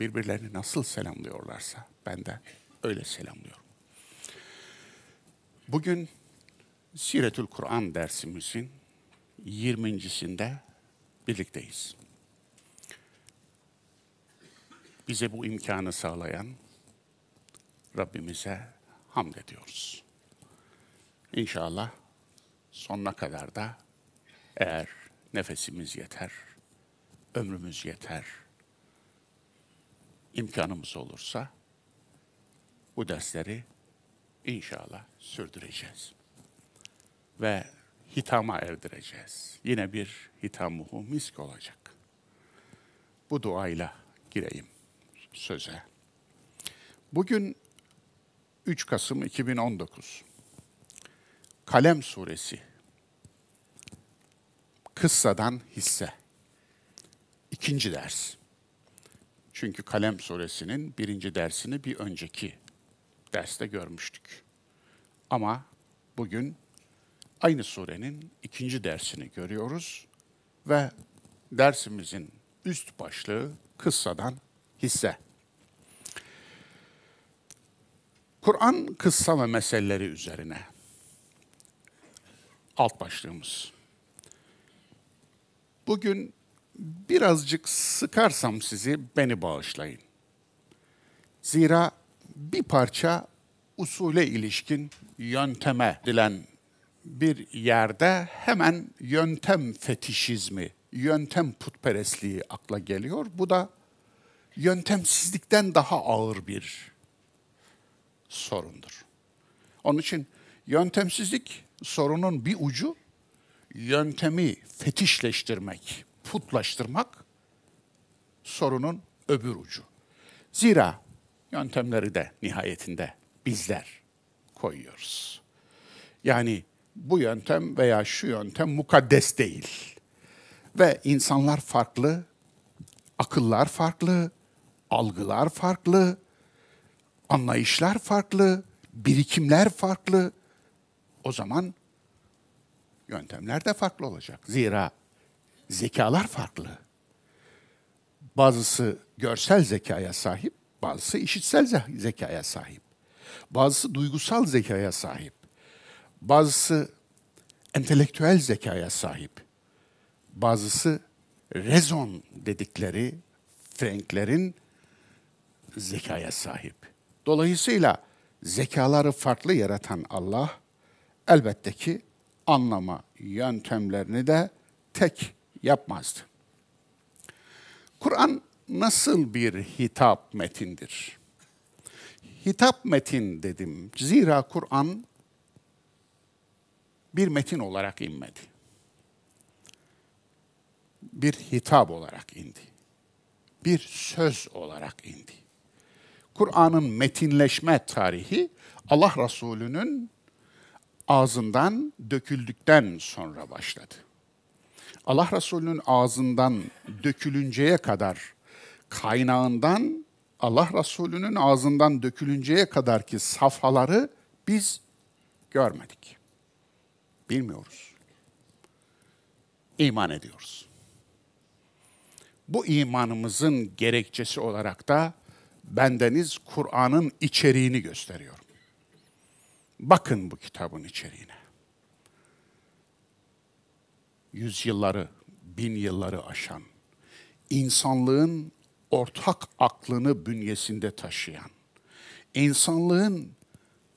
birbirlerini nasıl selamlıyorlarsa ben de öyle selamlıyorum. Bugün Siretül Kur'an dersimizin 20.sinde birlikteyiz. Bize bu imkanı sağlayan Rabbimize hamd ediyoruz. İnşallah sonuna kadar da eğer nefesimiz yeter, ömrümüz yeter, imkanımız olursa bu dersleri inşallah sürdüreceğiz. Ve hitama erdireceğiz. Yine bir hitamuhu misk olacak. Bu duayla gireyim söze. Bugün 3 Kasım 2019. Kalem Suresi. Kıssadan hisse. İkinci ders. Çünkü Kalem Suresinin birinci dersini bir önceki derste görmüştük. Ama bugün aynı surenin ikinci dersini görüyoruz ve dersimizin üst başlığı kıssadan hisse. Kur'an kıssa ve meseleleri üzerine alt başlığımız. Bugün birazcık sıkarsam sizi beni bağışlayın. Zira bir parça usule ilişkin yönteme dilen bir yerde hemen yöntem fetişizmi, yöntem putperestliği akla geliyor. Bu da yöntemsizlikten daha ağır bir sorundur. Onun için yöntemsizlik sorunun bir ucu, yöntemi fetişleştirmek, putlaştırmak sorunun öbür ucu. Zira yöntemleri de nihayetinde bizler koyuyoruz. Yani bu yöntem veya şu yöntem mukaddes değil. Ve insanlar farklı, akıllar farklı, algılar farklı, anlayışlar farklı, birikimler farklı. O zaman yöntemler de farklı olacak. Zira zekalar farklı. Bazısı görsel zekaya sahip, bazısı işitsel zekaya sahip. Bazısı duygusal zekaya sahip. Bazısı entelektüel zekaya sahip. Bazısı rezon dedikleri Franklerin zekaya sahip. Dolayısıyla zekaları farklı yaratan Allah elbette ki anlama yöntemlerini de tek yapmazdı. Kur'an nasıl bir hitap metindir? Hitap metin dedim. Zira Kur'an bir metin olarak inmedi. Bir hitap olarak indi. Bir söz olarak indi. Kur'an'ın metinleşme tarihi Allah Resulü'nün ağzından döküldükten sonra başladı. Allah Resulü'nün ağzından dökülünceye kadar kaynağından Allah Resulü'nün ağzından dökülünceye kadar ki safhaları biz görmedik. Bilmiyoruz. İman ediyoruz. Bu imanımızın gerekçesi olarak da bendeniz Kur'an'ın içeriğini gösteriyorum. Bakın bu kitabın içeriğine. Yüzyılları, bin yılları aşan, insanlığın ortak aklını bünyesinde taşıyan, insanlığın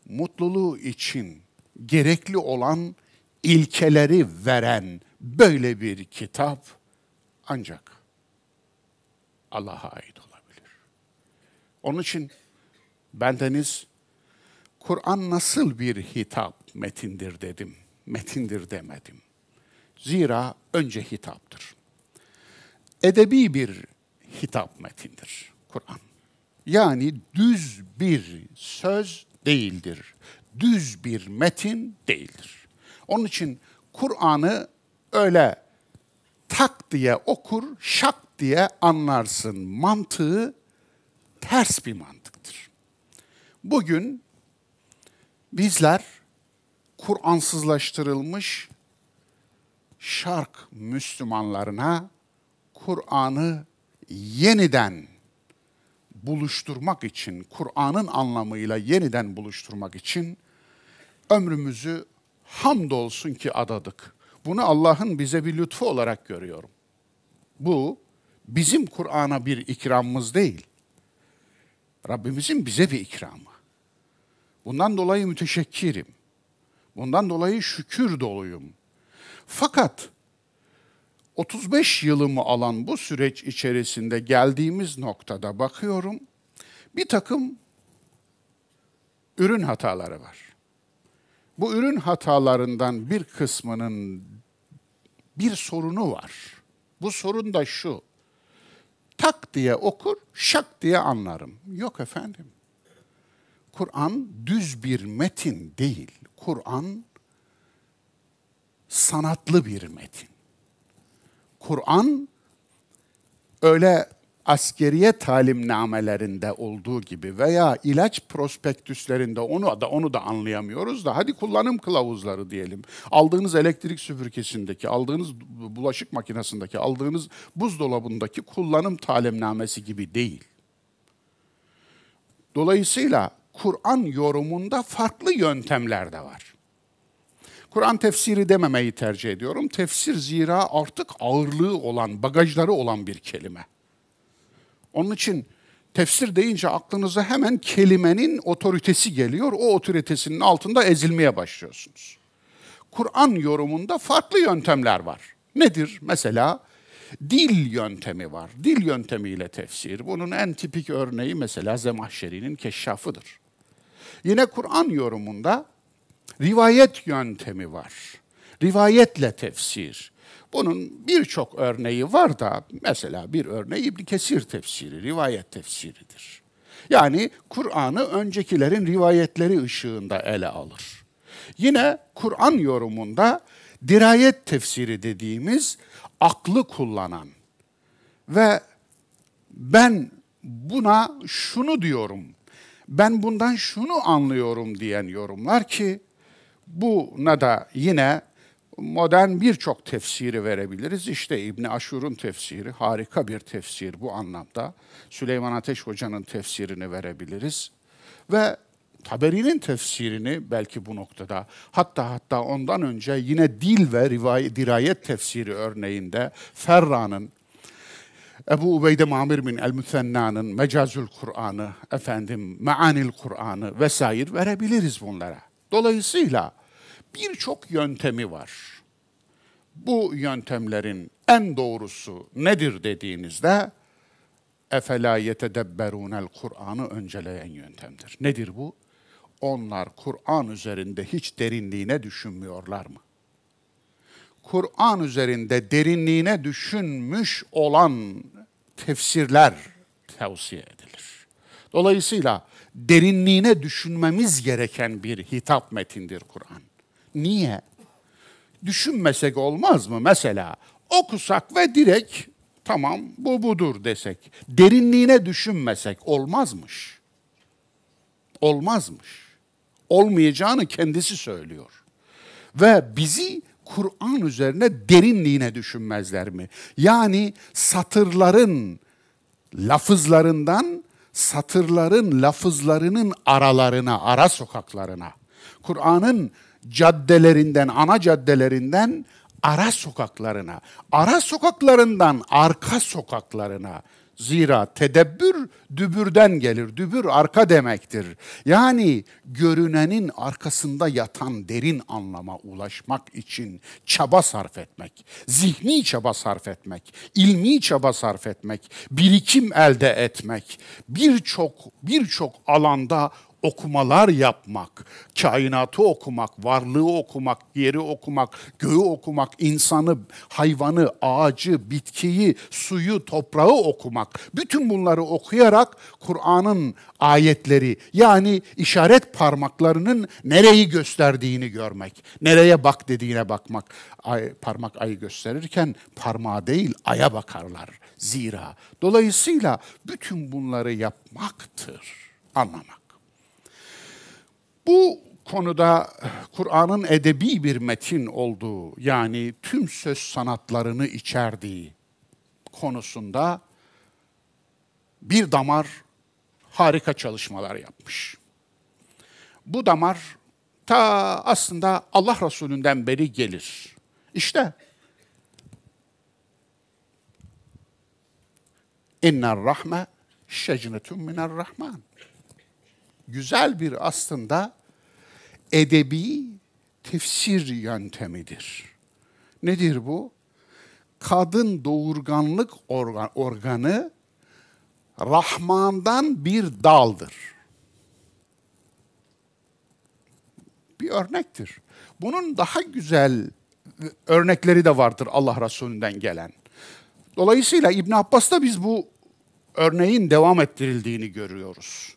mutluluğu için gerekli olan ilkeleri veren böyle bir kitap ancak Allah'a ait olabilir. Onun için bendeniz Kur'an nasıl bir hitap metindir dedim. Metindir demedim. Zira önce hitaptır. Edebi bir hitap metindir Kur'an. Yani düz bir söz değildir. Düz bir metin değildir. Onun için Kur'an'ı öyle tak diye okur, şak diye anlarsın. Mantığı ters bir mantıktır. Bugün bizler Kur'ansızlaştırılmış şark Müslümanlarına Kur'an'ı yeniden buluşturmak için, Kur'an'ın anlamıyla yeniden buluşturmak için ömrümüzü hamdolsun ki adadık. Bunu Allah'ın bize bir lütfu olarak görüyorum. Bu bizim Kur'an'a bir ikramımız değil. Rabbimizin bize bir ikramı. Bundan dolayı müteşekkirim. Bundan dolayı şükür doluyum. Fakat 35 yılımı alan bu süreç içerisinde geldiğimiz noktada bakıyorum bir takım ürün hataları var. Bu ürün hatalarından bir kısmının bir sorunu var. Bu sorun da şu. Tak diye okur, şak diye anlarım. Yok efendim. Kur'an düz bir metin değil. Kur'an sanatlı bir metin. Kur'an öyle askeriye talimnamelerinde olduğu gibi veya ilaç prospektüslerinde onu da onu da anlayamıyoruz da hadi kullanım kılavuzları diyelim. Aldığınız elektrik süpürgesindeki, aldığınız bulaşık makinesindeki, aldığınız buzdolabındaki kullanım talimnamesi gibi değil. Dolayısıyla Kur'an yorumunda farklı yöntemler de var. Kur'an tefsiri dememeyi tercih ediyorum. Tefsir zira artık ağırlığı olan, bagajları olan bir kelime. Onun için tefsir deyince aklınıza hemen kelimenin otoritesi geliyor. O otoritesinin altında ezilmeye başlıyorsunuz. Kur'an yorumunda farklı yöntemler var. Nedir? Mesela dil yöntemi var. Dil yöntemiyle tefsir. Bunun en tipik örneği mesela Zemahşeri'nin keşşafıdır. Yine Kur'an yorumunda rivayet yöntemi var. Rivayetle tefsir. Bunun birçok örneği var da mesela bir örneği İbn Kesir tefsiri, rivayet tefsiridir. Yani Kur'an'ı öncekilerin rivayetleri ışığında ele alır. Yine Kur'an yorumunda dirayet tefsiri dediğimiz aklı kullanan ve ben buna şunu diyorum, ben bundan şunu anlıyorum diyen yorumlar ki buna da yine modern birçok tefsiri verebiliriz. İşte İbni Aşur'un tefsiri harika bir tefsir bu anlamda. Süleyman Ateş Hoca'nın tefsirini verebiliriz. Ve Taberi'nin tefsirini belki bu noktada hatta hatta ondan önce yine dil ve rivayet, dirayet tefsiri örneğinde Ferra'nın Ebu Ubeyde Mamir bin el-Müthenna'nın Mecazül Kur'an'ı, efendim Meanil Kur'an'ı vesaire verebiliriz bunlara. Dolayısıyla birçok yöntemi var. Bu yöntemlerin en doğrusu nedir dediğinizde efela yetedebberunel Kur'an'ı önceleyen yöntemdir. Nedir bu? Onlar Kur'an üzerinde hiç derinliğine düşünmüyorlar mı? Kur'an üzerinde derinliğine düşünmüş olan tefsirler tavsiye edilir. Dolayısıyla derinliğine düşünmemiz gereken bir hitap metindir Kur'an. Niye? Düşünmesek olmaz mı? Mesela okusak ve direkt tamam bu budur desek. Derinliğine düşünmesek olmazmış. Olmazmış. Olmayacağını kendisi söylüyor. Ve bizi Kur'an üzerine derinliğine düşünmezler mi? Yani satırların lafızlarından satırların lafızlarının aralarına, ara sokaklarına, Kur'an'ın caddelerinden, ana caddelerinden ara sokaklarına, ara sokaklarından arka sokaklarına. Zira tedebbür dübürden gelir. Dübür arka demektir. Yani görünenin arkasında yatan derin anlama ulaşmak için çaba sarf etmek, zihni çaba sarf etmek, ilmi çaba sarf etmek, birikim elde etmek, birçok birçok alanda okumalar yapmak, kainatı okumak, varlığı okumak, yeri okumak, göğü okumak, insanı, hayvanı, ağacı, bitkiyi, suyu, toprağı okumak. Bütün bunları okuyarak Kur'an'ın ayetleri yani işaret parmaklarının nereyi gösterdiğini görmek, nereye bak dediğine bakmak. Ay, parmak ayı gösterirken parmağı değil aya bakarlar zira. Dolayısıyla bütün bunları yapmaktır anlamak. Bu konuda Kur'an'ın edebi bir metin olduğu yani tüm söz sanatlarını içerdiği konusunda bir damar harika çalışmalar yapmış. Bu damar ta aslında Allah Resulü'nden beri gelir. İşte İnner rahme şecnetun miner rahman. Güzel bir aslında edebi tefsir yöntemidir. Nedir bu? Kadın doğurganlık organ, organı Rahman'dan bir daldır. Bir örnektir. Bunun daha güzel örnekleri de vardır Allah Resulü'nden gelen. Dolayısıyla İbn Abbas'ta biz bu örneğin devam ettirildiğini görüyoruz.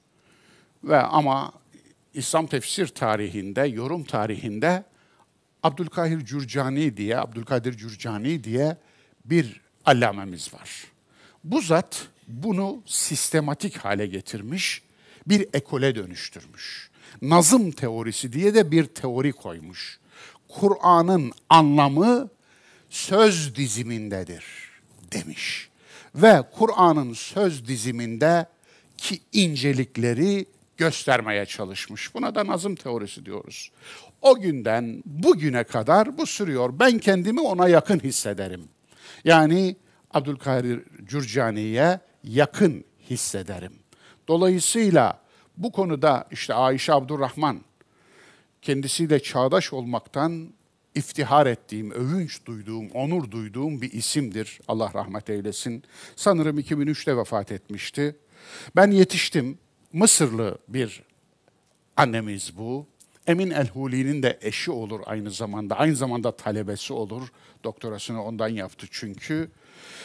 Ve ama İslam tefsir tarihinde, yorum tarihinde Abdülkahir Cürcani diye, Abdülkadir Cürcani diye bir allamemiz var. Bu zat bunu sistematik hale getirmiş, bir ekole dönüştürmüş. Nazım teorisi diye de bir teori koymuş. Kur'an'ın anlamı söz dizimindedir demiş. Ve Kur'an'ın söz diziminde ki incelikleri göstermeye çalışmış. Buna da nazım teorisi diyoruz. O günden bugüne kadar bu sürüyor. Ben kendimi ona yakın hissederim. Yani Abdülkadir Cürcani'ye yakın hissederim. Dolayısıyla bu konuda işte Ayşe Abdurrahman kendisiyle çağdaş olmaktan iftihar ettiğim, övünç duyduğum, onur duyduğum bir isimdir. Allah rahmet eylesin. Sanırım 2003'te vefat etmişti. Ben yetiştim. Mısırlı bir annemiz bu. Emin El-Huli'nin de eşi olur aynı zamanda. Aynı zamanda talebesi olur. Doktorasını ondan yaptı çünkü.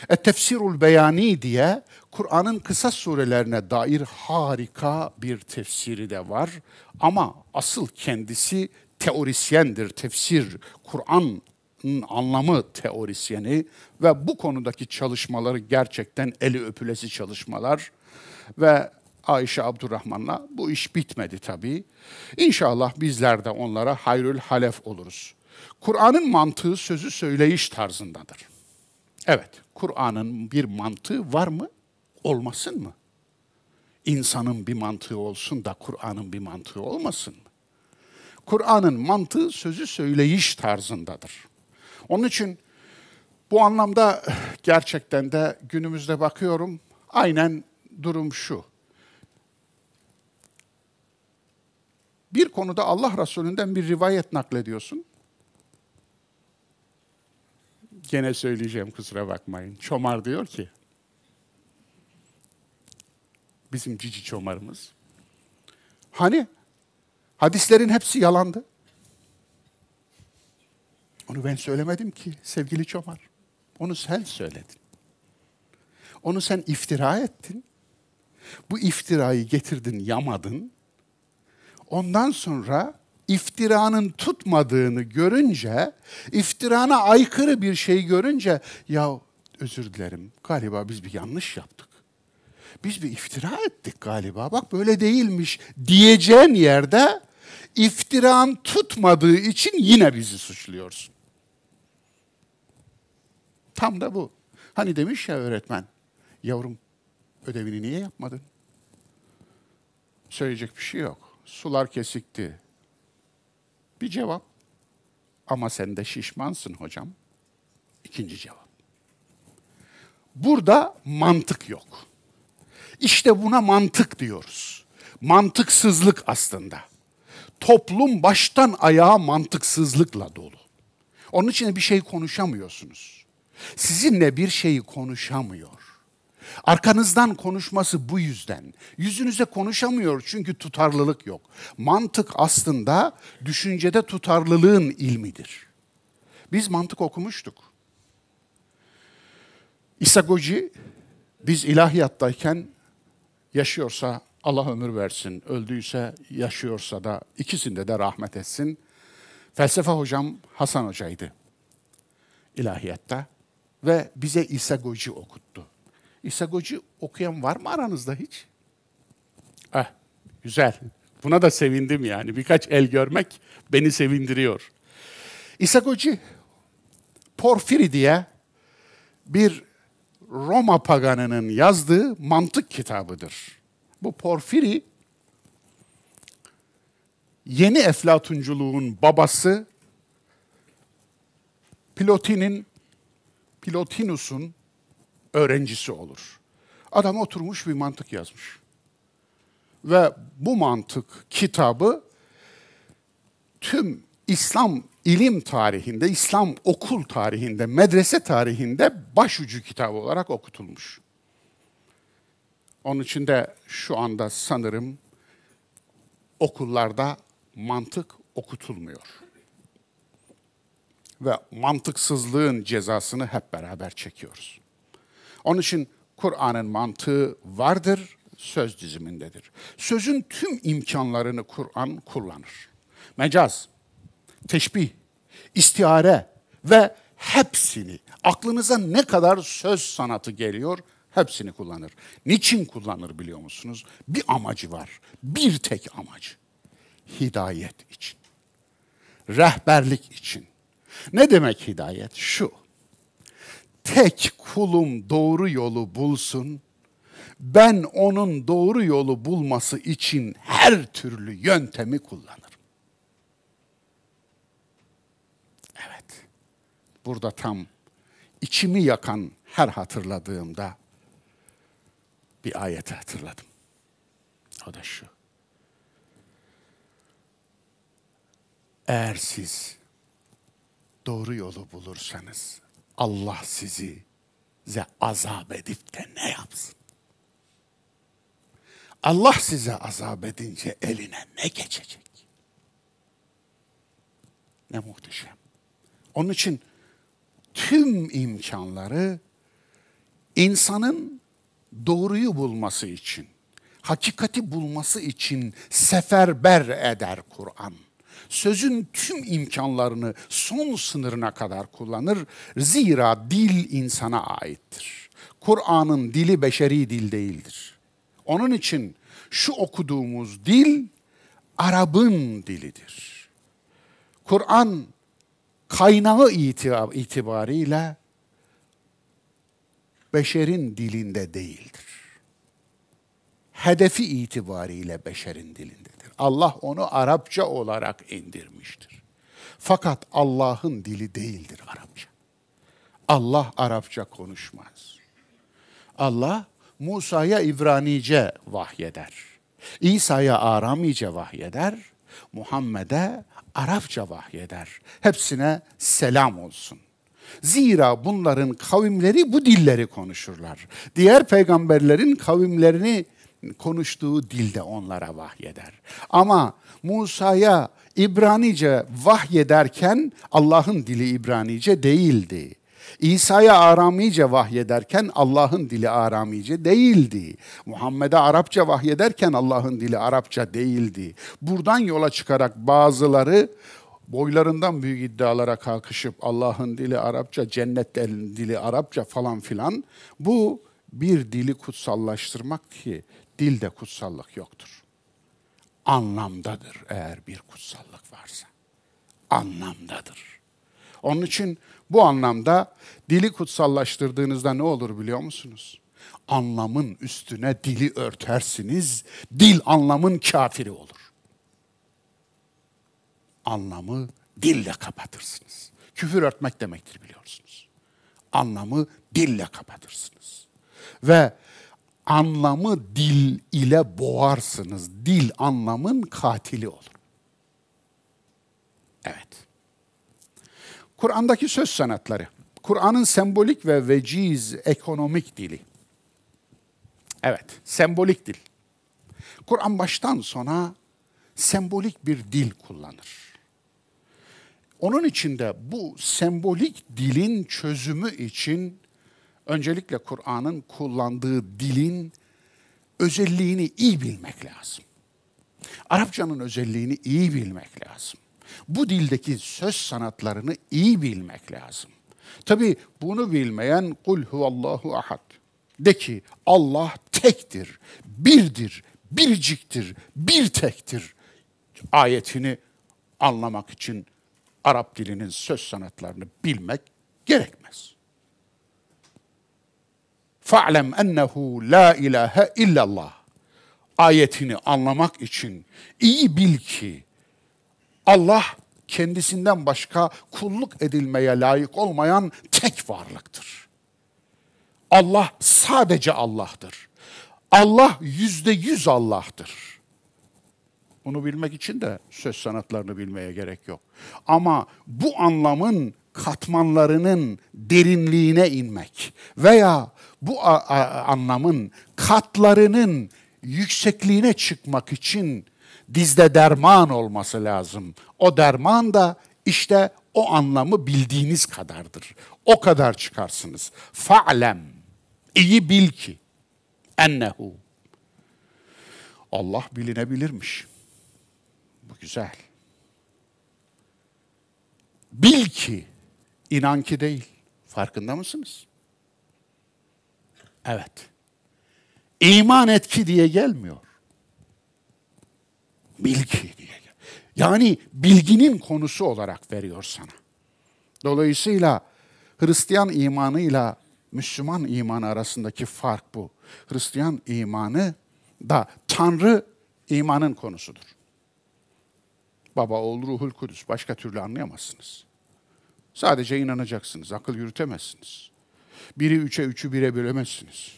Et-Tefsirul Beyani diye Kur'an'ın kısa surelerine dair harika bir tefsiri de var. Ama asıl kendisi teorisyendir. Tefsir, Kur'an'ın anlamı teorisyeni ve bu konudaki çalışmaları gerçekten eli öpülesi çalışmalar ve Ayşe Abdurrahman'la bu iş bitmedi tabii. İnşallah bizler de onlara hayrül halef oluruz. Kur'an'ın mantığı sözü söyleyiş tarzındadır. Evet, Kur'an'ın bir mantığı var mı? Olmasın mı? İnsanın bir mantığı olsun da Kur'an'ın bir mantığı olmasın mı? Kur'an'ın mantığı sözü söyleyiş tarzındadır. Onun için bu anlamda gerçekten de günümüzde bakıyorum aynen durum şu. Bir konuda Allah Resulü'nden bir rivayet naklediyorsun. Gene söyleyeceğim kusura bakmayın. Çomar diyor ki, bizim cici çomarımız. Hani hadislerin hepsi yalandı. Onu ben söylemedim ki sevgili çomar. Onu sen söyledin. Onu sen iftira ettin. Bu iftirayı getirdin, yamadın. Ondan sonra iftiranın tutmadığını görünce, iftirana aykırı bir şey görünce, ya özür dilerim galiba biz bir yanlış yaptık. Biz bir iftira ettik galiba. Bak böyle değilmiş diyeceğin yerde iftiran tutmadığı için yine bizi suçluyorsun. Tam da bu. Hani demiş ya öğretmen, yavrum ödevini niye yapmadın? Söyleyecek bir şey yok. Sular kesikti. Bir cevap. Ama sen de şişmansın hocam. İkinci cevap. Burada mantık yok. İşte buna mantık diyoruz. Mantıksızlık aslında. Toplum baştan ayağa mantıksızlıkla dolu. Onun için bir şey konuşamıyorsunuz. Sizinle bir şeyi konuşamıyor. Arkanızdan konuşması bu yüzden. Yüzünüze konuşamıyor çünkü tutarlılık yok. Mantık aslında düşüncede tutarlılığın ilmidir. Biz mantık okumuştuk. İsagoji biz ilahiyattayken yaşıyorsa Allah ömür versin, öldüyse yaşıyorsa da ikisinde de rahmet etsin. Felsefe hocam Hasan Hoca'ydı ilahiyatta ve bize İsagoji okuttu. İsagoji okuyan var mı aranızda hiç? Ah, güzel. Buna da sevindim yani. Birkaç el görmek beni sevindiriyor. İsagoji, Porfiri diye bir Roma paganının yazdığı mantık kitabıdır. Bu Porfiri yeni eflatunculuğun babası Plotin'in Plotinus'un öğrencisi olur. Adam oturmuş bir mantık yazmış. Ve bu mantık kitabı tüm İslam ilim tarihinde, İslam okul tarihinde, medrese tarihinde başucu kitabı olarak okutulmuş. Onun için de şu anda sanırım okullarda mantık okutulmuyor. Ve mantıksızlığın cezasını hep beraber çekiyoruz. Onun için Kur'an'ın mantığı vardır, söz dizimindedir. Sözün tüm imkanlarını Kur'an kullanır. Mecaz, teşbih, istihare ve hepsini, aklınıza ne kadar söz sanatı geliyor, hepsini kullanır. Niçin kullanır biliyor musunuz? Bir amacı var, bir tek amacı. Hidayet için, rehberlik için. Ne demek hidayet? Şu, tek kulum doğru yolu bulsun, ben onun doğru yolu bulması için her türlü yöntemi kullanırım. Evet, burada tam içimi yakan her hatırladığımda bir ayeti hatırladım. O da şu. Eğer siz doğru yolu bulursanız Allah sizi size azap edip de ne yapsın? Allah size azap edince eline ne geçecek? Ne muhteşem. Onun için tüm imkanları insanın doğruyu bulması için, hakikati bulması için seferber eder Kur'an sözün tüm imkanlarını son sınırına kadar kullanır. Zira dil insana aittir. Kur'an'ın dili beşeri dil değildir. Onun için şu okuduğumuz dil Arap'ın dilidir. Kur'an kaynağı itibariyle beşerin dilinde değildir. Hedefi itibariyle beşerin dilinde. Allah onu Arapça olarak indirmiştir. Fakat Allah'ın dili değildir Arapça. Allah Arapça konuşmaz. Allah Musa'ya İbranice vahyeder. İsa'ya Aramice vahyeder. Muhammed'e Arapça vahyeder. Hepsine selam olsun. Zira bunların kavimleri bu dilleri konuşurlar. Diğer peygamberlerin kavimlerini konuştuğu dilde onlara vahyeder. Ama Musa'ya İbranice vahyederken Allah'ın dili İbranice değildi. İsa'ya Aramice vahyederken Allah'ın dili Aramice değildi. Muhammed'e Arapça vahyederken Allah'ın dili Arapça değildi. Buradan yola çıkarak bazıları boylarından büyük iddialara kalkışıp Allah'ın dili Arapça, cennet dili Arapça falan filan bu bir dili kutsallaştırmak ki dilde kutsallık yoktur. Anlamdadır eğer bir kutsallık varsa. Anlamdadır. Onun için bu anlamda dili kutsallaştırdığınızda ne olur biliyor musunuz? Anlamın üstüne dili örtersiniz, dil anlamın kafiri olur. Anlamı dille kapatırsınız. Küfür örtmek demektir biliyorsunuz. Anlamı dille kapatırsınız. Ve anlamı dil ile boğarsınız. Dil anlamın katili olur. Evet. Kur'an'daki söz sanatları. Kur'an'ın sembolik ve veciz ekonomik dili. Evet, sembolik dil. Kur'an baştan sona sembolik bir dil kullanır. Onun içinde bu sembolik dilin çözümü için öncelikle Kur'an'ın kullandığı dilin özelliğini iyi bilmek lazım. Arapçanın özelliğini iyi bilmek lazım. Bu dildeki söz sanatlarını iyi bilmek lazım. Tabi bunu bilmeyen kul huvallahu ahad. De ki Allah tektir, birdir, biriciktir, bir tektir. Ayetini anlamak için Arap dilinin söz sanatlarını bilmek gerekmez. Fa'lem ennehu la ilahe illallah. ayetini anlamak için iyi bil ki Allah kendisinden başka kulluk edilmeye layık olmayan tek varlıktır. Allah sadece Allah'tır. Allah yüzde yüz Allah'tır. Bunu bilmek için de söz sanatlarını bilmeye gerek yok. Ama bu anlamın katmanlarının derinliğine inmek veya bu anlamın katlarının yüksekliğine çıkmak için dizde derman olması lazım. O derman da işte o anlamı bildiğiniz kadardır. O kadar çıkarsınız. Fa'lem. İyi bil ki ennehu. Allah bilinebilirmiş. Bu güzel. Bil ki, inan ki değil. Farkında mısınız? Evet. İman et ki diye gelmiyor. Bil ki diye. Yani bilginin konusu olarak veriyor sana. Dolayısıyla Hristiyan imanıyla Müslüman imanı arasındaki fark bu. Hristiyan imanı da Tanrı imanın konusudur. Baba, oğul, ruhul kudüs. Başka türlü anlayamazsınız. Sadece inanacaksınız. Akıl yürütemezsiniz. Biri üçe, üçü bire bölemezsiniz.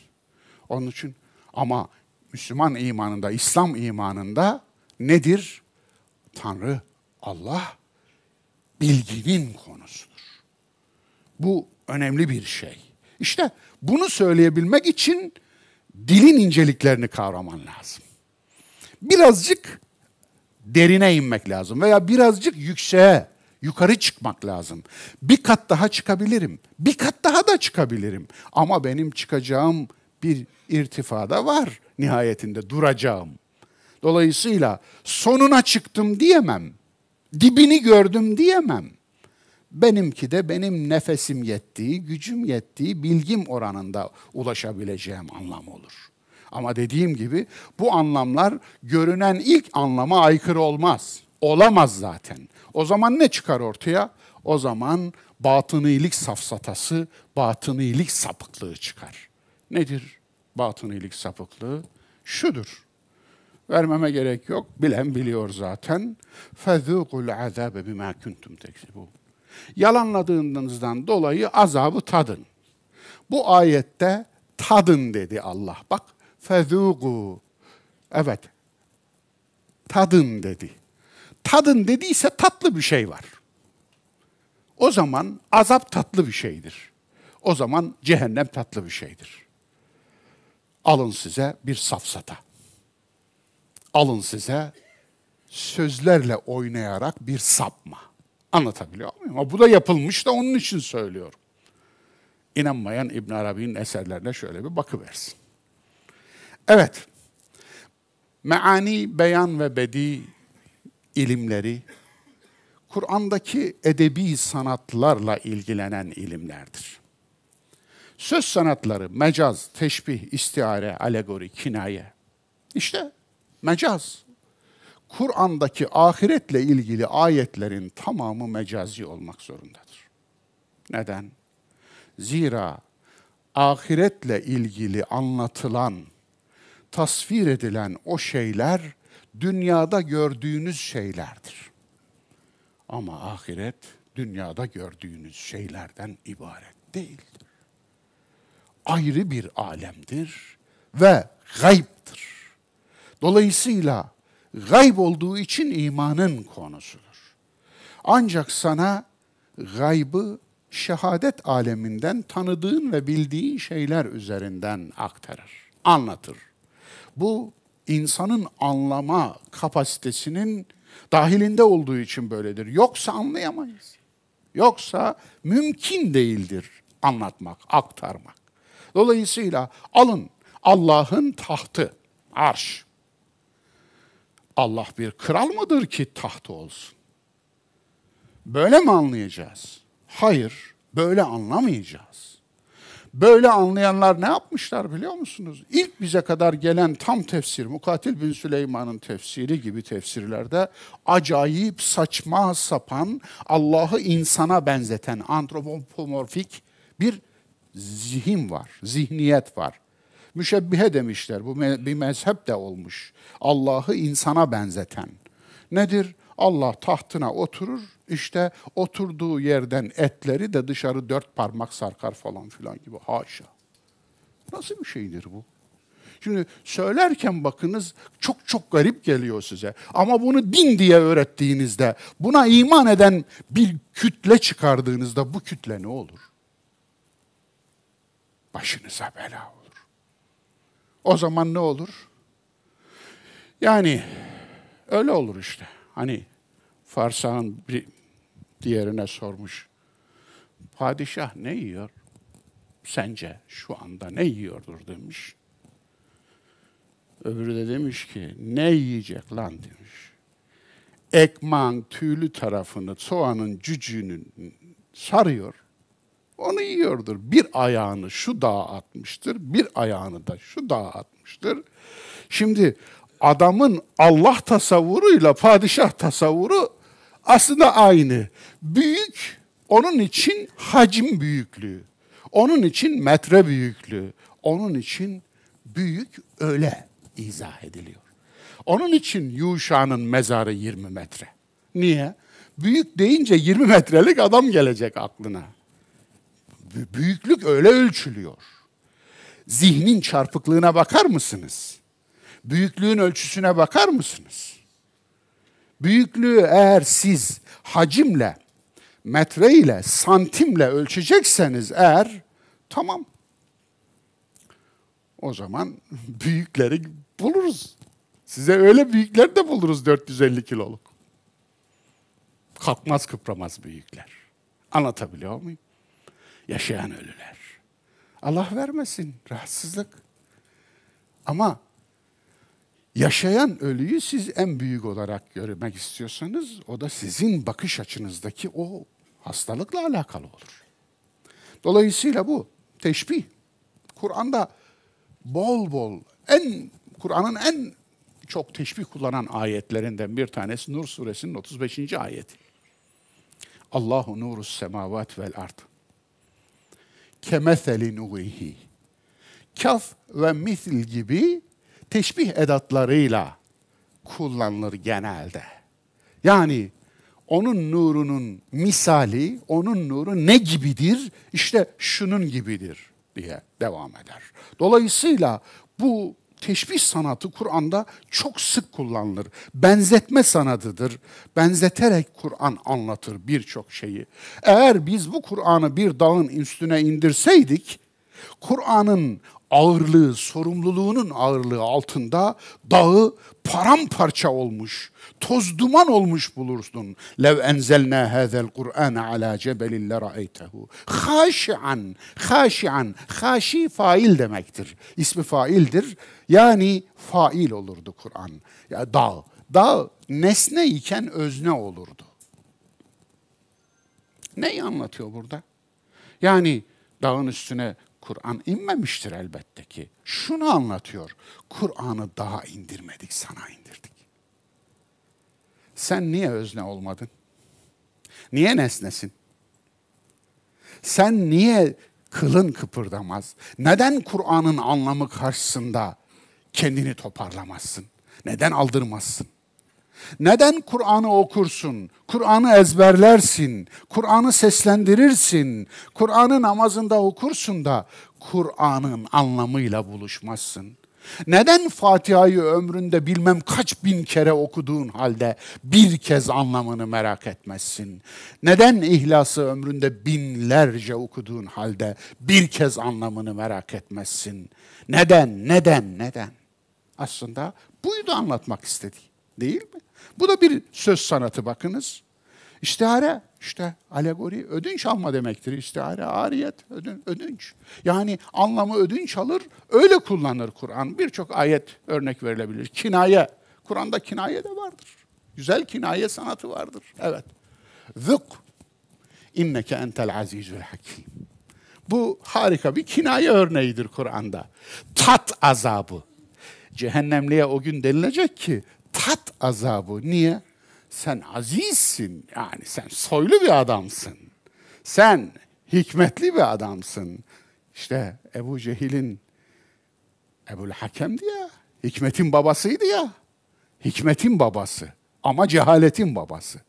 Onun için ama Müslüman imanında, İslam imanında nedir? Tanrı, Allah bilginin konusudur. Bu önemli bir şey. İşte bunu söyleyebilmek için dilin inceliklerini kavraman lazım. Birazcık derine inmek lazım veya birazcık yükseğe, yukarı çıkmak lazım. Bir kat daha çıkabilirim, bir kat daha da çıkabilirim. Ama benim çıkacağım bir irtifada var nihayetinde duracağım. Dolayısıyla sonuna çıktım diyemem. Dibini gördüm diyemem. Benimki de benim nefesim yettiği, gücüm yettiği, bilgim oranında ulaşabileceğim anlam olur. Ama dediğim gibi bu anlamlar görünen ilk anlama aykırı olmaz. Olamaz zaten. O zaman ne çıkar ortaya? O zaman batınilik safsatası, batınilik sapıklığı çıkar. Nedir batınilik sapıklığı? Şudur. Vermeme gerek yok. Bilen biliyor zaten. فَذُوقُ الْعَذَابَ بِمَا كُنْتُمْ تَكْسِبُونَ Yalanladığınızdan dolayı azabı tadın. Bu ayette tadın dedi Allah. Bak fezugu. Evet. Tadın dedi. Tadın dediyse tatlı bir şey var. O zaman azap tatlı bir şeydir. O zaman cehennem tatlı bir şeydir. Alın size bir safsata. Alın size sözlerle oynayarak bir sapma. Anlatabiliyor muyum? Ama bu da yapılmış da onun için söylüyorum. İnanmayan İbn Arabi'nin eserlerine şöyle bir bakıversin. Evet, meani, beyan ve bedi ilimleri, Kur'an'daki edebi sanatlarla ilgilenen ilimlerdir. Söz sanatları, mecaz, teşbih, istiare, alegori, kinaye. İşte mecaz. Kur'an'daki ahiretle ilgili ayetlerin tamamı mecazi olmak zorundadır. Neden? Zira ahiretle ilgili anlatılan, tasvir edilen o şeyler dünyada gördüğünüz şeylerdir. Ama ahiret dünyada gördüğünüz şeylerden ibaret değildir. Ayrı bir alemdir ve gayiptir. Dolayısıyla gayb olduğu için imanın konusudur. Ancak sana gaybı şehadet aleminden tanıdığın ve bildiğin şeyler üzerinden aktarır, anlatır. Bu insanın anlama kapasitesinin dahilinde olduğu için böyledir. Yoksa anlayamayız. Yoksa mümkün değildir anlatmak, aktarmak. Dolayısıyla alın Allah'ın tahtı, arş. Allah bir kral mıdır ki tahtı olsun? Böyle mi anlayacağız? Hayır, böyle anlamayacağız. Böyle anlayanlar ne yapmışlar biliyor musunuz? İlk bize kadar gelen tam tefsir, Mukatil bin Süleyman'ın tefsiri gibi tefsirlerde acayip saçma sapan, Allah'ı insana benzeten antropomorfik bir zihin var, zihniyet var. Müşebbihe demişler. Bu bir mezhep de olmuş. Allah'ı insana benzeten. Nedir? Allah tahtına oturur, işte oturduğu yerden etleri de dışarı dört parmak sarkar falan filan gibi. Haşa. Nasıl bir şeydir bu? Şimdi söylerken bakınız çok çok garip geliyor size. Ama bunu din diye öğrettiğinizde, buna iman eden bir kütle çıkardığınızda bu kütle ne olur? Başınıza bela olur. O zaman ne olur? Yani öyle olur işte. Hani Farsağın bir diğerine sormuş. Padişah ne yiyor? Sence şu anda ne yiyordur demiş. Öbürü de demiş ki ne yiyecek lan demiş. Ekman tüylü tarafını soğanın cücüğünü sarıyor. Onu yiyordur. Bir ayağını şu dağa atmıştır, bir ayağını da şu dağa atmıştır. Şimdi adamın Allah tasavvuruyla padişah tasavvuru aslında aynı. Büyük onun için hacim büyüklüğü. Onun için metre büyüklüğü. Onun için büyük öyle izah ediliyor. Onun için Yuşa'nın mezarı 20 metre. Niye? Büyük deyince 20 metrelik adam gelecek aklına. Büyüklük öyle ölçülüyor. Zihnin çarpıklığına bakar mısınız? Büyüklüğün ölçüsüne bakar mısınız? Büyüklüğü eğer siz hacimle, metre ile, santimle ölçecekseniz eğer tamam. O zaman büyükleri buluruz. Size öyle büyükler de buluruz 450 kiloluk. Kalkmaz kıpramaz büyükler. Anlatabiliyor muyum? Yaşayan ölüler. Allah vermesin rahatsızlık. Ama yaşayan ölüyü siz en büyük olarak görmek istiyorsanız o da sizin bakış açınızdaki o hastalıkla alakalı olur. Dolayısıyla bu teşbih. Kur'an'da bol bol en Kur'an'ın en çok teşbih kullanan ayetlerinden bir tanesi Nur suresinin 35. ayeti. Allahu nurus semavat vel ard. Kemetheli nurihi. Kaf ve misil gibi teşbih edatlarıyla kullanılır genelde. Yani onun nurunun misali, onun nuru ne gibidir? İşte şunun gibidir diye devam eder. Dolayısıyla bu teşbih sanatı Kur'an'da çok sık kullanılır. Benzetme sanatıdır. Benzeterek Kur'an anlatır birçok şeyi. Eğer biz bu Kur'an'ı bir dağın üstüne indirseydik, Kur'an'ın ağırlığı, sorumluluğunun ağırlığı altında dağı paramparça olmuş, toz duman olmuş bulursun. Lev enzelna hazel Kur'an ala cebelin le ra'eytehu. Haşi'an, haşi'an, haşi fail demektir. İsmi faildir. Yani fail olurdu Kur'an. Ya dağ, dağ nesne iken özne olurdu. Neyi anlatıyor burada? Yani dağın üstüne Kur'an inmemiştir elbette ki. Şunu anlatıyor. Kur'an'ı daha indirmedik, sana indirdik. Sen niye özne olmadın? Niye nesnesin? Sen niye kılın kıpırdamaz? Neden Kur'an'ın anlamı karşısında kendini toparlamazsın? Neden aldırmazsın? Neden Kur'an'ı okursun? Kur'an'ı ezberlersin. Kur'an'ı seslendirirsin. Kur'an'ı namazında okursun da Kur'an'ın anlamıyla buluşmazsın. Neden Fatiha'yı ömründe bilmem kaç bin kere okuduğun halde bir kez anlamını merak etmezsin? Neden İhlas'ı ömründe binlerce okuduğun halde bir kez anlamını merak etmezsin? Neden, neden, neden? Aslında buydu anlatmak istedi, değil mi? Bu da bir söz sanatı bakınız. İstihare işte alegori ödünç alma demektir. İstihare ariyet ödün, ödünç. Yani anlamı ödünç alır öyle kullanır Kur'an. Birçok ayet örnek verilebilir. Kinaye. Kur'an'da kinaye de vardır. Güzel kinaye sanatı vardır. Evet. Zık. İnneke entel azizül hakim. Bu harika bir kinaye örneğidir Kur'an'da. Tat azabı. Cehennemliye o gün denilecek ki tat azabı. Niye? Sen azizsin. Yani sen soylu bir adamsın. Sen hikmetli bir adamsın. İşte Ebu Cehil'in Ebul Hakem'di ya. Hikmetin babasıydı ya. Hikmetin babası ama cehaletin babası.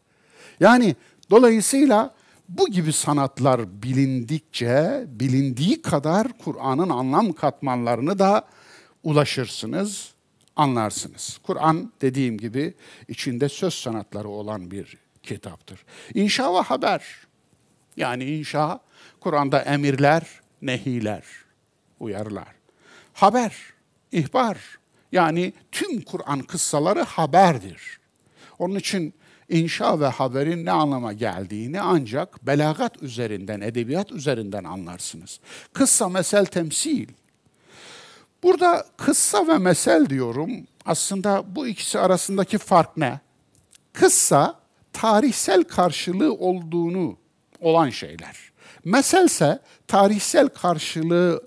Yani dolayısıyla bu gibi sanatlar bilindikçe, bilindiği kadar Kur'an'ın anlam katmanlarını da ulaşırsınız, anlarsınız. Kur'an dediğim gibi içinde söz sanatları olan bir kitaptır. İnşa ve haber. Yani inşa, Kur'an'da emirler, nehiler, uyarılar. Haber, ihbar. Yani tüm Kur'an kıssaları haberdir. Onun için inşa ve haberin ne anlama geldiğini ancak belagat üzerinden, edebiyat üzerinden anlarsınız. Kıssa, mesel, temsil. Burada kıssa ve mesel diyorum. Aslında bu ikisi arasındaki fark ne? Kıssa tarihsel karşılığı olduğunu olan şeyler. Meselse tarihsel karşılığı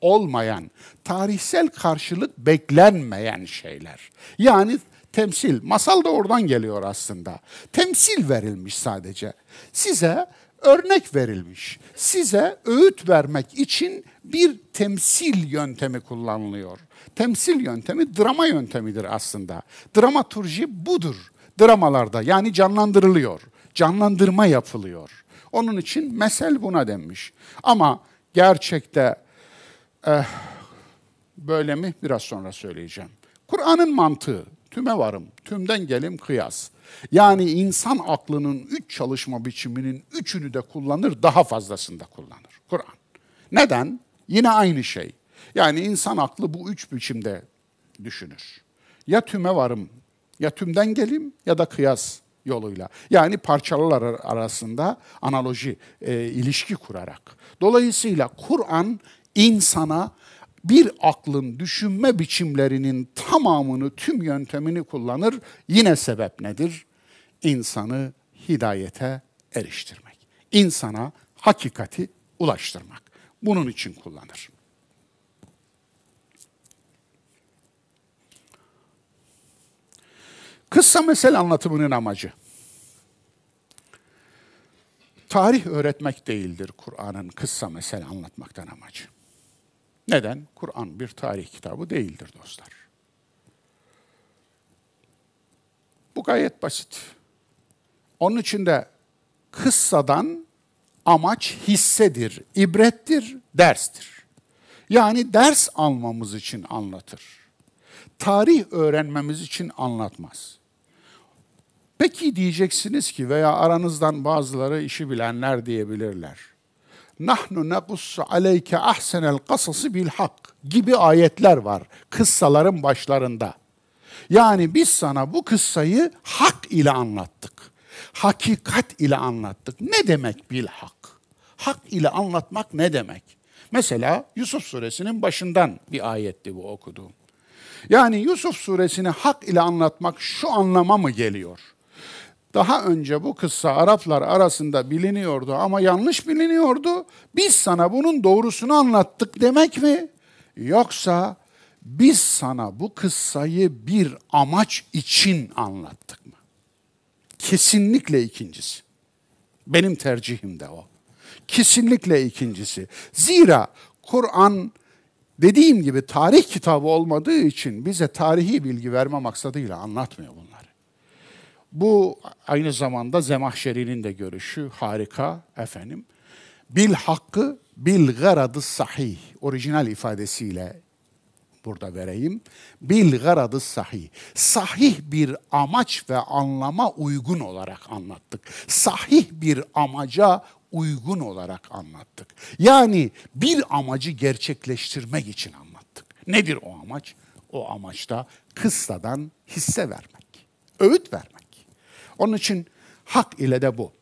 olmayan, tarihsel karşılık beklenmeyen şeyler. Yani temsil, masal da oradan geliyor aslında. Temsil verilmiş sadece. Size örnek verilmiş. Size öğüt vermek için bir temsil yöntemi kullanılıyor. Temsil yöntemi drama yöntemidir aslında. Dramaturji budur. Dramalarda yani canlandırılıyor. Canlandırma yapılıyor. Onun için mesel buna denmiş. Ama gerçekte eh, böyle mi biraz sonra söyleyeceğim. Kur'an'ın mantığı tüme varım, tümden gelim kıyas. Yani insan aklının üç çalışma biçiminin üçünü de kullanır, daha fazlasını da kullanır Kur'an. Neden? Yine aynı şey. Yani insan aklı bu üç biçimde düşünür. Ya tüme varım, ya tümden gelim ya da kıyas yoluyla. Yani parçalar arasında analoji, e, ilişki kurarak. Dolayısıyla Kur'an insana bir aklın düşünme biçimlerinin tamamını, tüm yöntemini kullanır. Yine sebep nedir? İnsanı hidayete eriştirmek. İnsana hakikati ulaştırmak. Bunun için kullanır. Kıssa mesel anlatımının amacı. Tarih öğretmek değildir Kur'an'ın kıssa mesel anlatmaktan amacı. Neden? Kur'an bir tarih kitabı değildir dostlar. Bu gayet basit. Onun için de kıssadan amaç hissedir, ibrettir, derstir. Yani ders almamız için anlatır. Tarih öğrenmemiz için anlatmaz. Peki diyeceksiniz ki veya aranızdan bazıları işi bilenler diyebilirler nahnu nekussu aleyke ahsenel kasası bil hak gibi ayetler var kıssaların başlarında. Yani biz sana bu kıssayı hak ile anlattık. Hakikat ile anlattık. Ne demek bil hak? Hak ile anlatmak ne demek? Mesela Yusuf suresinin başından bir ayetti bu okuduğum. Yani Yusuf suresini hak ile anlatmak şu anlama mı geliyor? Daha önce bu kıssa Araplar arasında biliniyordu ama yanlış biliniyordu. Biz sana bunun doğrusunu anlattık demek mi? Yoksa biz sana bu kıssayı bir amaç için anlattık mı? Kesinlikle ikincisi. Benim tercihim de o. Kesinlikle ikincisi. Zira Kur'an dediğim gibi tarih kitabı olmadığı için bize tarihi bilgi verme maksadıyla anlatmıyor bunu. Bu aynı zamanda Zemahşeri'nin de görüşü harika efendim. Bil hakkı bil garadı sahih orijinal ifadesiyle burada vereyim. Bil garadı sahih. Sahih bir amaç ve anlama uygun olarak anlattık. Sahih bir amaca uygun olarak anlattık. Yani bir amacı gerçekleştirmek için anlattık. Nedir o amaç? O amaçta kıssadan hisse vermek, öğüt vermek. Onun için hak ile de bu.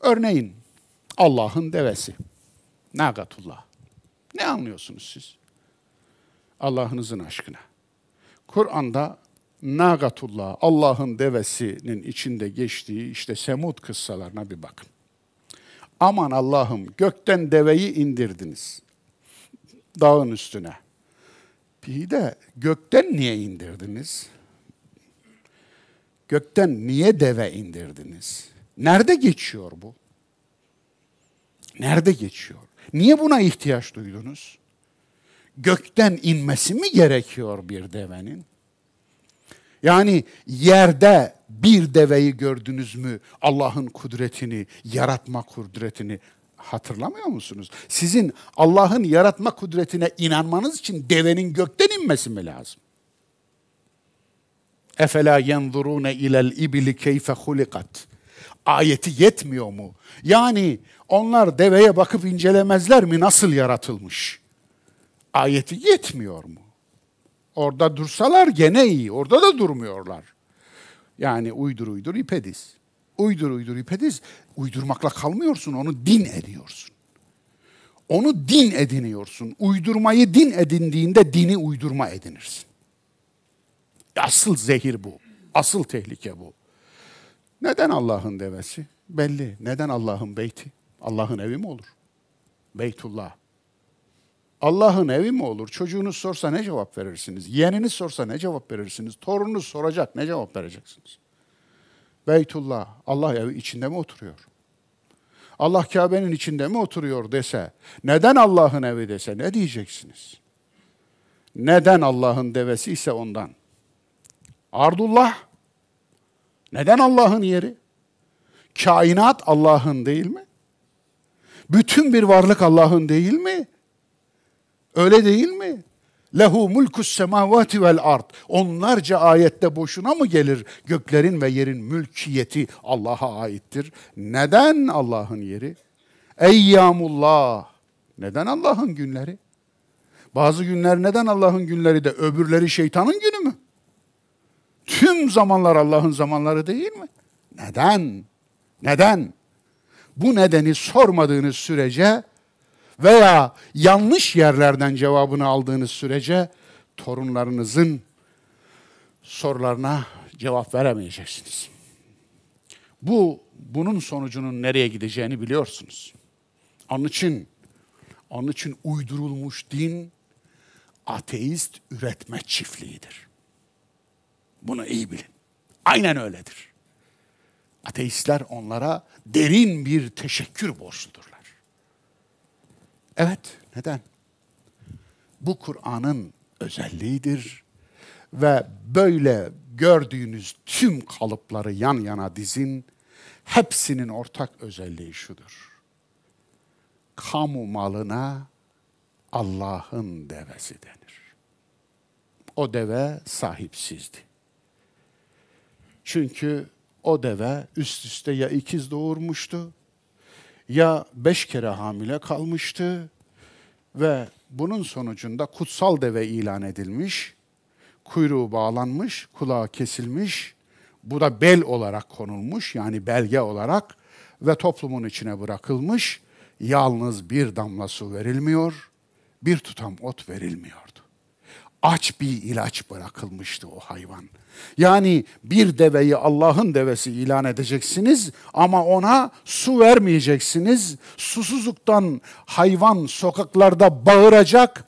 Örneğin Allah'ın devesi. Nagatullah. Ne anlıyorsunuz siz? Allah'ınızın aşkına. Kur'an'da Nagatullah, Allah'ın devesinin içinde geçtiği işte Semud kıssalarına bir bakın. Aman Allah'ım gökten deveyi indirdiniz. Dağın üstüne. Bir de gökten niye indirdiniz? Gökten niye deve indirdiniz? Nerede geçiyor bu? Nerede geçiyor? Niye buna ihtiyaç duydunuz? gökten inmesi mi gerekiyor bir devenin? Yani yerde bir deveyi gördünüz mü Allah'ın kudretini, yaratma kudretini hatırlamıyor musunuz? Sizin Allah'ın yaratma kudretine inanmanız için devenin gökten inmesi mi lazım? Efela yenzurune ilel ibli keyfe hulikat. Ayeti yetmiyor mu? Yani onlar deveye bakıp incelemezler mi nasıl yaratılmış? Ayeti yetmiyor mu? Orada dursalar gene iyi. Orada da durmuyorlar. Yani uydur uydur ipediz. Uydur uydur ipediz. Uydurmakla kalmıyorsun, onu din ediyorsun. Onu din ediniyorsun. Uydurmayı din edindiğinde dini uydurma edinirsin. Asıl zehir bu. Asıl tehlike bu. Neden Allah'ın devesi? Belli. Neden Allah'ın beyti? Allah'ın evi mi olur? Beytullah. Allah'ın evi mi olur? Çocuğunuz sorsa ne cevap verirsiniz? Yeğeniniz sorsa ne cevap verirsiniz? Torununuz soracak ne cevap vereceksiniz? Beytullah, Allah evi içinde mi oturuyor? Allah Kabe'nin içinde mi oturuyor dese, neden Allah'ın evi dese ne diyeceksiniz? Neden Allah'ın devesi ise ondan. Ardullah, neden Allah'ın yeri? Kainat Allah'ın değil mi? Bütün bir varlık Allah'ın değil mi? Öyle değil mi? Lehu mulkus semavati vel ard. Onlarca ayette boşuna mı gelir? Göklerin ve yerin mülkiyeti Allah'a aittir. Neden Allah'ın yeri? Eyyamullah. Neden Allah'ın günleri? Bazı günler neden Allah'ın günleri de öbürleri şeytanın günü mü? Tüm zamanlar Allah'ın zamanları değil mi? Neden? Neden? Bu nedeni sormadığınız sürece veya yanlış yerlerden cevabını aldığınız sürece torunlarınızın sorularına cevap veremeyeceksiniz. Bu bunun sonucunun nereye gideceğini biliyorsunuz. Onun için onun için uydurulmuş din ateist üretme çiftliğidir. Bunu iyi bilin. Aynen öyledir. Ateistler onlara derin bir teşekkür borçludurlar. Evet, neden? Bu Kur'an'ın özelliğidir ve böyle gördüğünüz tüm kalıpları yan yana dizin. Hepsinin ortak özelliği şudur. Kamu malına Allah'ın devesi denir. O deve sahipsizdi. Çünkü o deve üst üste ya ikiz doğurmuştu ya beş kere hamile kalmıştı ve bunun sonucunda kutsal deve ilan edilmiş, kuyruğu bağlanmış, kulağı kesilmiş, bu da bel olarak konulmuş yani belge olarak ve toplumun içine bırakılmış, yalnız bir damla su verilmiyor, bir tutam ot verilmiyordu. Aç bir ilaç bırakılmıştı o hayvan. Yani bir deveyi Allah'ın devesi ilan edeceksiniz ama ona su vermeyeceksiniz. Susuzluktan hayvan sokaklarda bağıracak.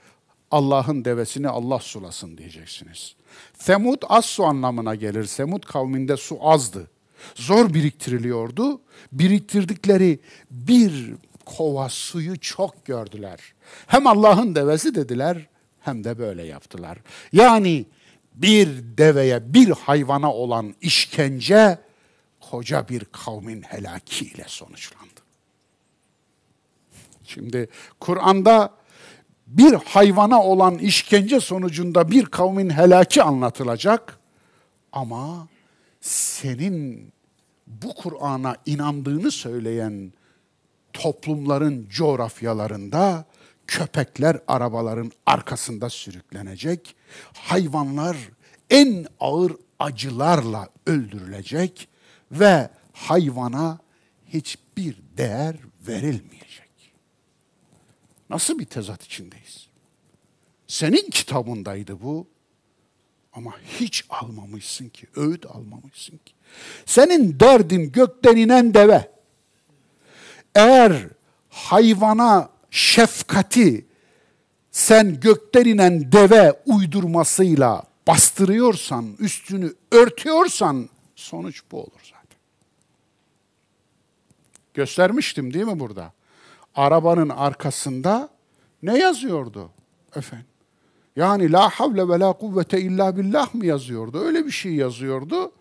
Allah'ın devesini Allah sulasın diyeceksiniz. Semud az su anlamına gelir. Semud kavminde su azdı. Zor biriktiriliyordu. Biriktirdikleri bir kova suyu çok gördüler. Hem Allah'ın devesi dediler hem de böyle yaptılar. Yani bir deveye, bir hayvana olan işkence koca bir kavmin helakiyle sonuçlandı. Şimdi Kur'an'da bir hayvana olan işkence sonucunda bir kavmin helaki anlatılacak ama senin bu Kur'an'a inandığını söyleyen toplumların coğrafyalarında köpekler arabaların arkasında sürüklenecek, hayvanlar en ağır acılarla öldürülecek ve hayvana hiçbir değer verilmeyecek. Nasıl bir tezat içindeyiz? Senin kitabındaydı bu ama hiç almamışsın ki, öğüt almamışsın ki. Senin derdin gökten inen deve. Eğer hayvana şefkati sen gökten inen deve uydurmasıyla bastırıyorsan, üstünü örtüyorsan sonuç bu olur zaten. Göstermiştim değil mi burada? Arabanın arkasında ne yazıyordu efendim? Yani la havle ve la kuvvete illa billah mı yazıyordu? Öyle bir şey yazıyordu.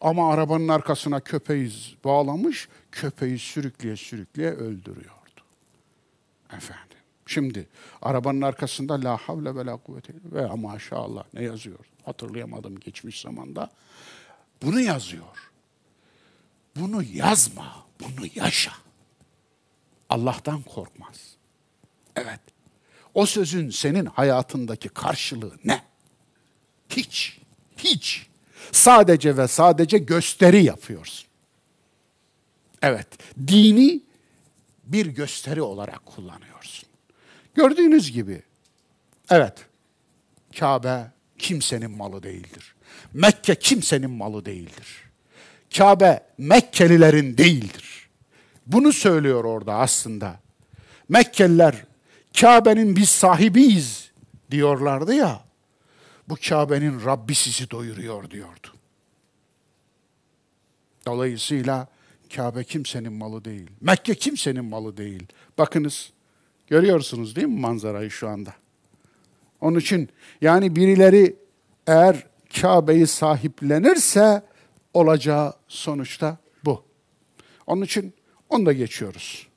Ama arabanın arkasına köpeği bağlamış, köpeği sürükleye sürükleye öldürüyordu. Efendim. Şimdi arabanın arkasında la havle ve la kuvvete ve maşallah ne yazıyor? Hatırlayamadım geçmiş zamanda. Bunu yazıyor. Bunu yazma, bunu yaşa. Allah'tan korkmaz. Evet. O sözün senin hayatındaki karşılığı ne? Hiç. Hiç. Sadece ve sadece gösteri yapıyorsun. Evet. Dini bir gösteri olarak kullanıyorsun. Gördüğünüz gibi evet Kabe kimsenin malı değildir. Mekke kimsenin malı değildir. Kabe Mekkelilerin değildir. Bunu söylüyor orada aslında. Mekkeliler Kabe'nin biz sahibiyiz diyorlardı ya. Bu Kabe'nin Rabbi sizi doyuruyor diyordu. Dolayısıyla Kabe kimsenin malı değil. Mekke kimsenin malı değil. Bakınız görüyorsunuz değil mi manzarayı şu anda? Onun için yani birileri eğer Kabe'yi sahiplenirse olacağı sonuçta bu. Onun için onu da geçiyoruz.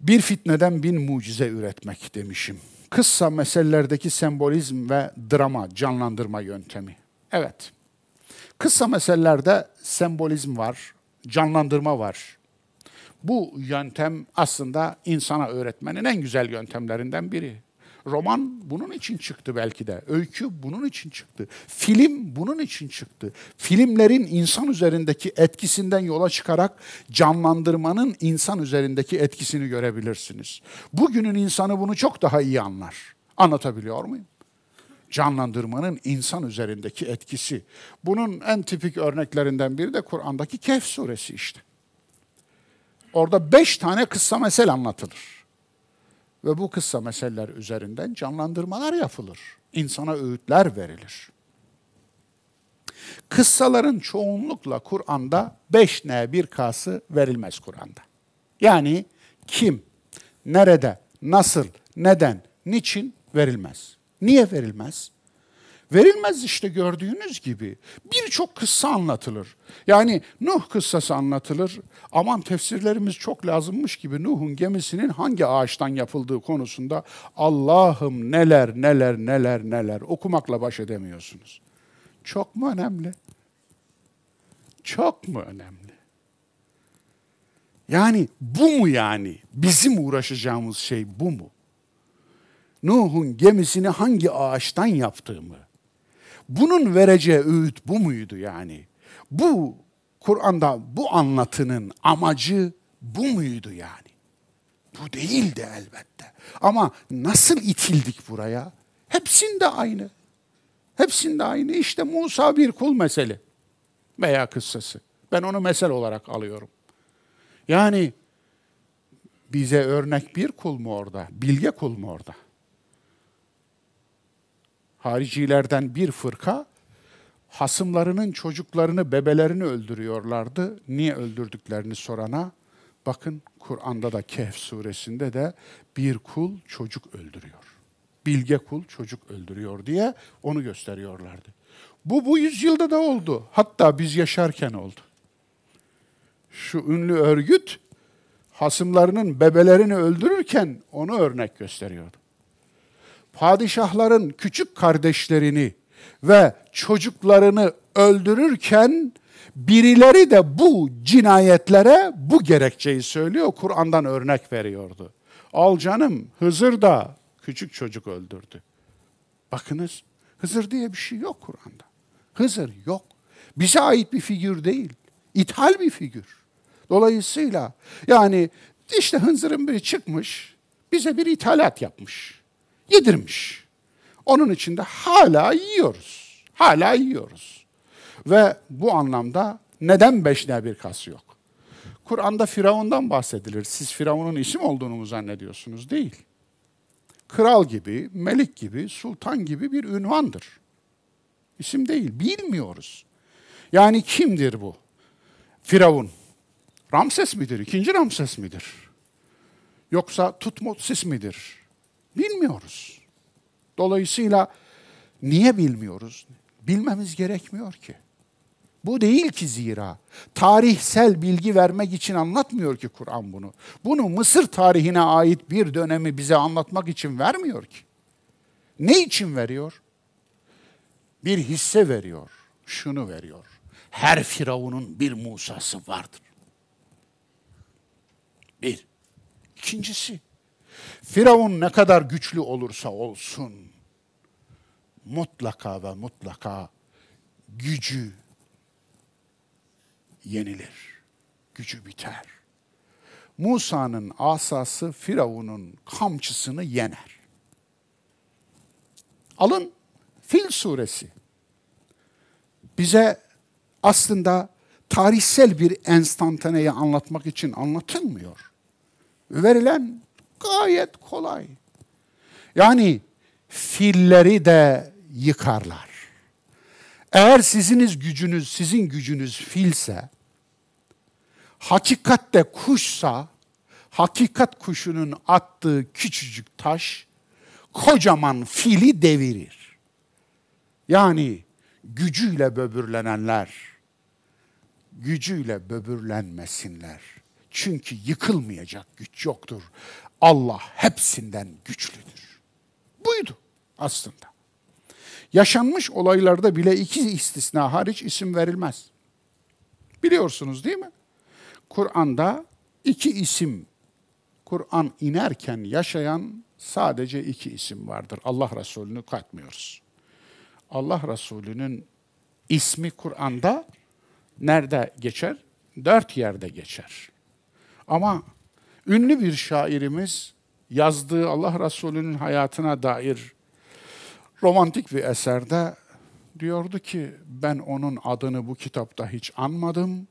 Bir fitneden bin mucize üretmek demişim. Kıssa meselelerdeki sembolizm ve drama canlandırma yöntemi. Evet. Kıssa meselelerde sembolizm var, canlandırma var. Bu yöntem aslında insana öğretmenin en güzel yöntemlerinden biri. Roman bunun için çıktı belki de. Öykü bunun için çıktı. Film bunun için çıktı. Filmlerin insan üzerindeki etkisinden yola çıkarak canlandırmanın insan üzerindeki etkisini görebilirsiniz. Bugünün insanı bunu çok daha iyi anlar. Anlatabiliyor muyum? Canlandırmanın insan üzerindeki etkisi. Bunun en tipik örneklerinden biri de Kur'an'daki Kehf suresi işte. Orada beş tane kıssa mesel anlatılır. Ve bu kıssa meseleler üzerinden canlandırmalar yapılır. İnsana öğütler verilir. Kıssaların çoğunlukla Kur'an'da 5 n bir kası verilmez Kur'an'da. Yani kim, nerede, nasıl, neden, niçin verilmez. Niye verilmez? Verilmez işte gördüğünüz gibi. Birçok kıssa anlatılır. Yani Nuh kıssası anlatılır. Aman tefsirlerimiz çok lazımmış gibi Nuh'un gemisinin hangi ağaçtan yapıldığı konusunda Allah'ım neler neler neler neler okumakla baş edemiyorsunuz. Çok mu önemli? Çok mu önemli? Yani bu mu yani? Bizim uğraşacağımız şey bu mu? Nuh'un gemisini hangi ağaçtan yaptığımı, bunun vereceği öğüt bu muydu yani? Bu Kur'an'da bu anlatının amacı bu muydu yani? Bu değildi elbette. Ama nasıl itildik buraya? Hepsinde aynı. Hepsinde aynı. İşte Musa bir kul mesele veya kıssası. Ben onu mesel olarak alıyorum. Yani bize örnek bir kul mu orada? Bilge kul mu orada? Haricilerden bir fırka hasımlarının çocuklarını, bebelerini öldürüyorlardı. Niye öldürdüklerini sorana bakın Kur'an'da da Kehf suresinde de bir kul çocuk öldürüyor. Bilge kul çocuk öldürüyor diye onu gösteriyorlardı. Bu bu yüzyılda da oldu. Hatta biz yaşarken oldu. Şu ünlü örgüt hasımlarının bebelerini öldürürken onu örnek gösteriyordu padişahların küçük kardeşlerini ve çocuklarını öldürürken birileri de bu cinayetlere bu gerekçeyi söylüyor. Kur'an'dan örnek veriyordu. Al canım Hızır da küçük çocuk öldürdü. Bakınız Hızır diye bir şey yok Kur'an'da. Hızır yok. Bize ait bir figür değil. İthal bir figür. Dolayısıyla yani işte Hızır'ın biri çıkmış, bize bir ithalat yapmış yedirmiş. Onun için de hala yiyoruz. Hala yiyoruz. Ve bu anlamda neden beş bir kas yok? Kur'an'da Firavun'dan bahsedilir. Siz Firavun'un isim olduğunu mu zannediyorsunuz? Değil. Kral gibi, melik gibi, sultan gibi bir ünvandır. İsim değil, bilmiyoruz. Yani kimdir bu? Firavun. Ramses midir? İkinci Ramses midir? Yoksa Tutmosis midir? Bilmiyoruz. Dolayısıyla niye bilmiyoruz? Bilmemiz gerekmiyor ki. Bu değil ki zira. Tarihsel bilgi vermek için anlatmıyor ki Kur'an bunu. Bunu Mısır tarihine ait bir dönemi bize anlatmak için vermiyor ki. Ne için veriyor? Bir hisse veriyor. Şunu veriyor. Her firavunun bir Musa'sı vardır. Bir. İkincisi, Firavun ne kadar güçlü olursa olsun, mutlaka ve mutlaka gücü yenilir. Gücü biter. Musa'nın asası Firavun'un kamçısını yener. Alın Fil suresi. Bize aslında tarihsel bir enstantaneyi anlatmak için anlatılmıyor. Verilen gayet kolay. Yani filleri de yıkarlar. Eğer siziniz gücünüz, sizin gücünüz filse, hakikatte kuşsa, hakikat kuşunun attığı küçücük taş, kocaman fili devirir. Yani gücüyle böbürlenenler, gücüyle böbürlenmesinler. Çünkü yıkılmayacak güç yoktur. Allah hepsinden güçlüdür. Buydu aslında. Yaşanmış olaylarda bile iki istisna hariç isim verilmez. Biliyorsunuz değil mi? Kur'an'da iki isim, Kur'an inerken yaşayan sadece iki isim vardır. Allah Resulü'nü katmıyoruz. Allah Resulü'nün ismi Kur'an'da nerede geçer? Dört yerde geçer. Ama ünlü bir şairimiz yazdığı Allah Resulü'nün hayatına dair romantik bir eserde diyordu ki ben onun adını bu kitapta hiç anmadım.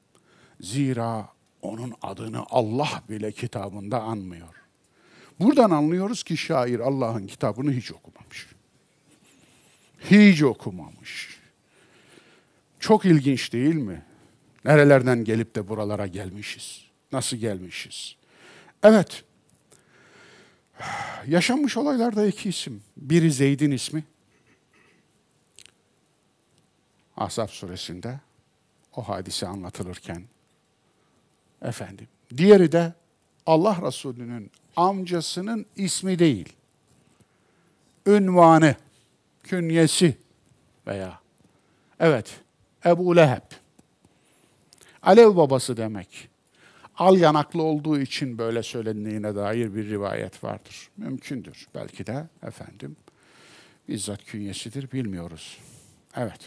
Zira onun adını Allah bile kitabında anmıyor. Buradan anlıyoruz ki şair Allah'ın kitabını hiç okumamış. Hiç okumamış. Çok ilginç değil mi? Nerelerden gelip de buralara gelmişiz? Nasıl gelmişiz? Evet. Yaşanmış olaylarda iki isim. Biri Zeyd'in ismi. Ahzab suresinde o hadise anlatılırken efendim. Diğeri de Allah Resulü'nün amcasının ismi değil. Ünvanı, künyesi veya evet Ebu Leheb. Alev babası demek. Al yanaklı olduğu için böyle söylendiğine dair bir rivayet vardır. Mümkündür. Belki de efendim bizzat künyesidir bilmiyoruz. Evet.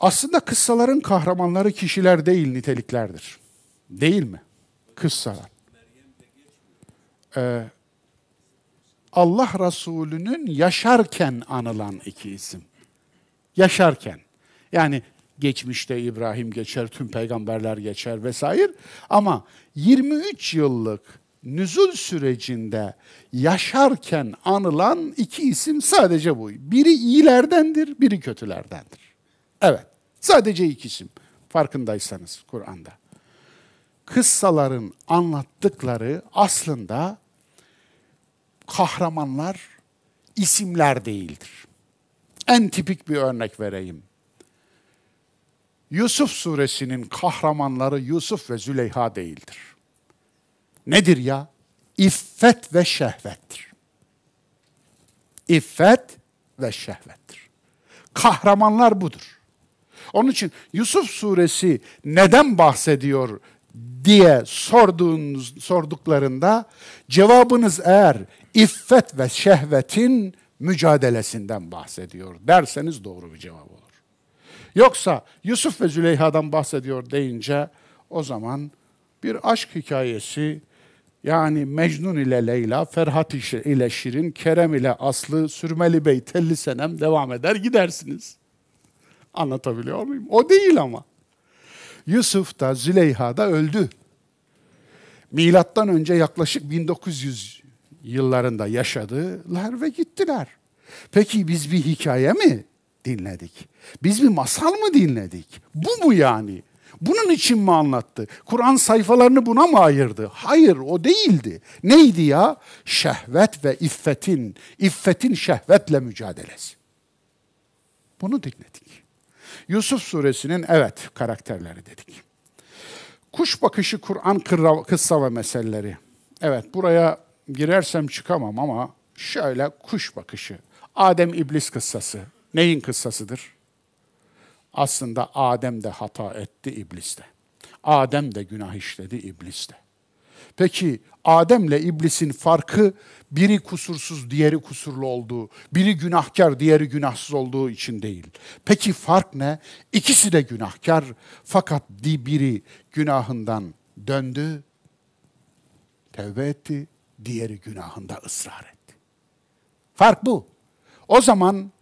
Aslında kıssaların kahramanları kişiler değil niteliklerdir. Değil mi? Kıssalar. Ee, Allah Resulü'nün yaşarken anılan iki isim. Yaşarken. Yani geçmişte İbrahim geçer, tüm peygamberler geçer vesaire. Ama 23 yıllık nüzul sürecinde yaşarken anılan iki isim sadece bu. Biri iyilerdendir, biri kötülerdendir. Evet, sadece iki isim farkındaysanız Kur'an'da. Kıssaların anlattıkları aslında kahramanlar isimler değildir. En tipik bir örnek vereyim. Yusuf suresinin kahramanları Yusuf ve Züleyha değildir. Nedir ya? İffet ve şehvettir. İffet ve şehvettir. Kahramanlar budur. Onun için Yusuf suresi neden bahsediyor diye sorduğunuz, sorduklarında cevabınız eğer iffet ve şehvetin mücadelesinden bahsediyor derseniz doğru bir cevap olur. Yoksa Yusuf ve Züleyha'dan bahsediyor deyince o zaman bir aşk hikayesi yani Mecnun ile Leyla, Ferhat ile Şirin, Kerem ile Aslı, Sürmeli Bey, Telli Senem devam eder gidersiniz. Anlatabiliyor muyum? O değil ama. Yusuf da Züleyha da öldü. Milattan önce yaklaşık 1900 yıllarında yaşadılar ve gittiler. Peki biz bir hikaye mi dinledik? Biz bir masal mı dinledik? Bu mu yani? Bunun için mi anlattı? Kur'an sayfalarını buna mı ayırdı? Hayır, o değildi. Neydi ya? Şehvet ve iffetin, iffetin şehvetle mücadelesi. Bunu dinledik. Yusuf suresinin evet karakterleri dedik. Kuş bakışı Kur'an kıssa ve meseleleri. Evet buraya girersem çıkamam ama şöyle kuş bakışı. Adem iblis kıssası. Neyin kıssasıdır? Aslında Adem de hata etti iblis de. Adem de günah işledi iblis de. Peki Adem'le iblisin farkı biri kusursuz, diğeri kusurlu olduğu, biri günahkar, diğeri günahsız olduğu için değil. Peki fark ne? İkisi de günahkar fakat biri günahından döndü, tevbe etti, diğeri günahında ısrar etti. Fark bu. O zaman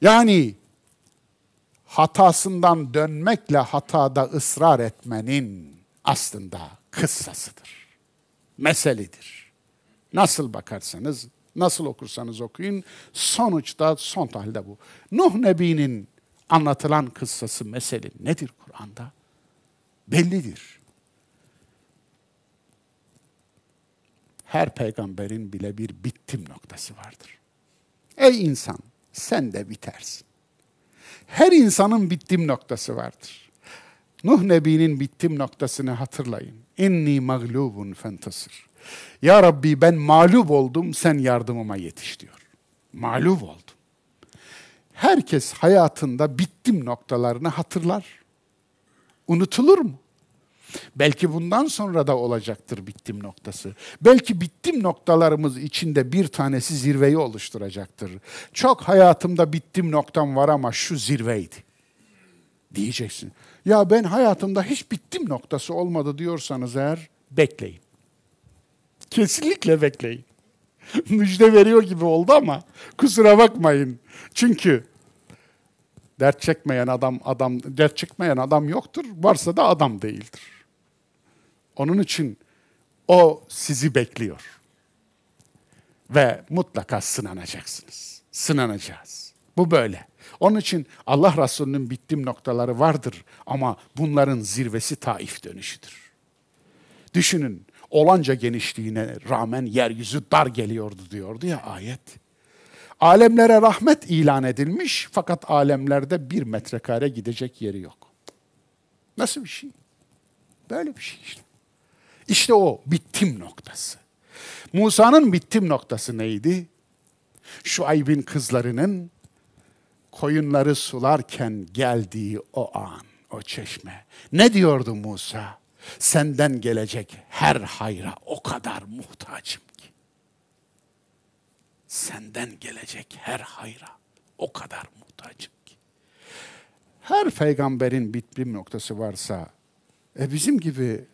yani hatasından dönmekle hatada ısrar etmenin aslında kıssasıdır. Meselidir. Nasıl bakarsanız, nasıl okursanız okuyun, sonuçta son tahlilde bu. Nuh Nebi'nin anlatılan kıssası, mesele nedir Kur'an'da? Bellidir. Her peygamberin bile bir bittim noktası vardır. Ey insan, sen de bitersin. Her insanın bittim noktası vardır. Nuh Nebi'nin bittim noktasını hatırlayın. İnni maglubun fentasır. Ya Rabbi ben mağlup oldum, sen yardımıma yetiş diyor. Mağlup oldum. Herkes hayatında bittim noktalarını hatırlar. Unutulur mu? Belki bundan sonra da olacaktır bittim noktası. Belki bittim noktalarımız içinde bir tanesi zirveyi oluşturacaktır. Çok hayatımda bittim noktam var ama şu zirveydi. Diyeceksin. Ya ben hayatımda hiç bittim noktası olmadı diyorsanız eğer bekleyin. Kesinlikle bekleyin. Müjde veriyor gibi oldu ama kusura bakmayın. Çünkü dert çekmeyen adam adam dert çekmeyen adam yoktur. Varsa da adam değildir. Onun için o sizi bekliyor. Ve mutlaka sınanacaksınız. Sınanacağız. Bu böyle. Onun için Allah Resulü'nün bittim noktaları vardır ama bunların zirvesi Taif dönüşüdür. Düşünün olanca genişliğine rağmen yeryüzü dar geliyordu diyordu ya ayet. Alemlere rahmet ilan edilmiş fakat alemlerde bir metrekare gidecek yeri yok. Nasıl bir şey? Böyle bir şey işte. İşte o bittim noktası. Musa'nın bittim noktası neydi? Şu Aybin kızlarının koyunları sularken geldiği o an, o çeşme. Ne diyordu Musa? Senden gelecek her hayra o kadar muhtacım ki. Senden gelecek her hayra o kadar muhtacım ki. Her peygamberin bittim noktası varsa, e bizim gibi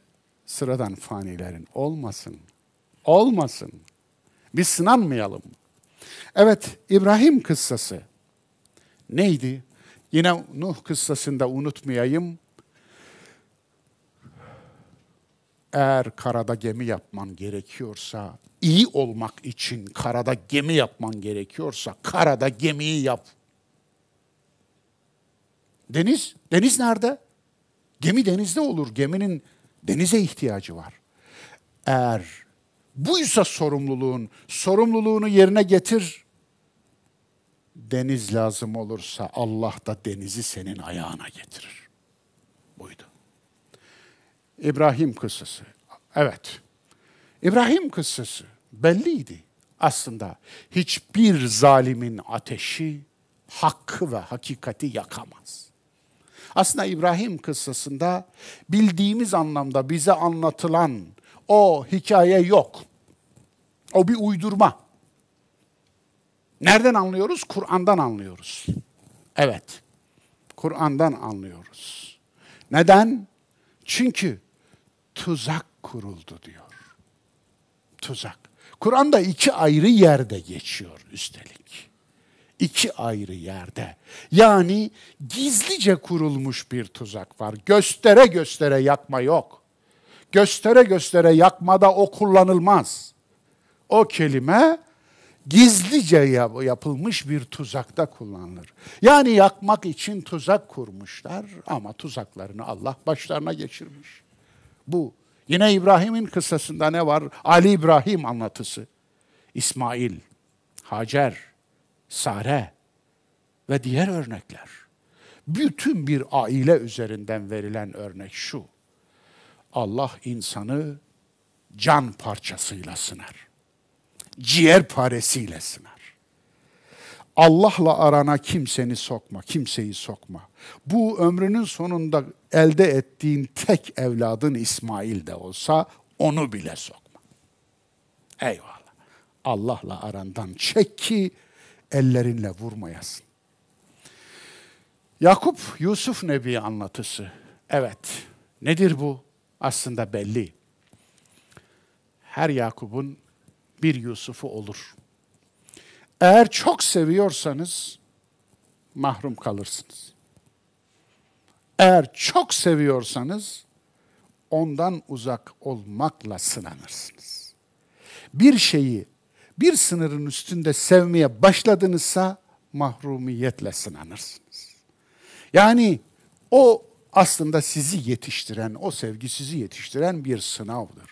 sıradan fanilerin olmasın. Olmasın. Biz sınanmayalım. Evet, İbrahim kıssası neydi? Yine Nuh kıssasında unutmayayım. Eğer karada gemi yapman gerekiyorsa, iyi olmak için karada gemi yapman gerekiyorsa, karada gemiyi yap. Deniz, deniz nerede? Gemi denizde olur. Geminin denize ihtiyacı var. Eğer buysa sorumluluğun, sorumluluğunu yerine getir. Deniz lazım olursa Allah da denizi senin ayağına getirir. Buydu. İbrahim kıssası. Evet. İbrahim kıssası belliydi aslında. Hiçbir zalimin ateşi hakkı ve hakikati yakamaz. Aslında İbrahim kıssasında bildiğimiz anlamda bize anlatılan o hikaye yok. O bir uydurma. Nereden anlıyoruz? Kur'an'dan anlıyoruz. Evet. Kur'an'dan anlıyoruz. Neden? Çünkü tuzak kuruldu diyor. Tuzak. Kur'an'da iki ayrı yerde geçiyor üstelik. İki ayrı yerde. Yani gizlice kurulmuş bir tuzak var. Göstere göstere yakma yok. Göstere göstere yakmada o kullanılmaz. O kelime gizlice yapılmış bir tuzakta kullanılır. Yani yakmak için tuzak kurmuşlar ama tuzaklarını Allah başlarına geçirmiş. Bu yine İbrahim'in kıssasında ne var? Ali İbrahim anlatısı. İsmail, Hacer, Sare ve diğer örnekler. Bütün bir aile üzerinden verilen örnek şu. Allah insanı can parçasıyla sınar. Ciğer paresiyle sınar. Allah'la arana kimseni sokma, kimseyi sokma. Bu ömrünün sonunda elde ettiğin tek evladın İsmail de olsa onu bile sokma. Eyvallah. Allah'la arandan çek ki ellerinle vurmayasın. Yakup Yusuf Nebi anlatısı. Evet. Nedir bu? Aslında belli. Her Yakup'un bir Yusuf'u olur. Eğer çok seviyorsanız mahrum kalırsınız. Eğer çok seviyorsanız ondan uzak olmakla sınanırsınız. Bir şeyi bir sınırın üstünde sevmeye başladınızsa mahrumiyetle sınanırsınız. Yani o aslında sizi yetiştiren, o sevgi sizi yetiştiren bir sınavdır.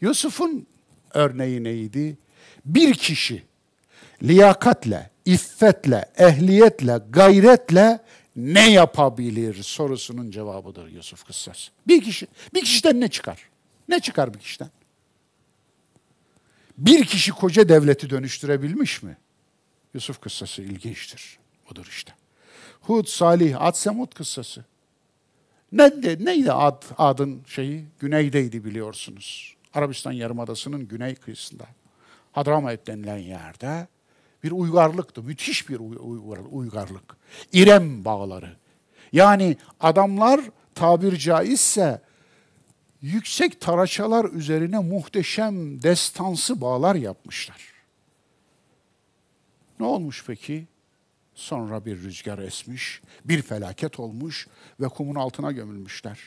Yusuf'un örneği neydi? Bir kişi liyakatle, iffetle, ehliyetle, gayretle ne yapabilir sorusunun cevabıdır Yusuf kıssası. Bir kişi, bir kişiden ne çıkar? Ne çıkar bir kişiden? Bir kişi koca devleti dönüştürebilmiş mi? Yusuf kıssası ilginçtir. Odur işte. Hud, Salih, Ad, Semud kıssası. Neydi, neydi Ad, Ad'ın şeyi? Güneydeydi biliyorsunuz. Arabistan Yarımadası'nın güney kıyısında. Hadramaut denilen yerde bir uygarlıktı. Müthiş bir uygarlık. İrem bağları. Yani adamlar tabir caizse yüksek taraçalar üzerine muhteşem destansı bağlar yapmışlar. Ne olmuş peki? Sonra bir rüzgar esmiş, bir felaket olmuş ve kumun altına gömülmüşler.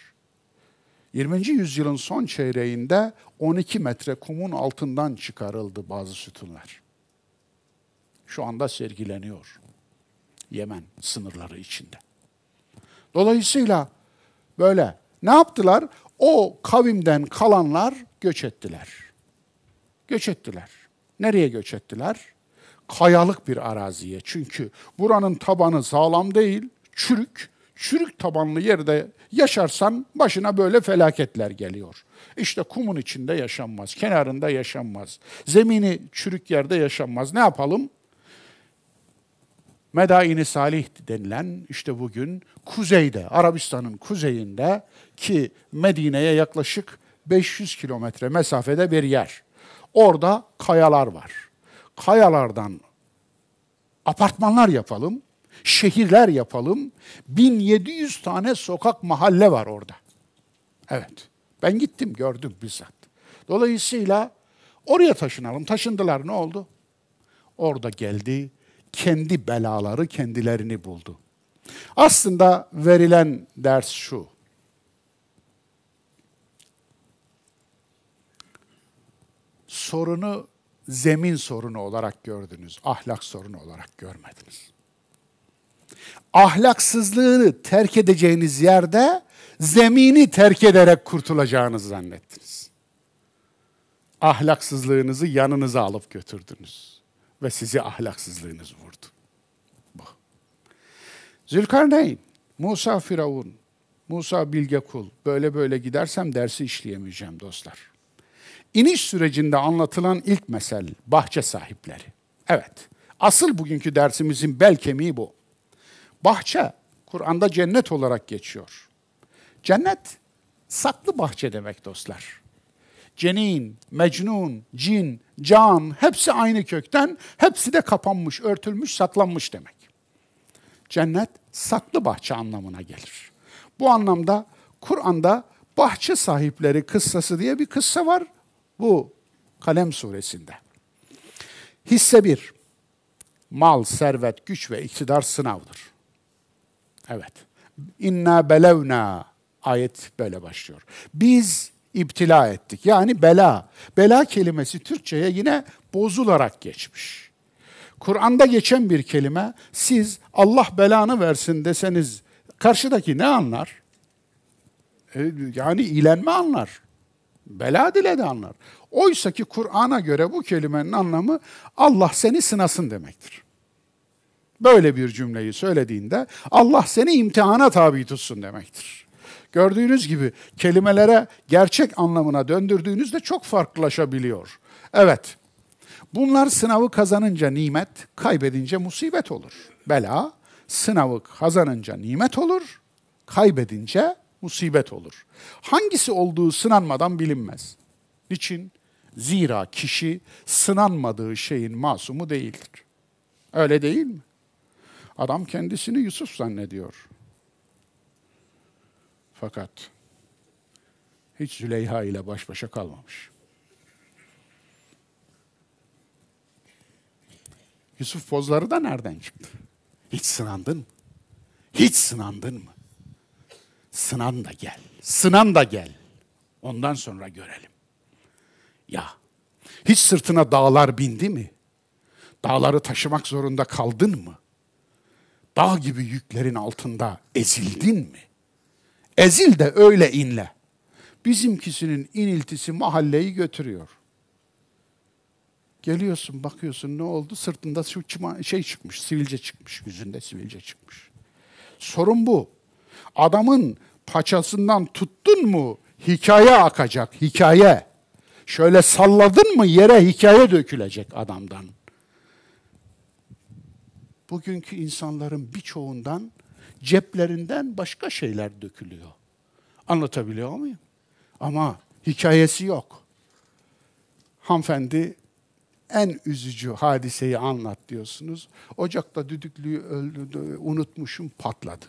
20. yüzyılın son çeyreğinde 12 metre kumun altından çıkarıldı bazı sütunlar. Şu anda sergileniyor. Yemen sınırları içinde. Dolayısıyla böyle ne yaptılar? O kavimden kalanlar göç ettiler. Göç ettiler. Nereye göç ettiler? Kayalık bir araziye. Çünkü buranın tabanı sağlam değil, çürük. Çürük tabanlı yerde yaşarsan başına böyle felaketler geliyor. İşte kumun içinde yaşanmaz, kenarında yaşanmaz. Zemini çürük yerde yaşanmaz. Ne yapalım? Medaini Salih denilen işte bugün kuzeyde, Arabistan'ın kuzeyinde ki Medine'ye yaklaşık 500 kilometre mesafede bir yer. Orada kayalar var. Kayalardan apartmanlar yapalım, şehirler yapalım. 1700 tane sokak mahalle var orada. Evet, ben gittim gördüm bizzat. Dolayısıyla oraya taşınalım. Taşındılar ne oldu? Orada geldi kendi belaları kendilerini buldu. Aslında verilen ders şu. Sorunu zemin sorunu olarak gördünüz, ahlak sorunu olarak görmediniz. Ahlaksızlığını terk edeceğiniz yerde zemini terk ederek kurtulacağınızı zannettiniz. Ahlaksızlığınızı yanınıza alıp götürdünüz ve sizi ahlaksızlığınız vurdu. Bu. Zülkarneyn, Musa Firavun, Musa Bilge Kul, böyle böyle gidersem dersi işleyemeyeceğim dostlar. İniş sürecinde anlatılan ilk mesel bahçe sahipleri. Evet, asıl bugünkü dersimizin bel kemiği bu. Bahçe, Kur'an'da cennet olarak geçiyor. Cennet, saklı bahçe demek dostlar cenin, mecnun, cin, can hepsi aynı kökten, hepsi de kapanmış, örtülmüş, saklanmış demek. Cennet saklı bahçe anlamına gelir. Bu anlamda Kur'an'da bahçe sahipleri kıssası diye bir kıssa var. Bu Kalem suresinde. Hisse bir, mal, servet, güç ve iktidar sınavdır. Evet. İnna belevna ayet böyle başlıyor. Biz İptila ettik. Yani bela. Bela kelimesi Türkçe'ye yine bozularak geçmiş. Kur'an'da geçen bir kelime, siz Allah belanı versin deseniz karşıdaki ne anlar? E, yani ilenme anlar. Bela dile de anlar. Oysa ki Kur'an'a göre bu kelimenin anlamı Allah seni sınasın demektir. Böyle bir cümleyi söylediğinde Allah seni imtihana tabi tutsun demektir. Gördüğünüz gibi kelimelere gerçek anlamına döndürdüğünüzde çok farklılaşabiliyor. Evet, bunlar sınavı kazanınca nimet, kaybedince musibet olur. Bela, sınavı kazanınca nimet olur, kaybedince musibet olur. Hangisi olduğu sınanmadan bilinmez. Niçin? Zira kişi sınanmadığı şeyin masumu değildir. Öyle değil mi? Adam kendisini Yusuf zannediyor. Fakat hiç Züleyha ile baş başa kalmamış. Yusuf pozları da nereden çıktı? Hiç sınandın mı? Hiç sınandın mı? Sınan da gel. Sınan da gel. Ondan sonra görelim. Ya hiç sırtına dağlar bindi mi? Dağları taşımak zorunda kaldın mı? Dağ gibi yüklerin altında ezildin mi? Ezil de öyle inle. Bizimkisinin iniltisi mahalleyi götürüyor. Geliyorsun bakıyorsun ne oldu? Sırtında şu çıma, şey çıkmış, sivilce çıkmış. Yüzünde sivilce çıkmış. Sorun bu. Adamın paçasından tuttun mu hikaye akacak, hikaye. Şöyle salladın mı yere hikaye dökülecek adamdan. Bugünkü insanların birçoğundan ceplerinden başka şeyler dökülüyor. Anlatabiliyor muyum? Ama hikayesi yok. Hanımefendi en üzücü hadiseyi anlat diyorsunuz. Ocakta düdüklüyü öldü, unutmuşum patladı.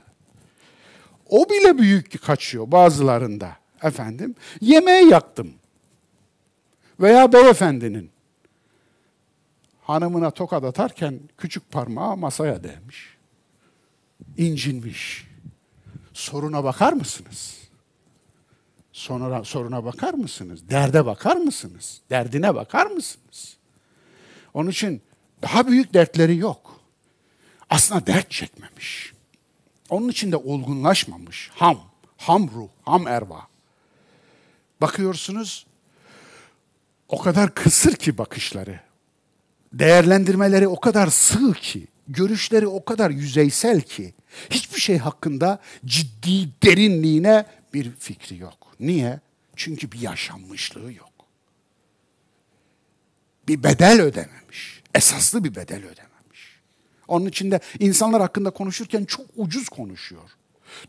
O bile büyük kaçıyor bazılarında. Efendim, yemeği yaktım. Veya beyefendinin hanımına tokat atarken küçük parmağı masaya değmiş. İncinmiş. Soruna bakar mısınız? Sonra soruna bakar mısınız? Derde bakar mısınız? Derdine bakar mısınız? Onun için daha büyük dertleri yok. Aslında dert çekmemiş. Onun için de olgunlaşmamış. Ham, ham ruh, ham erva. Bakıyorsunuz o kadar kısır ki bakışları. Değerlendirmeleri o kadar sığ ki, görüşleri o kadar yüzeysel ki hiçbir şey hakkında ciddi derinliğine bir fikri yok. Niye? Çünkü bir yaşanmışlığı yok. Bir bedel ödememiş. Esaslı bir bedel ödememiş. Onun için de insanlar hakkında konuşurken çok ucuz konuşuyor.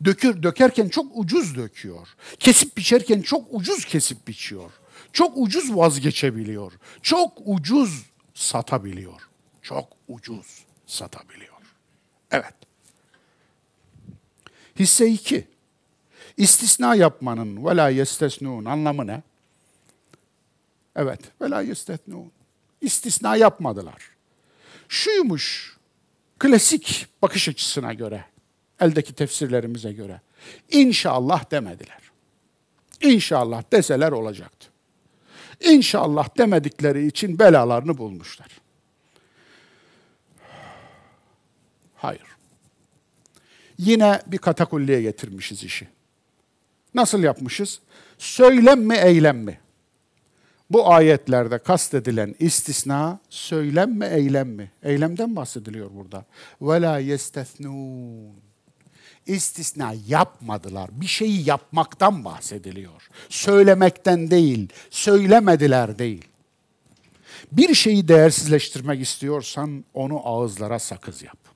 Dökür, dökerken çok ucuz döküyor. Kesip biçerken çok ucuz kesip biçiyor. Çok ucuz vazgeçebiliyor. Çok ucuz satabiliyor. Çok ucuz satabiliyor. Evet. Hisse 2. İstisna yapmanın ve la anlamı ne? Evet, ve la. İstisna yapmadılar. Şuymuş klasik bakış açısına göre, eldeki tefsirlerimize göre inşallah demediler. İnşallah deseler olacaktı. İnşallah demedikleri için belalarını bulmuşlar. Hayır. Yine bir katakulliye getirmişiz işi. Nasıl yapmışız? Söylem mi, eylem mi? Bu ayetlerde kastedilen istisna söylem mi, eylem mi? Eylemden bahsediliyor burada. Ve la. İstisna yapmadılar. Bir şeyi yapmaktan bahsediliyor. Söylemekten değil, söylemediler değil. Bir şeyi değersizleştirmek istiyorsan onu ağızlara sakız yap.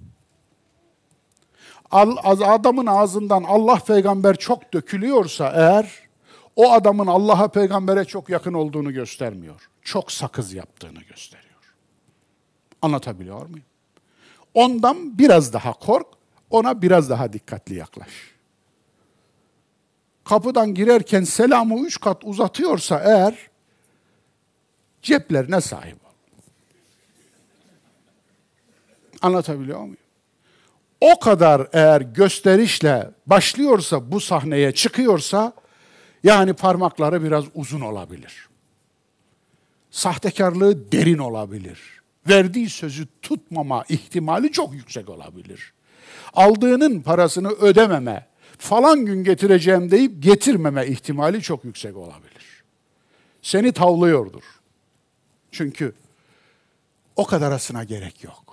Adamın ağzından Allah peygamber çok dökülüyorsa eğer o adamın Allah'a peygambere çok yakın olduğunu göstermiyor. Çok sakız yaptığını gösteriyor. Anlatabiliyor muyum? Ondan biraz daha kork, ona biraz daha dikkatli yaklaş. Kapıdan girerken selamı üç kat uzatıyorsa eğer, ceplerine sahip ol. Anlatabiliyor muyum? O kadar eğer gösterişle başlıyorsa bu sahneye çıkıyorsa Yani parmakları biraz uzun olabilir. Sahtekarlığı derin olabilir. Verdiği sözü tutmama ihtimali çok yüksek olabilir. Aldığının parasını ödememe, falan gün getireceğim deyip getirmeme ihtimali çok yüksek olabilir. Seni tavlıyordur. Çünkü o kadarasına gerek yok.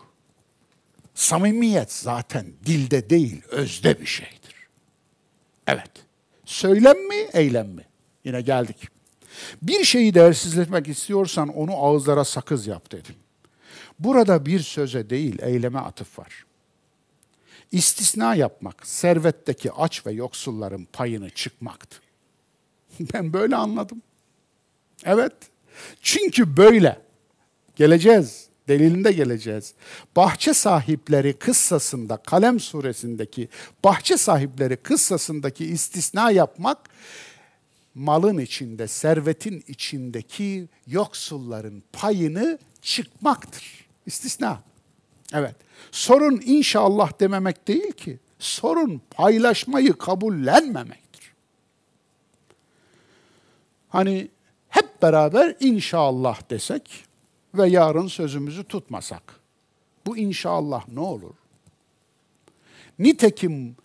Samimiyet zaten dilde değil, özde bir şeydir. Evet. Söylem mi, eylem mi? Yine geldik. Bir şeyi değersizletmek istiyorsan onu ağızlara sakız yap dedim. Burada bir söze değil, eyleme atıf var. İstisna yapmak, servetteki aç ve yoksulların payını çıkmaktı. Ben böyle anladım. Evet. Çünkü böyle. Geleceğiz. Delilinde geleceğiz. Bahçe sahipleri kıssasında, Kalem suresindeki bahçe sahipleri kıssasındaki istisna yapmak, malın içinde, servetin içindeki yoksulların payını çıkmaktır. İstisna. Evet. Sorun inşallah dememek değil ki. Sorun paylaşmayı kabullenmemektir. Hani hep beraber inşallah desek ve yarın sözümüzü tutmasak. Bu inşallah ne olur? Nitekim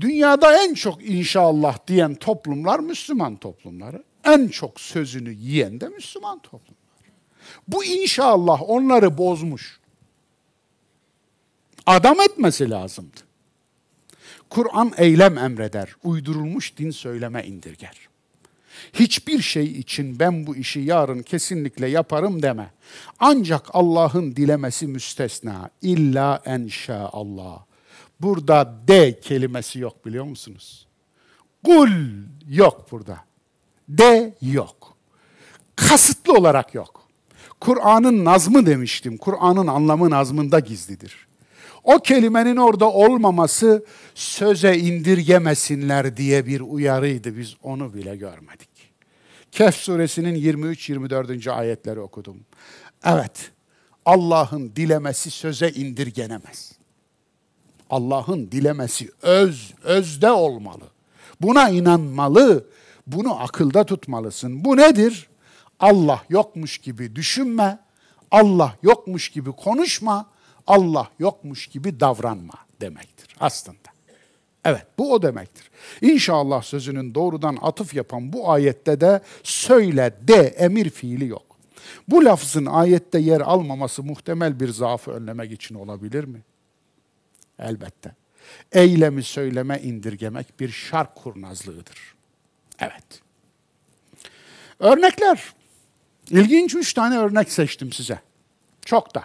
dünyada en çok inşallah diyen toplumlar Müslüman toplumları. En çok sözünü yiyen de Müslüman toplumlar. Bu inşallah onları bozmuş. Adam etmesi lazımdı. Kur'an eylem emreder, uydurulmuş din söyleme indirger. Hiçbir şey için ben bu işi yarın kesinlikle yaparım deme. Ancak Allah'ın dilemesi müstesna. İlla Allah. Burada de kelimesi yok biliyor musunuz? Kul yok burada. De yok. Kasıtlı olarak yok. Kur'an'ın nazmı demiştim. Kur'an'ın anlamı nazmında gizlidir. O kelimenin orada olmaması söze indirgemesinler diye bir uyarıydı. Biz onu bile görmedik. Kehf suresinin 23-24. ayetleri okudum. Evet, Allah'ın dilemesi söze indirgenemez. Allah'ın dilemesi öz, özde olmalı. Buna inanmalı, bunu akılda tutmalısın. Bu nedir? Allah yokmuş gibi düşünme, Allah yokmuş gibi konuşma, Allah yokmuş gibi davranma demektir aslında. Evet bu o demektir. İnşallah sözünün doğrudan atıf yapan bu ayette de söyle de emir fiili yok. Bu lafzın ayette yer almaması muhtemel bir zaafı önlemek için olabilir mi? Elbette. Eylemi söyleme indirgemek bir şark kurnazlığıdır. Evet. Örnekler. İlginç üç tane örnek seçtim size. Çok da.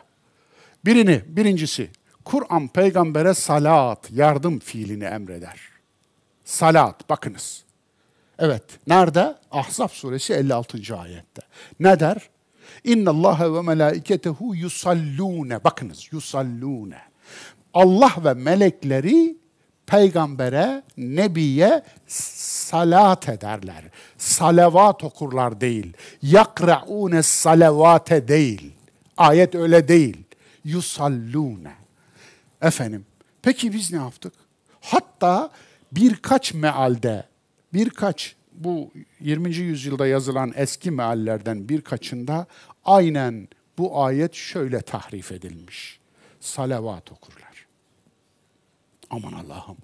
Birini, birincisi Kur'an peygambere salat, yardım fiilini emreder. Salat, bakınız. Evet, nerede? Ahzab suresi 56. ayette. Ne der? İnna Allah ve melaiketehu yusallune. Bakınız, yusallune. Allah ve melekleri peygambere, nebiye salat ederler. Salavat okurlar değil. Yakra'une salavate değil. Ayet öyle değil. Yusallune. Efendim, peki biz ne yaptık? Hatta birkaç mealde, birkaç bu 20. yüzyılda yazılan eski meallerden birkaçında aynen bu ayet şöyle tahrif edilmiş. Salavat okurlar. Aman Allah'ım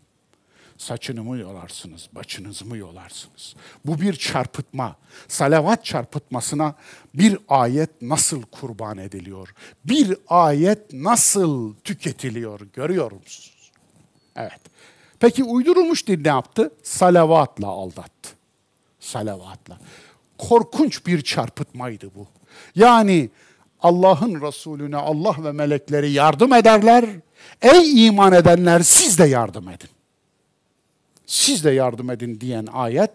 saçını mı yolarsınız, başınızı mı yolarsınız? Bu bir çarpıtma. Salavat çarpıtmasına bir ayet nasıl kurban ediliyor? Bir ayet nasıl tüketiliyor? Görüyor musunuz? Evet. Peki uydurulmuş din ne yaptı? Salavatla aldattı. Salavatla. Korkunç bir çarpıtmaydı bu. Yani Allah'ın Resulüne Allah ve melekleri yardım ederler. Ey iman edenler siz de yardım edin siz de yardım edin diyen ayet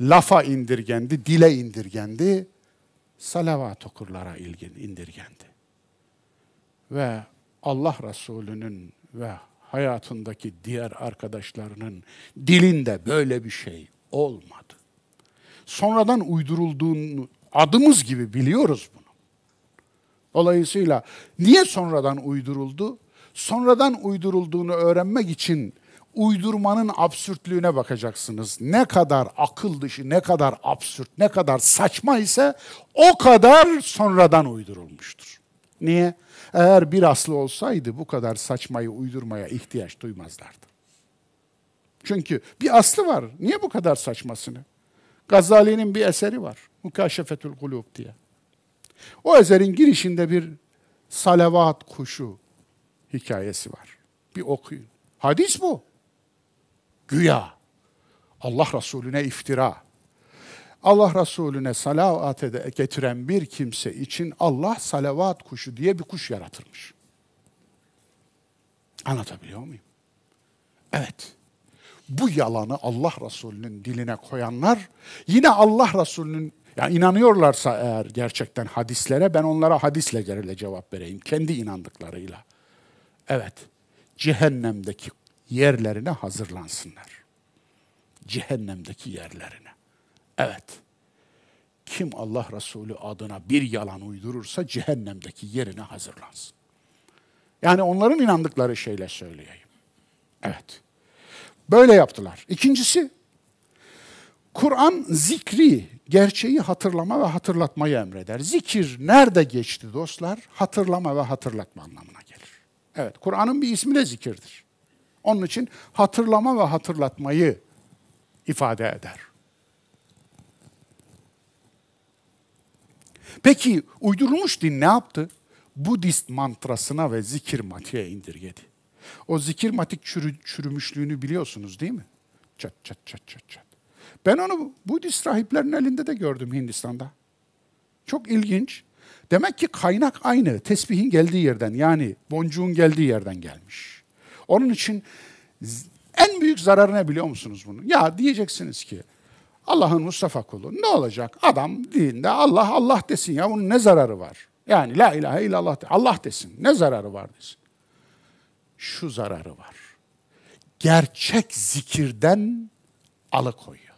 lafa indirgendi, dile indirgendi, salavat okurlara ilgin indirgendi. Ve Allah Resulü'nün ve hayatındaki diğer arkadaşlarının dilinde böyle bir şey olmadı. Sonradan uydurulduğunu adımız gibi biliyoruz bunu. Dolayısıyla niye sonradan uyduruldu? Sonradan uydurulduğunu öğrenmek için uydurmanın absürtlüğüne bakacaksınız. Ne kadar akıl dışı, ne kadar absürt, ne kadar saçma ise o kadar sonradan uydurulmuştur. Niye? Eğer bir aslı olsaydı bu kadar saçmayı uydurmaya ihtiyaç duymazlardı. Çünkü bir aslı var. Niye bu kadar saçmasını? Gazali'nin bir eseri var. Mukaşefetül Kulub diye. O eserin girişinde bir salavat kuşu hikayesi var. Bir okuyun. Hadis bu. Güya. Allah Resulüne iftira. Allah Resulüne salavat getiren bir kimse için Allah salavat kuşu diye bir kuş yaratırmış. Anlatabiliyor muyum? Evet. Bu yalanı Allah Resulü'nün diline koyanlar yine Allah Resulü'nün yani inanıyorlarsa eğer gerçekten hadislere ben onlara hadisle gerile cevap vereyim. Kendi inandıklarıyla. Evet. Cehennemdeki yerlerine hazırlansınlar. Cehennemdeki yerlerine. Evet. Kim Allah Resulü adına bir yalan uydurursa cehennemdeki yerine hazırlansın. Yani onların inandıkları şeyle söyleyeyim. Evet. Böyle yaptılar. İkincisi, Kur'an zikri, gerçeği hatırlama ve hatırlatmayı emreder. Zikir nerede geçti dostlar? Hatırlama ve hatırlatma anlamına gelir. Evet, Kur'an'ın bir ismi de zikirdir. Onun için hatırlama ve hatırlatmayı ifade eder. Peki uydurulmuş din ne yaptı? Budist mantrasına ve zikir matiğe indirgedi. O zikir matik çürü, çürümüşlüğünü biliyorsunuz değil mi? Çat çat çat çat çat. Ben onu Budist rahiplerin elinde de gördüm Hindistan'da. Çok ilginç. Demek ki kaynak aynı. Tesbihin geldiği yerden yani boncuğun geldiği yerden gelmiş. Onun için en büyük zararı ne biliyor musunuz bunu? Ya diyeceksiniz ki Allah'ın Mustafa kulu ne olacak? Adam dinde Allah Allah desin ya bunun ne zararı var? Yani la ilahe illallah Allah desin. Ne zararı var desin. Şu zararı var. Gerçek zikirden alıkoyuyor.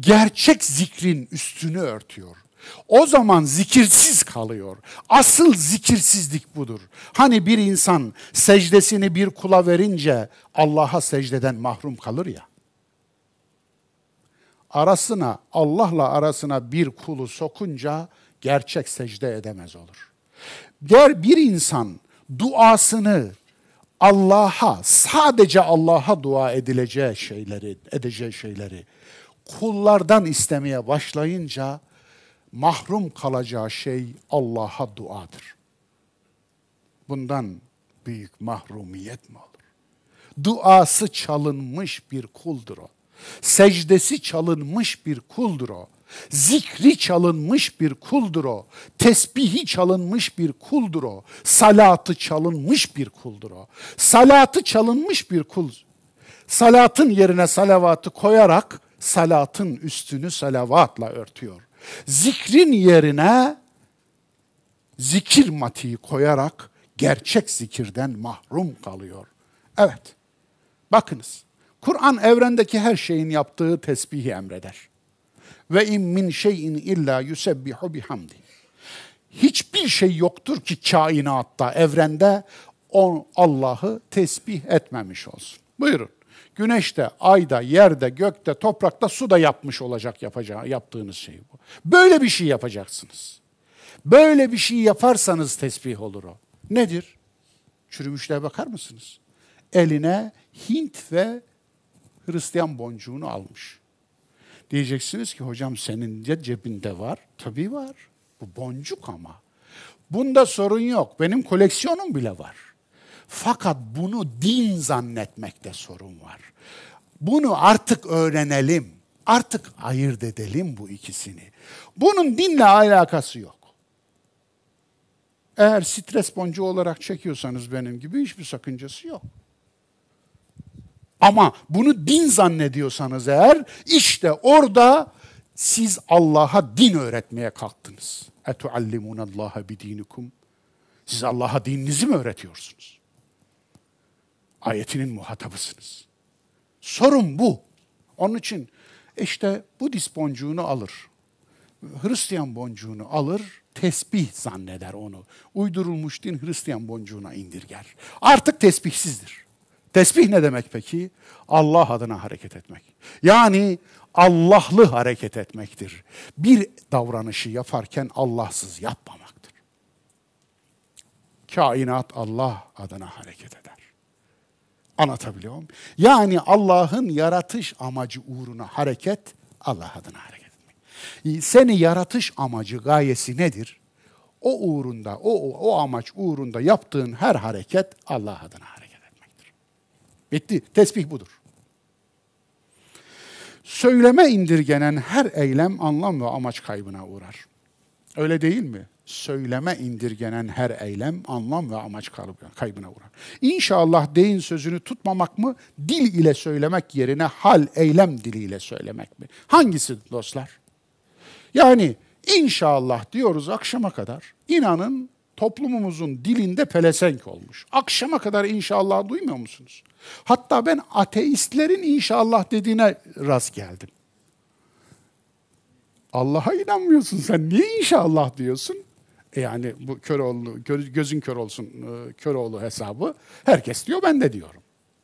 Gerçek zikrin üstünü örtüyor. O zaman zikirsiz kalıyor. Asıl zikirsizlik budur. Hani bir insan secdesini bir kula verince Allah'a secdeden mahrum kalır ya. Arasına, Allah'la arasına bir kulu sokunca gerçek secde edemez olur. Der bir insan duasını Allah'a, sadece Allah'a dua edileceği şeyleri, edeceği şeyleri kullardan istemeye başlayınca mahrum kalacağı şey Allah'a duadır. Bundan büyük mahrumiyet mi olur? Duası çalınmış bir kuldur o. Secdesi çalınmış bir kuldur o. Zikri çalınmış bir kuldur o. Tesbihi çalınmış bir kuldur o. Salatı çalınmış bir kuldur o. Salatı çalınmış bir kul. Salatın yerine salavatı koyarak salatın üstünü salavatla örtüyor. Zikrin yerine zikir matiği koyarak gerçek zikirden mahrum kalıyor. Evet. Bakınız. Kur'an evrendeki her şeyin yaptığı tesbihi emreder. Ve in min şeyin illa yusebbihu bihamdi. Hiçbir şey yoktur ki kainatta, evrende Allah'ı tesbih etmemiş olsun. Buyurun. Güneşte, ayda, yerde, gökte, toprakta, suda yapmış olacak yapacağı, yaptığınız şey bu. Böyle bir şey yapacaksınız. Böyle bir şey yaparsanız tesbih olur o. Nedir? Çürümüşlere bakar mısınız? Eline Hint ve Hristiyan boncuğunu almış. Diyeceksiniz ki hocam senin de cebinde var. Tabii var. Bu boncuk ama. Bunda sorun yok. Benim koleksiyonum bile var. Fakat bunu din zannetmekte sorun var. Bunu artık öğrenelim. Artık ayırt edelim bu ikisini. Bunun dinle alakası yok. Eğer stres boncuğu olarak çekiyorsanız benim gibi hiçbir sakıncası yok. Ama bunu din zannediyorsanız eğer işte orada siz Allah'a din öğretmeye kalktınız. Etuallimuna Allaha bidinikum. Siz Allah'a dininizi mi öğretiyorsunuz? Ayetinin muhatabısınız. Sorun bu. Onun için işte Budist boncuğunu alır. Hristiyan boncuğunu alır, tesbih zanneder onu. Uydurulmuş din Hristiyan boncuğuna indirger. Artık tesbihsizdir. Tesbih ne demek peki? Allah adına hareket etmek. Yani Allah'lı hareket etmektir. Bir davranışı yaparken Allahsız yapmamaktır. Kainat Allah adına hareket eder. Anlatabiliyor muyum? Yani Allah'ın yaratış amacı uğruna hareket, Allah adına hareket etmek. Seni yaratış amacı, gayesi nedir? O uğrunda, o, o amaç uğrunda yaptığın her hareket Allah adına hareket etmektir. Bitti. Tesbih budur. Söyleme indirgenen her eylem anlam ve amaç kaybına uğrar. Öyle değil mi? Söyleme indirgenen her eylem anlam ve amaç kaybına uğrar. İnşallah deyin sözünü tutmamak mı? Dil ile söylemek yerine hal, eylem diliyle söylemek mi? Hangisi dostlar? Yani inşallah diyoruz akşama kadar. İnanın toplumumuzun dilinde pelesenk olmuş. Akşama kadar inşallah duymuyor musunuz? Hatta ben ateistlerin inşallah dediğine rast geldim. Allah'a inanmıyorsun sen. Niye inşallah diyorsun? Yani bu Köroğlu, gözün kör olsun e, Köroğlu hesabı. Herkes diyor ben de diyorum.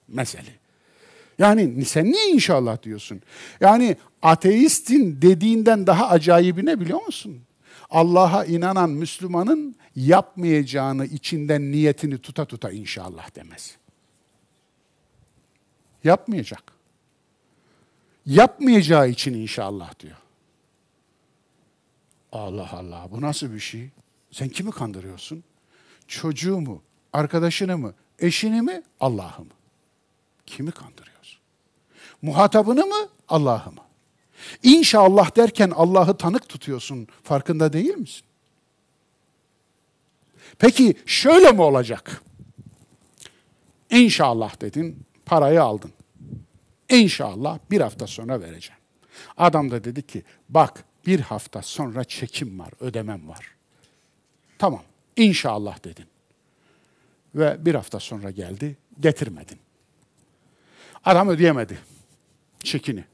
Mesele. Yani sen niye inşallah diyorsun? Yani ateistin dediğinden daha acayibi ne biliyor musun? Allah'a inanan Müslümanın yapmayacağını içinden niyetini tuta tuta inşallah demez. Yapmayacak. Yapmayacağı için inşallah diyor. Allah Allah bu nasıl bir şey? Sen kimi kandırıyorsun? Çocuğu mu? Arkadaşını mı? Eşini mi? Allah'ı mı? Kimi kandırıyorsun? Muhatabını mı? Allah'ı mı? İnşallah derken Allah'ı tanık tutuyorsun. Farkında değil misin? Peki şöyle mi olacak? İnşallah dedin, parayı aldın. İnşallah bir hafta sonra vereceğim. Adam da dedi ki, bak bir hafta sonra çekim var, ödemem var. Tamam, inşallah dedin. Ve bir hafta sonra geldi, getirmedin. Adam ödeyemedi çekini.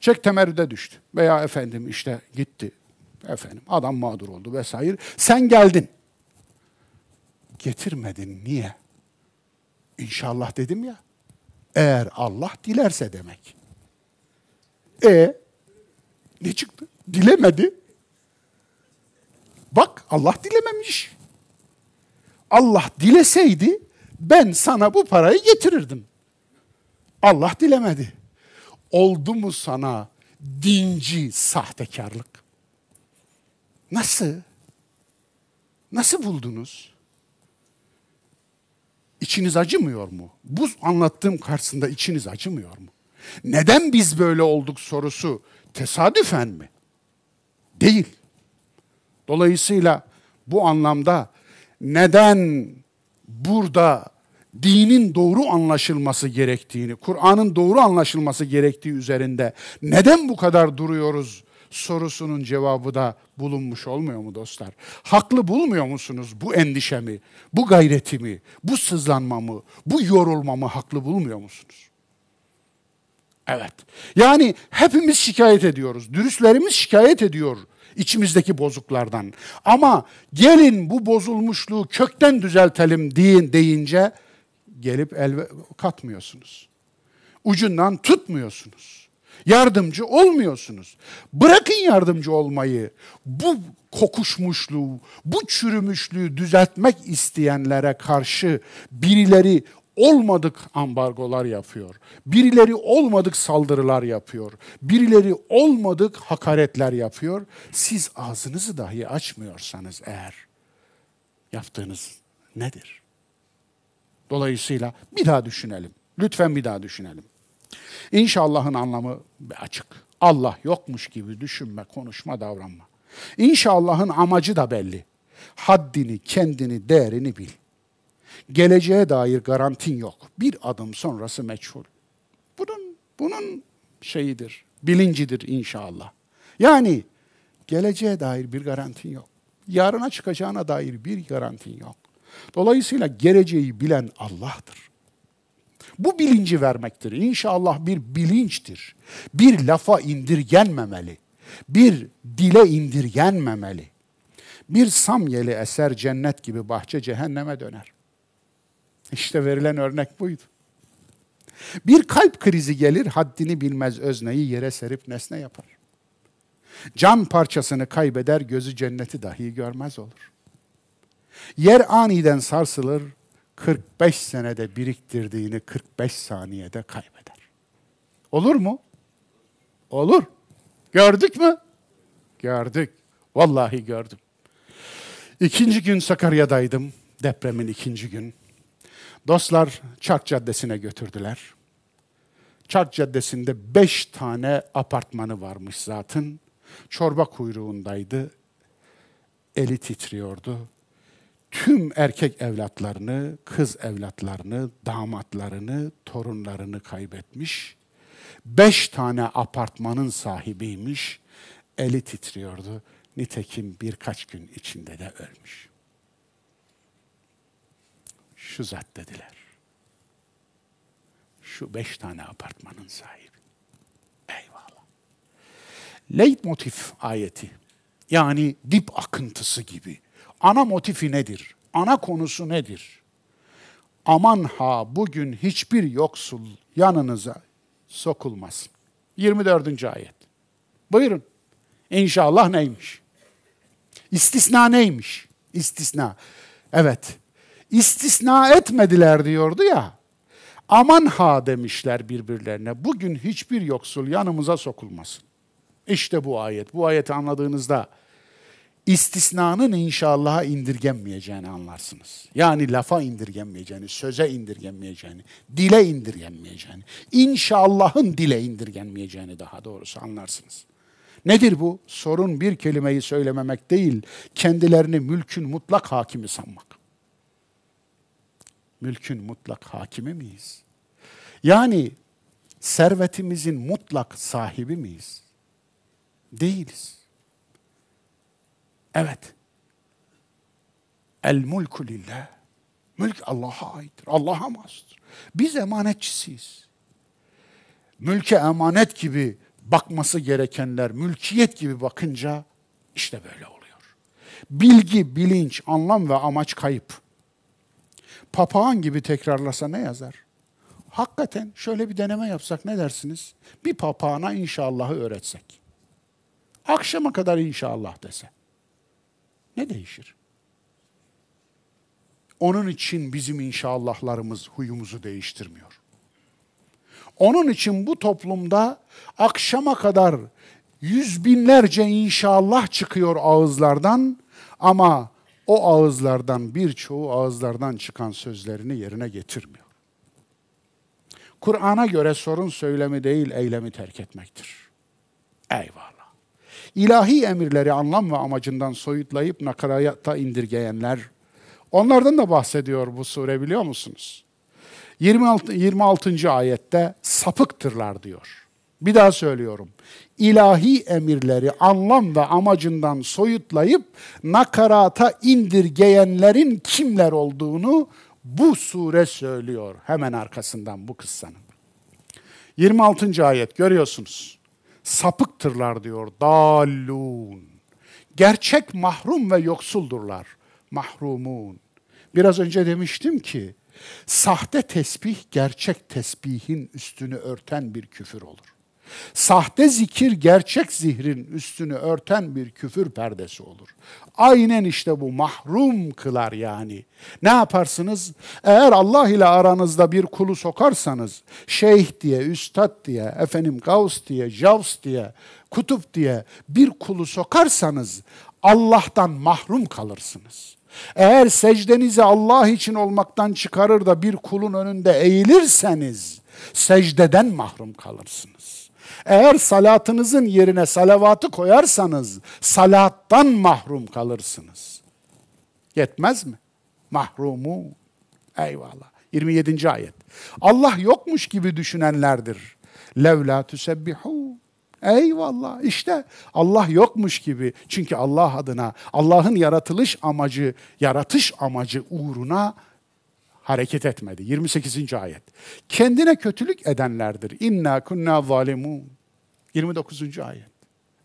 Çek temerrüde düştü. Veya efendim işte gitti. Efendim adam mağdur oldu vesaire. Sen geldin. Getirmedin. Niye? İnşallah dedim ya. Eğer Allah dilerse demek. E ne çıktı? Dilemedi. Bak Allah dilememiş. Allah dileseydi ben sana bu parayı getirirdim. Allah dilemedi. Oldu mu sana dinci sahtekarlık? Nasıl? Nasıl buldunuz? İçiniz acımıyor mu? Bu anlattığım karşısında içiniz acımıyor mu? Neden biz böyle olduk sorusu tesadüfen mi? Değil. Dolayısıyla bu anlamda neden burada dinin doğru anlaşılması gerektiğini, Kur'an'ın doğru anlaşılması gerektiği üzerinde neden bu kadar duruyoruz sorusunun cevabı da bulunmuş olmuyor mu dostlar? Haklı bulmuyor musunuz bu endişemi, bu gayretimi, bu sızlanmamı, bu yorulmamı haklı bulmuyor musunuz? Evet. Yani hepimiz şikayet ediyoruz. Dürüstlerimiz şikayet ediyor içimizdeki bozuklardan. Ama gelin bu bozulmuşluğu kökten düzeltelim deyin deyince gelip el katmıyorsunuz. Ucundan tutmuyorsunuz. Yardımcı olmuyorsunuz. Bırakın yardımcı olmayı. Bu kokuşmuşluğu, bu çürümüşlüğü düzeltmek isteyenlere karşı birileri olmadık ambargolar yapıyor. Birileri olmadık saldırılar yapıyor. Birileri olmadık hakaretler yapıyor. Siz ağzınızı dahi açmıyorsanız eğer yaptığınız nedir? Dolayısıyla bir daha düşünelim. Lütfen bir daha düşünelim. İnşallah'ın anlamı açık. Allah yokmuş gibi düşünme, konuşma, davranma. İnşallah'ın amacı da belli. Haddini, kendini, değerini bil. Geleceğe dair garantin yok. Bir adım sonrası meçhul. Bunun bunun şeyidir, bilincidir inşallah. Yani geleceğe dair bir garantin yok. Yarına çıkacağına dair bir garantin yok. Dolayısıyla geleceği bilen Allah'tır. Bu bilinci vermektir. İnşallah bir bilinçtir. Bir lafa indirgenmemeli. Bir dile indirgenmemeli. Bir samyeli eser cennet gibi bahçe cehenneme döner. İşte verilen örnek buydu. Bir kalp krizi gelir, haddini bilmez özneyi yere serip nesne yapar. Can parçasını kaybeder, gözü cenneti dahi görmez olur. Yer aniden sarsılır, 45 senede biriktirdiğini 45 saniyede kaybeder. Olur mu? Olur. Gördük mü? Gördük. Vallahi gördüm. İkinci gün Sakarya'daydım. Depremin ikinci gün. Dostlar Çark Caddesi'ne götürdüler. Çark Caddesi'nde beş tane apartmanı varmış zaten. Çorba kuyruğundaydı. Eli titriyordu. Tüm erkek evlatlarını, kız evlatlarını, damatlarını, torunlarını kaybetmiş. Beş tane apartmanın sahibiymiş. Eli titriyordu. Nitekim birkaç gün içinde de ölmüş. Şu zat dediler. Şu beş tane apartmanın sahibi. Eyvallah. Leitmotiv ayeti. Yani dip akıntısı gibi. Ana motifi nedir? Ana konusu nedir? Aman ha bugün hiçbir yoksul yanınıza sokulmaz. 24. ayet. Buyurun. İnşallah neymiş? İstisna neymiş? İstisna. Evet. İstisna etmediler diyordu ya. Aman ha demişler birbirlerine. Bugün hiçbir yoksul yanımıza sokulmasın. İşte bu ayet. Bu ayeti anladığınızda istisnanın inşallah'a indirgenmeyeceğini anlarsınız. Yani lafa indirgenmeyeceğini, söze indirgenmeyeceğini, dile indirgenmeyeceğini, inşallahın dile indirgenmeyeceğini daha doğrusu anlarsınız. Nedir bu? Sorun bir kelimeyi söylememek değil, kendilerini mülkün mutlak hakimi sanmak. Mülkün mutlak hakimi miyiz? Yani servetimizin mutlak sahibi miyiz? Değiliz. Evet. El mulku lillah. Mülk Allah'a aittir. Allah'a mahsustur. Biz emanetçisiyiz. Mülke emanet gibi bakması gerekenler mülkiyet gibi bakınca işte böyle oluyor. Bilgi, bilinç, anlam ve amaç kayıp. Papağan gibi tekrarlasa ne yazar? Hakikaten şöyle bir deneme yapsak ne dersiniz? Bir papağana inşallahı öğretsek. Akşama kadar inşallah dese. Ne değişir? Onun için bizim inşallahlarımız huyumuzu değiştirmiyor. Onun için bu toplumda akşama kadar yüz binlerce inşallah çıkıyor ağızlardan ama o ağızlardan birçoğu ağızlardan çıkan sözlerini yerine getirmiyor. Kur'an'a göre sorun söylemi değil eylemi terk etmektir. Eyvallah. İlahi emirleri anlam ve amacından soyutlayıp nakarata indirgeyenler, onlardan da bahsediyor bu sure biliyor musunuz? 26, 26. ayette sapıktırlar diyor. Bir daha söylüyorum. İlahi emirleri anlam ve amacından soyutlayıp nakarata indirgeyenlerin kimler olduğunu bu sure söylüyor. Hemen arkasından bu kıssanın. 26. ayet görüyorsunuz. Sapıktırlar diyor. Dallun. Gerçek mahrum ve yoksuldurlar. Mahrumun. Biraz önce demiştim ki Sahte tesbih gerçek tesbihin üstünü örten bir küfür olur. Sahte zikir gerçek zihrin üstünü örten bir küfür perdesi olur. Aynen işte bu mahrum kılar yani. Ne yaparsınız? Eğer Allah ile aranızda bir kulu sokarsanız, şeyh diye, üstad diye, efendim gavs diye, javs diye, kutup diye bir kulu sokarsanız Allah'tan mahrum kalırsınız. Eğer secdenizi Allah için olmaktan çıkarır da bir kulun önünde eğilirseniz secdeden mahrum kalırsınız. Eğer salatınızın yerine salavatı koyarsanız salattan mahrum kalırsınız. Yetmez mi? Mahrumu. Eyvallah. 27. ayet. Allah yokmuş gibi düşünenlerdir. Levla tüsebbihu Eyvallah işte Allah yokmuş gibi. Çünkü Allah adına Allah'ın yaratılış amacı, yaratış amacı uğruna hareket etmedi. 28. ayet. Kendine kötülük edenlerdir. İnna kunna zalimun. 29. ayet.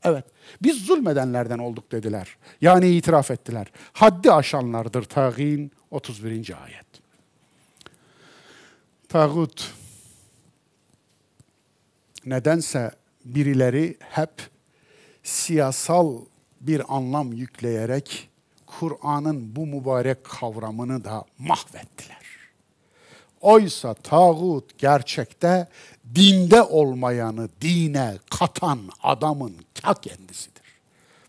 Evet. Biz zulmedenlerden olduk dediler. Yani itiraf ettiler. Haddi aşanlardır tağin 31. ayet. Tağut nedense birileri hep siyasal bir anlam yükleyerek Kur'an'ın bu mübarek kavramını da mahvettiler. Oysa tağut gerçekte dinde olmayanı dine katan adamın ta kendisidir.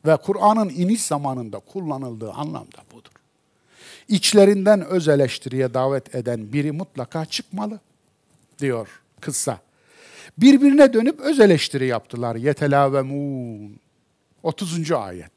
Ve Kur'an'ın iniş zamanında kullanıldığı anlamda budur. İçlerinden öz eleştiriye davet eden biri mutlaka çıkmalı diyor kıssa. Birbirine dönüp öz eleştiri yaptılar. Yetelavemun. 30. ayet.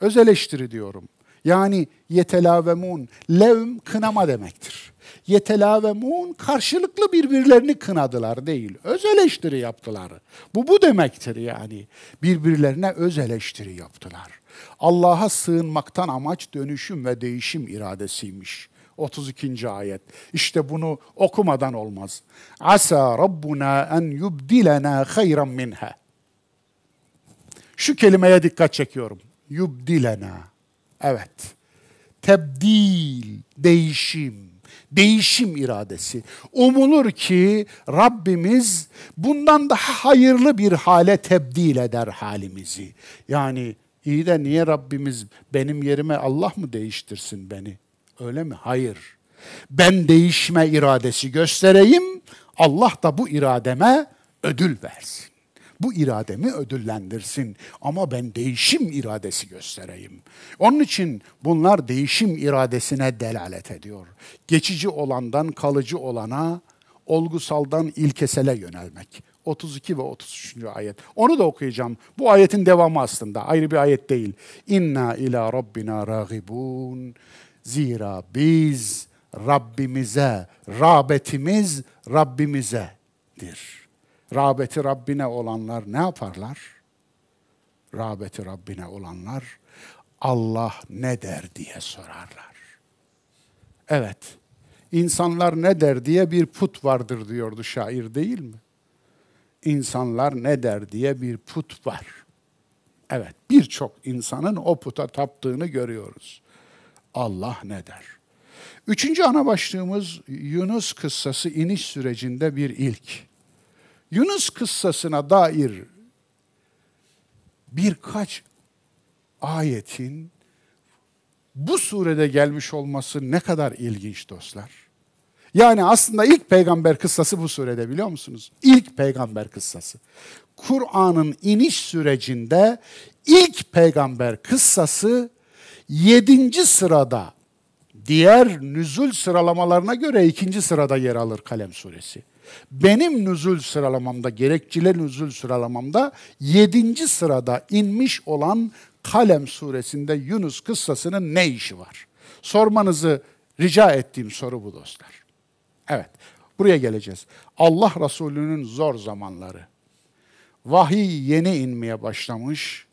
Öz eleştiri diyorum. Yani yetelavemun, levm kınama demektir. Yetelavemun karşılıklı birbirlerini kınadılar değil, öz eleştiri yaptılar. Bu bu demektir yani. Birbirlerine öz eleştiri yaptılar. Allah'a sığınmaktan amaç dönüşüm ve değişim iradesiymiş. 32. ayet. İşte bunu okumadan olmaz. Asa Rabbuna en yubdilena hayran minha. Şu kelimeye dikkat çekiyorum. Yubdilena. Evet. Tebdil, değişim, değişim iradesi. Umulur ki Rabbimiz bundan daha hayırlı bir hale tebdil eder halimizi. Yani iyi de niye Rabbimiz benim yerime Allah mı değiştirsin beni? Öyle mi? Hayır. Ben değişme iradesi göstereyim, Allah da bu irademe ödül versin. Bu irademi ödüllendirsin ama ben değişim iradesi göstereyim. Onun için bunlar değişim iradesine delalet ediyor. Geçici olandan kalıcı olana, olgusaldan ilkesele yönelmek. 32 ve 33. ayet. Onu da okuyacağım. Bu ayetin devamı aslında. Ayrı bir ayet değil. İnna ila rabbina ragibun. Zira biz Rabbimize, rağbetimiz Rabbimizedir. Rağbeti Rabbine olanlar ne yaparlar? Rağbeti Rabbine olanlar Allah ne der diye sorarlar. Evet, insanlar ne der diye bir put vardır diyordu şair değil mi? İnsanlar ne der diye bir put var. Evet, birçok insanın o puta taptığını görüyoruz. Allah ne der? Üçüncü ana başlığımız Yunus kıssası iniş sürecinde bir ilk. Yunus kıssasına dair birkaç ayetin bu surede gelmiş olması ne kadar ilginç dostlar. Yani aslında ilk peygamber kıssası bu surede biliyor musunuz? İlk peygamber kıssası. Kur'an'ın iniş sürecinde ilk peygamber kıssası yedinci sırada diğer nüzul sıralamalarına göre ikinci sırada yer alır Kalem suresi. Benim nüzul sıralamamda, gerekçeli nüzul sıralamamda yedinci sırada inmiş olan Kalem suresinde Yunus kıssasının ne işi var? Sormanızı rica ettiğim soru bu dostlar. Evet, buraya geleceğiz. Allah Resulü'nün zor zamanları. Vahiy yeni inmeye başlamış,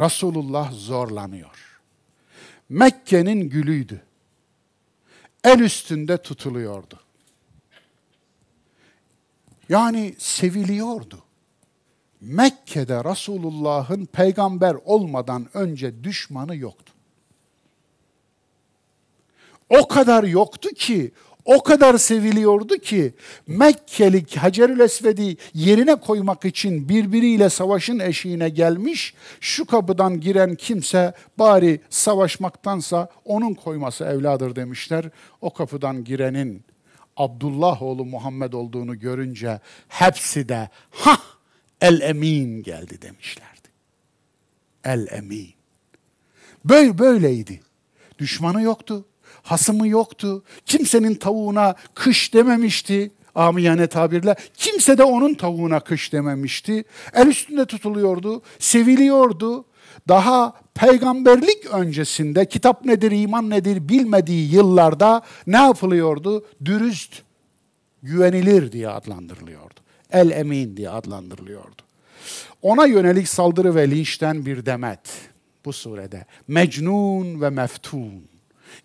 Resulullah zorlanıyor. Mekke'nin gülüydü. El üstünde tutuluyordu. Yani seviliyordu. Mekke'de Resulullah'ın peygamber olmadan önce düşmanı yoktu. O kadar yoktu ki o kadar seviliyordu ki Mekkelik Hacerül Esved'i yerine koymak için birbiriyle savaşın eşiğine gelmiş. Şu kapıdan giren kimse bari savaşmaktansa onun koyması evladır demişler. O kapıdan girenin Abdullah oğlu Muhammed olduğunu görünce hepsi de ha el emin geldi demişlerdi. El emin. Böyle böyleydi. Düşmanı yoktu hasımı yoktu. Kimsenin tavuğuna kış dememişti amiyane tabirle. Kimse de onun tavuğuna kış dememişti. El üstünde tutuluyordu, seviliyordu. Daha peygamberlik öncesinde kitap nedir, iman nedir bilmediği yıllarda ne yapılıyordu? Dürüst, güvenilir diye adlandırılıyordu. El emin diye adlandırılıyordu. Ona yönelik saldırı ve linçten bir demet bu surede. Mecnun ve meftun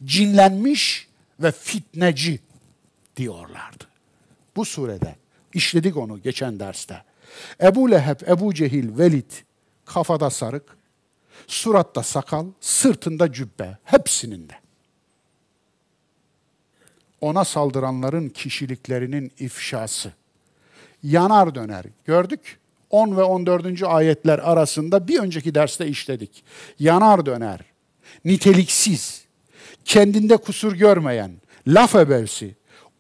cinlenmiş ve fitneci diyorlardı. Bu surede işledik onu geçen derste. Ebu Leheb, Ebu Cehil, Velid kafada sarık, suratta sakal, sırtında cübbe, hepsinin de. Ona saldıranların kişiliklerinin ifşası. yanar döner. Gördük. 10 ve 14. ayetler arasında bir önceki derste işledik. Yanar döner, niteliksiz, kendinde kusur görmeyen, laf ebevsi,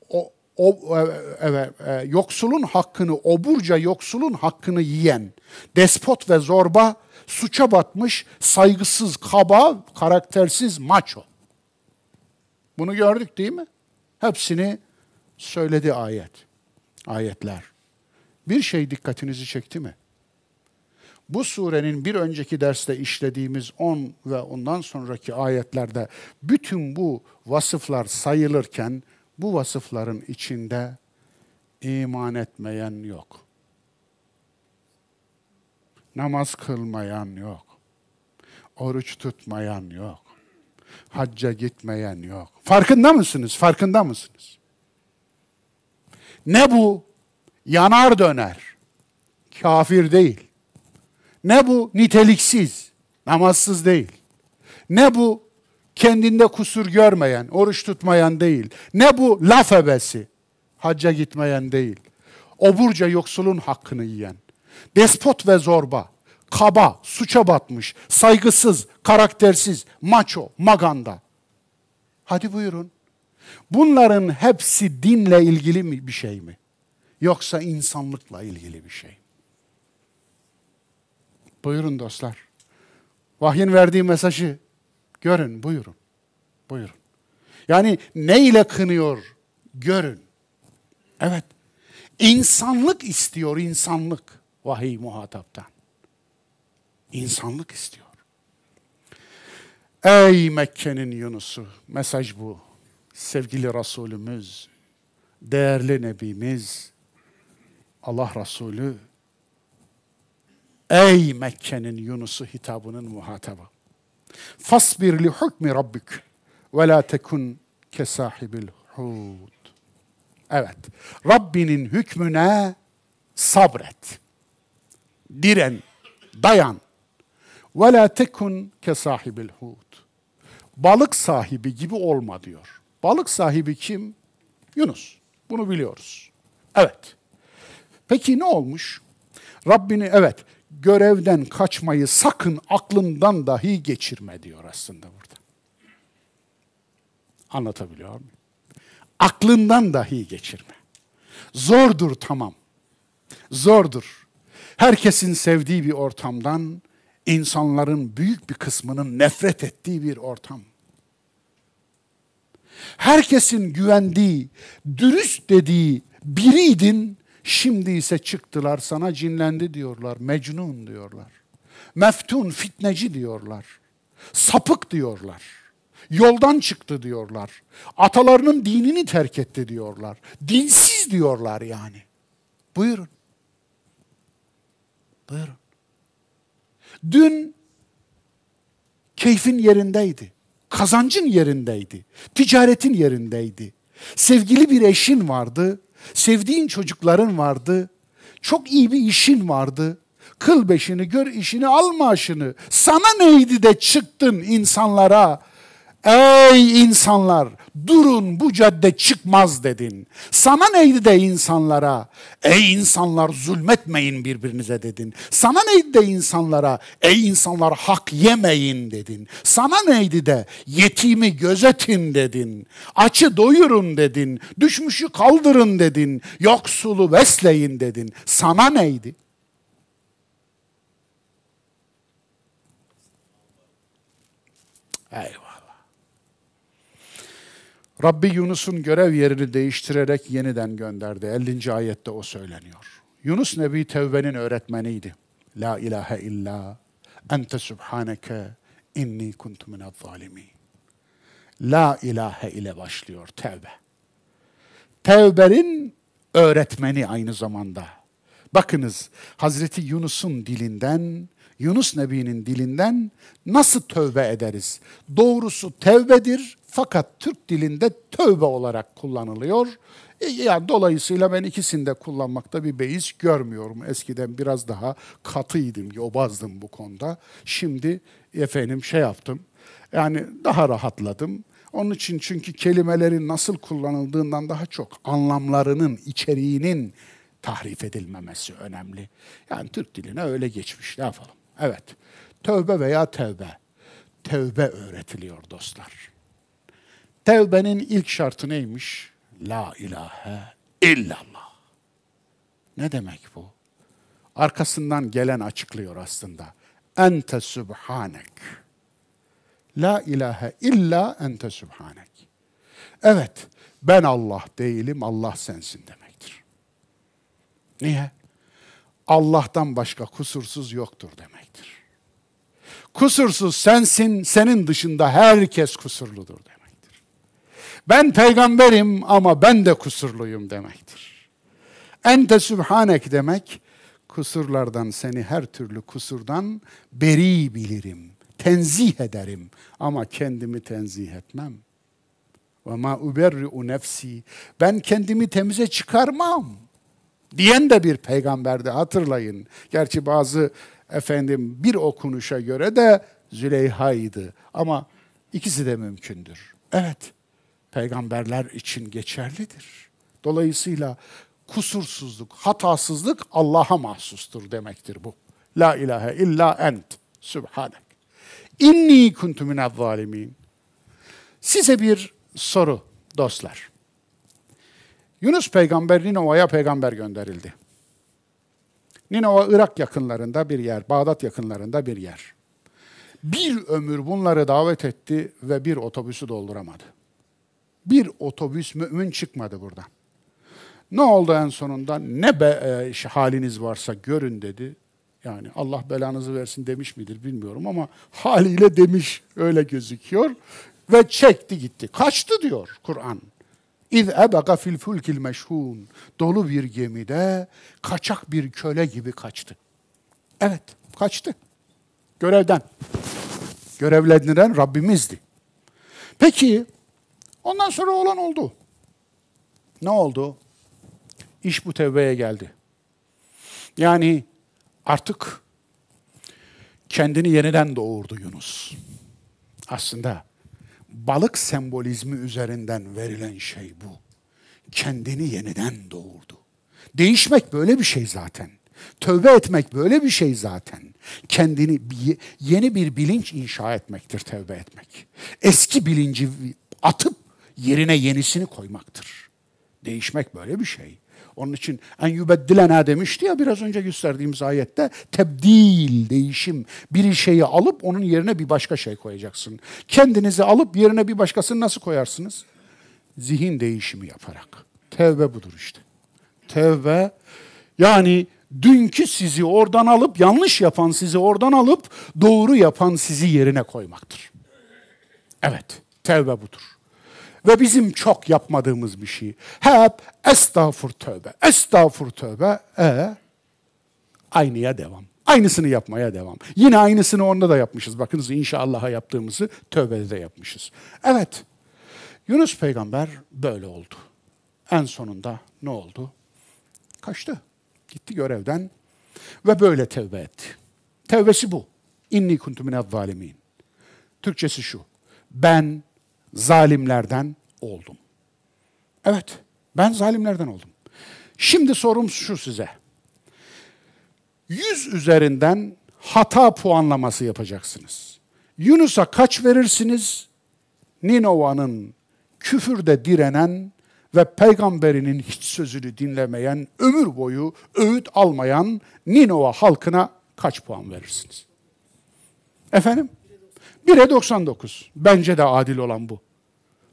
o, o, e, e, e, yoksulun hakkını, oburca yoksulun hakkını yiyen, despot ve zorba, suça batmış, saygısız, kaba, karaktersiz, maço. Bunu gördük değil mi? Hepsini söyledi ayet. Ayetler. Bir şey dikkatinizi çekti mi? Bu surenin bir önceki derste işlediğimiz 10 ve ondan sonraki ayetlerde bütün bu vasıflar sayılırken bu vasıfların içinde iman etmeyen yok. Namaz kılmayan yok. Oruç tutmayan yok. Hacca gitmeyen yok. Farkında mısınız? Farkında mısınız? Ne bu? Yanar döner. Kafir değil. Ne bu? Niteliksiz. Namazsız değil. Ne bu? Kendinde kusur görmeyen, oruç tutmayan değil. Ne bu? Laf ebesi. Hacca gitmeyen değil. Oburca yoksulun hakkını yiyen. Despot ve zorba. Kaba, suça batmış, saygısız, karaktersiz, maço, maganda. Hadi buyurun. Bunların hepsi dinle ilgili mi bir şey mi? Yoksa insanlıkla ilgili bir şey. Buyurun dostlar. Vahyin verdiği mesajı görün, buyurun. Buyurun. Yani ne ile kınıyor? Görün. Evet. İnsanlık istiyor, insanlık. Vahiy muhataptan. İnsanlık istiyor. Ey Mekke'nin Yunus'u, mesaj bu. Sevgili Resulümüz, değerli Nebimiz, Allah Resulü, ey Mekke'nin Yunus'u hitabının muhatabı. Fasbir li hukmi rabbik ve la tekun kesahibil hud. Evet, Rabbinin hükmüne sabret. Diren, dayan. Ve la tekun kesahibil hud. Balık sahibi gibi olma diyor. Balık sahibi kim? Yunus. Bunu biliyoruz. Evet. Peki ne olmuş? Rabbini evet görevden kaçmayı sakın aklından dahi geçirme diyor aslında burada. Anlatabiliyor muyum? Aklından dahi geçirme. Zordur tamam. Zordur. Herkesin sevdiği bir ortamdan insanların büyük bir kısmının nefret ettiği bir ortam. Herkesin güvendiği, dürüst dediği biriydin Şimdi ise çıktılar sana cinlendi diyorlar, mecnun diyorlar. Meftun, fitneci diyorlar. Sapık diyorlar. Yoldan çıktı diyorlar. Atalarının dinini terk etti diyorlar. Dinsiz diyorlar yani. Buyurun. Buyurun. Dün keyfin yerindeydi. Kazancın yerindeydi. Ticaretin yerindeydi. Sevgili bir eşin vardı Sevdiğin çocukların vardı. Çok iyi bir işin vardı. Kıl beşini, gör işini, al maaşını. Sana neydi de çıktın insanlara Ey insanlar durun bu cadde çıkmaz dedin. Sana neydi de insanlara? Ey insanlar zulmetmeyin birbirinize dedin. Sana neydi de insanlara? Ey insanlar hak yemeyin dedin. Sana neydi de yetimi gözetin dedin. Açı doyurun dedin. Düşmüşü kaldırın dedin. Yoksulu besleyin dedin. Sana neydi? Eyvah. Rabbi Yunus'un görev yerini değiştirerek yeniden gönderdi. 50. ayette o söyleniyor. Yunus Nebi tevbenin öğretmeniydi. La ilahe illa ente subhaneke inni kuntu minel zalimin. La ilahe ile başlıyor tevbe. Tevbenin öğretmeni aynı zamanda. Bakınız Hazreti Yunus'un dilinden, Yunus Nebi'nin dilinden nasıl tövbe ederiz? Doğrusu tevbedir, fakat Türk dilinde tövbe olarak kullanılıyor. E, yani dolayısıyla ben ikisini de kullanmakta bir beis görmüyorum. Eskiden biraz daha katıydım, yobazdım bu konuda. Şimdi efendim şey yaptım. Yani daha rahatladım. Onun için çünkü kelimelerin nasıl kullanıldığından daha çok anlamlarının, içeriğinin tahrif edilmemesi önemli. Yani Türk diline öyle geçmiş. Ne yapalım? Evet. Tövbe veya tevbe. Tövbe öğretiliyor dostlar. Tevbenin ilk şartı neymiş? La ilahe illallah. Ne demek bu? Arkasından gelen açıklıyor aslında. Ente subhanek. La ilahe illa ente subhanek. Evet, ben Allah değilim, Allah sensin demektir. Niye? Allah'tan başka kusursuz yoktur demektir. Kusursuz sensin, senin dışında herkes kusurludur demektir. Ben peygamberim ama ben de kusurluyum demektir. Ente sübhanek demek, kusurlardan seni her türlü kusurdan beri bilirim, tenzih ederim ama kendimi tenzih etmem. Ve ma uberri'u nefsi. Ben kendimi temize çıkarmam. Diyen de bir peygamberdi hatırlayın. Gerçi bazı efendim bir okunuşa göre de Züleyha'ydı ama ikisi de mümkündür. Evet, peygamberler için geçerlidir. Dolayısıyla kusursuzluk, hatasızlık Allah'a mahsustur demektir bu. La ilahe illa ent. Sübhanek. İnni kuntu minel zalimin. Size bir soru dostlar. Yunus peygamber Ninova'ya peygamber gönderildi. Ninova Irak yakınlarında bir yer, Bağdat yakınlarında bir yer. Bir ömür bunları davet etti ve bir otobüsü dolduramadı. Bir otobüs mümin çıkmadı buradan. Ne oldu en sonunda? Ne be, e, haliniz varsa görün dedi. Yani Allah belanızı versin demiş midir bilmiyorum ama haliyle demiş öyle gözüküyor. Ve çekti gitti. Kaçtı diyor Kur'an. İz ebega fil fulkil meşhun. Dolu bir gemide kaçak bir köle gibi kaçtı. Evet, kaçtı. Görevden. Görevlendiren Rabbimizdi. Peki, ondan sonra olan oldu. Ne oldu? İş bu tevbeye geldi. Yani artık kendini yeniden doğurdu Yunus. Aslında balık sembolizmi üzerinden verilen şey bu. Kendini yeniden doğurdu. Değişmek böyle bir şey zaten. Tövbe etmek böyle bir şey zaten. Kendini yeni bir bilinç inşa etmektir tövbe etmek. Eski bilinci atıp yerine yenisini koymaktır. Değişmek böyle bir şey. Onun için en yubeddilena demişti ya biraz önce gösterdiğimiz ayette tebdil, değişim. Bir şeyi alıp onun yerine bir başka şey koyacaksın. Kendinizi alıp yerine bir başkasını nasıl koyarsınız? Zihin değişimi yaparak. Tevbe budur işte. Tevbe yani dünkü sizi oradan alıp yanlış yapan sizi oradan alıp doğru yapan sizi yerine koymaktır. Evet, tevbe budur. Ve bizim çok yapmadığımız bir şey. Hep estağfur tövbe, estağfur tövbe. E aynıya devam. Aynısını yapmaya devam. Yine aynısını onda da yapmışız. Bakınız inşallah'a yaptığımızı tövbede de yapmışız. Evet, Yunus peygamber böyle oldu. En sonunda ne oldu? Kaçtı. Gitti görevden ve böyle tevbe etti. Tevbesi bu. İnni kuntu minel zalimin. Türkçesi şu. Ben zalimlerden oldum. Evet, ben zalimlerden oldum. Şimdi sorum şu size. Yüz üzerinden hata puanlaması yapacaksınız. Yunus'a kaç verirsiniz? Ninova'nın küfürde direnen ve peygamberinin hiç sözünü dinlemeyen, ömür boyu öğüt almayan Ninova halkına kaç puan verirsiniz? Efendim? 1'e 99. Bence de adil olan bu.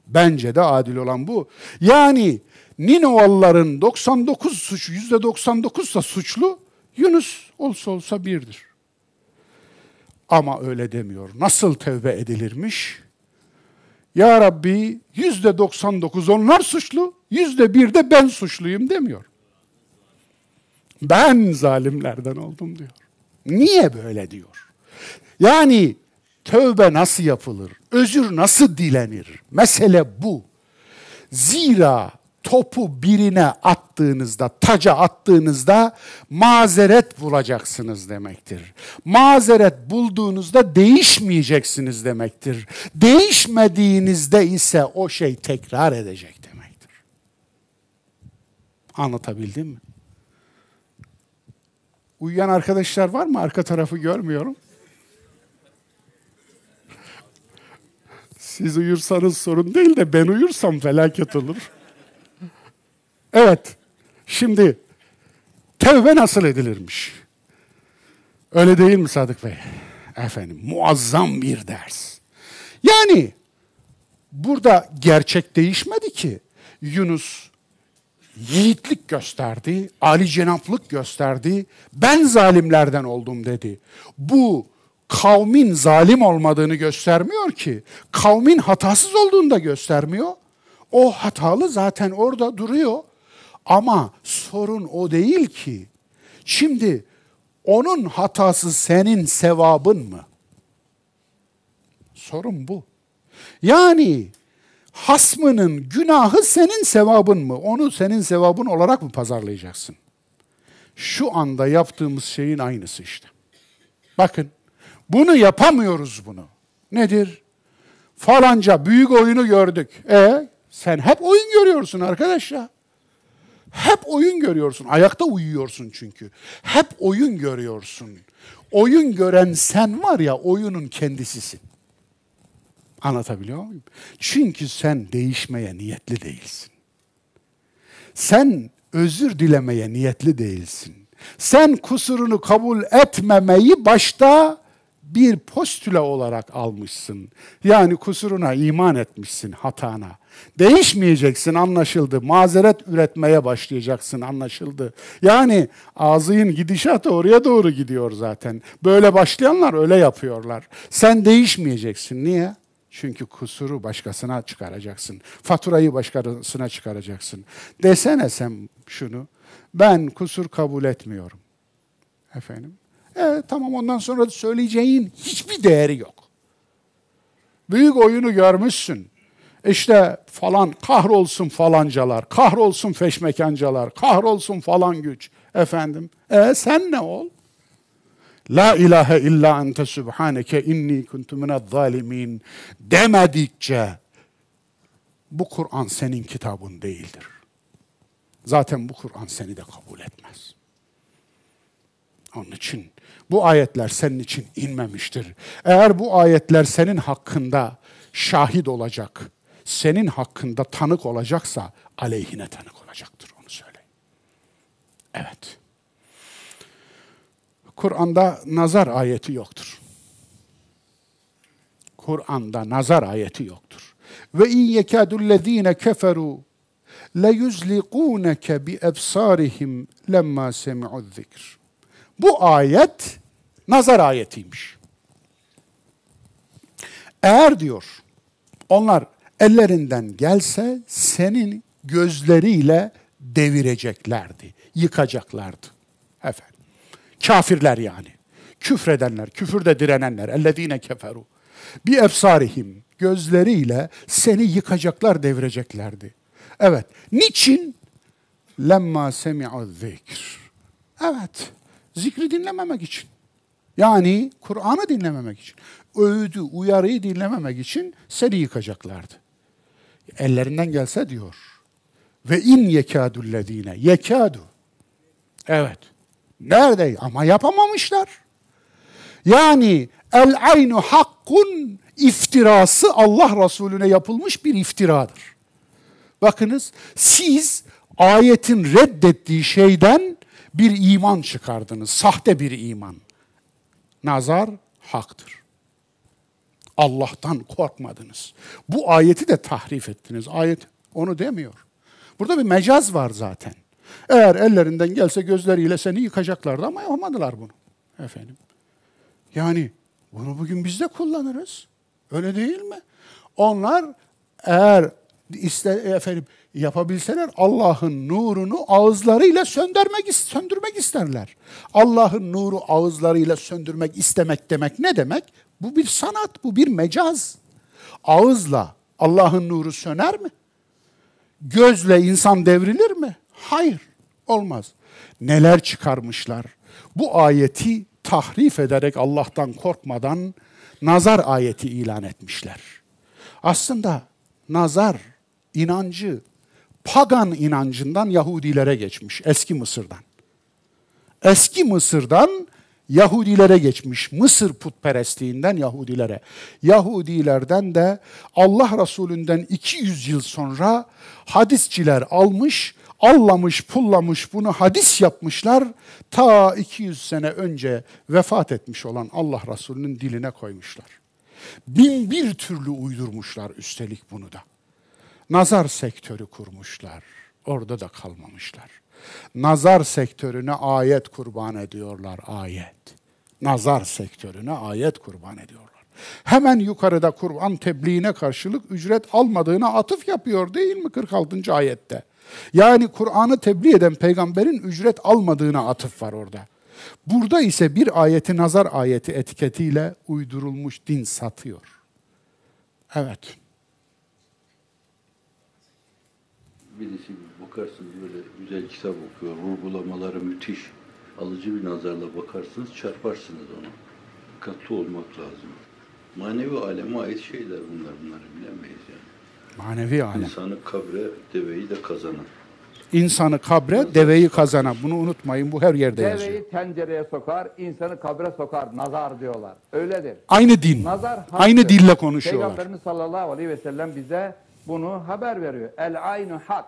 Bence de adil olan bu. Yani Ninovalıların 99 suçu, yüzde 99 da suçlu, Yunus olsa olsa birdir. Ama öyle demiyor. Nasıl tevbe edilirmiş? Ya Rabbi yüzde 99 onlar suçlu, yüzde bir de ben suçluyum demiyor. Ben zalimlerden oldum diyor. Niye böyle diyor? Yani Tövbe nasıl yapılır? Özür nasıl dilenir? Mesele bu. Zira topu birine attığınızda, taca attığınızda mazeret bulacaksınız demektir. Mazeret bulduğunuzda değişmeyeceksiniz demektir. Değişmediğinizde ise o şey tekrar edecek demektir. Anlatabildim mi? Uyuyan arkadaşlar var mı? Arka tarafı görmüyorum. Siz uyursanız sorun değil de ben uyursam felaket olur. Evet. Şimdi tevbe nasıl edilirmiş? Öyle değil mi Sadık Bey? Efendim muazzam bir ders. Yani burada gerçek değişmedi ki. Yunus yiğitlik gösterdi, ali cenaplık gösterdi. Ben zalimlerden oldum dedi. Bu kavmin zalim olmadığını göstermiyor ki. Kavmin hatasız olduğunu da göstermiyor. O hatalı zaten orada duruyor. Ama sorun o değil ki. Şimdi onun hatası senin sevabın mı? Sorun bu. Yani hasmının günahı senin sevabın mı? Onu senin sevabın olarak mı pazarlayacaksın? Şu anda yaptığımız şeyin aynısı işte. Bakın bunu yapamıyoruz bunu. Nedir? Falanca büyük oyunu gördük. E sen hep oyun görüyorsun arkadaş ya. Hep oyun görüyorsun. Ayakta uyuyorsun çünkü. Hep oyun görüyorsun. Oyun gören sen var ya oyunun kendisisin. Anlatabiliyor muyum? Çünkü sen değişmeye niyetli değilsin. Sen özür dilemeye niyetli değilsin. Sen kusurunu kabul etmemeyi başta bir postüle olarak almışsın. Yani kusuruna iman etmişsin, hatana. Değişmeyeceksin anlaşıldı. Mazeret üretmeye başlayacaksın anlaşıldı. Yani ağzının gidişatı oraya doğru gidiyor zaten. Böyle başlayanlar öyle yapıyorlar. Sen değişmeyeceksin. Niye? Çünkü kusuru başkasına çıkaracaksın. Faturayı başkasına çıkaracaksın. Desene sen şunu. Ben kusur kabul etmiyorum. Efendim? E, tamam ondan sonra söyleyeceğin hiçbir değeri yok. Büyük oyunu görmüşsün. İşte falan kahrolsun falancalar, kahrolsun feşmekancalar, kahrolsun falan güç. Efendim, e sen ne ol? La ilahe illa ente subhaneke inni kuntu minez zalimin demedikçe bu Kur'an senin kitabın değildir. Zaten bu Kur'an seni de kabul etmez. Onun için bu ayetler senin için inmemiştir. Eğer bu ayetler senin hakkında şahit olacak, senin hakkında tanık olacaksa aleyhine tanık olacaktır onu söyleyeyim. Evet. Kur'an'da nazar ayeti yoktur. Kur'an'da nazar ayeti yoktur. Ve in yekadullezine keferu le yuzliqunke bi ebsarihim lemma semi'u zikr. Bu ayet nazar ayetiymiş. Eğer diyor onlar ellerinden gelse senin gözleriyle devireceklerdi, yıkacaklardı. Efendim. Kafirler yani. Küfredenler, küfürde direnenler. Ellezine keferu. Bir efsarihim. Gözleriyle seni yıkacaklar, devireceklerdi. Evet. Niçin? Lemma semi'u zikr. Evet. Zikri dinlememek için. Yani Kur'an'ı dinlememek için. Öğüdü, uyarıyı dinlememek için seni yıkacaklardı. Ellerinden gelse diyor. Ve in yekâdullezîne. Yekâdu. Evet. Nerede? Ama yapamamışlar. Yani el aynu hakkun iftirası Allah Resulüne yapılmış bir iftiradır. Bakınız siz ayetin reddettiği şeyden bir iman çıkardınız. Sahte bir iman. Nazar haktır. Allah'tan korkmadınız. Bu ayeti de tahrif ettiniz. Ayet onu demiyor. Burada bir mecaz var zaten. Eğer ellerinden gelse gözleriyle seni yıkacaklardı ama yapamadılar bunu. Efendim. Yani bunu bugün biz de kullanırız. Öyle değil mi? Onlar eğer iste, efendim yapabilseler Allah'ın nurunu ağızlarıyla söndürmek söndürmek isterler. Allah'ın nuru ağızlarıyla söndürmek istemek demek ne demek? Bu bir sanat, bu bir mecaz. Ağızla Allah'ın nuru söner mi? Gözle insan devrilir mi? Hayır, olmaz. Neler çıkarmışlar? Bu ayeti tahrif ederek Allah'tan korkmadan nazar ayeti ilan etmişler. Aslında nazar inancı pagan inancından Yahudilere geçmiş eski Mısır'dan. Eski Mısır'dan Yahudilere geçmiş. Mısır putperestliğinden Yahudilere. Yahudilerden de Allah Resulü'nden 200 yıl sonra hadisçiler almış, allamış, pullamış bunu hadis yapmışlar. Ta 200 sene önce vefat etmiş olan Allah Resulü'nün diline koymuşlar. Bin bir türlü uydurmuşlar üstelik bunu da. Nazar sektörü kurmuşlar. Orada da kalmamışlar. Nazar sektörüne ayet kurban ediyorlar, ayet. Nazar sektörüne ayet kurban ediyorlar. Hemen yukarıda Kur'an tebliğine karşılık ücret almadığına atıf yapıyor değil mi 46. ayette? Yani Kur'an'ı tebliğ eden peygamberin ücret almadığına atıf var orada. Burada ise bir ayeti nazar ayeti etiketiyle uydurulmuş din satıyor. Evet. Birisi bakarsınız böyle güzel kitap okuyor, vurgulamaları müthiş. Alıcı bir nazarla bakarsınız, çarparsınız onu. Katı olmak lazım. Manevi aleme ait şeyler bunlar, bunları bilemeyiz yani. Manevi alem. İnsanı kabre, deveyi de kazanan. İnsanı kabre, deveyi kazana. Bunu unutmayın, bu her yerde yazıyor. Deveyi tencereye sokar, insanı kabre sokar. Nazar diyorlar. Öyledir. Aynı din. Nazar haktır. Aynı dille konuşuyorlar. Peygamberimiz sallallahu aleyhi ve sellem bize bunu haber veriyor. El aynu hak.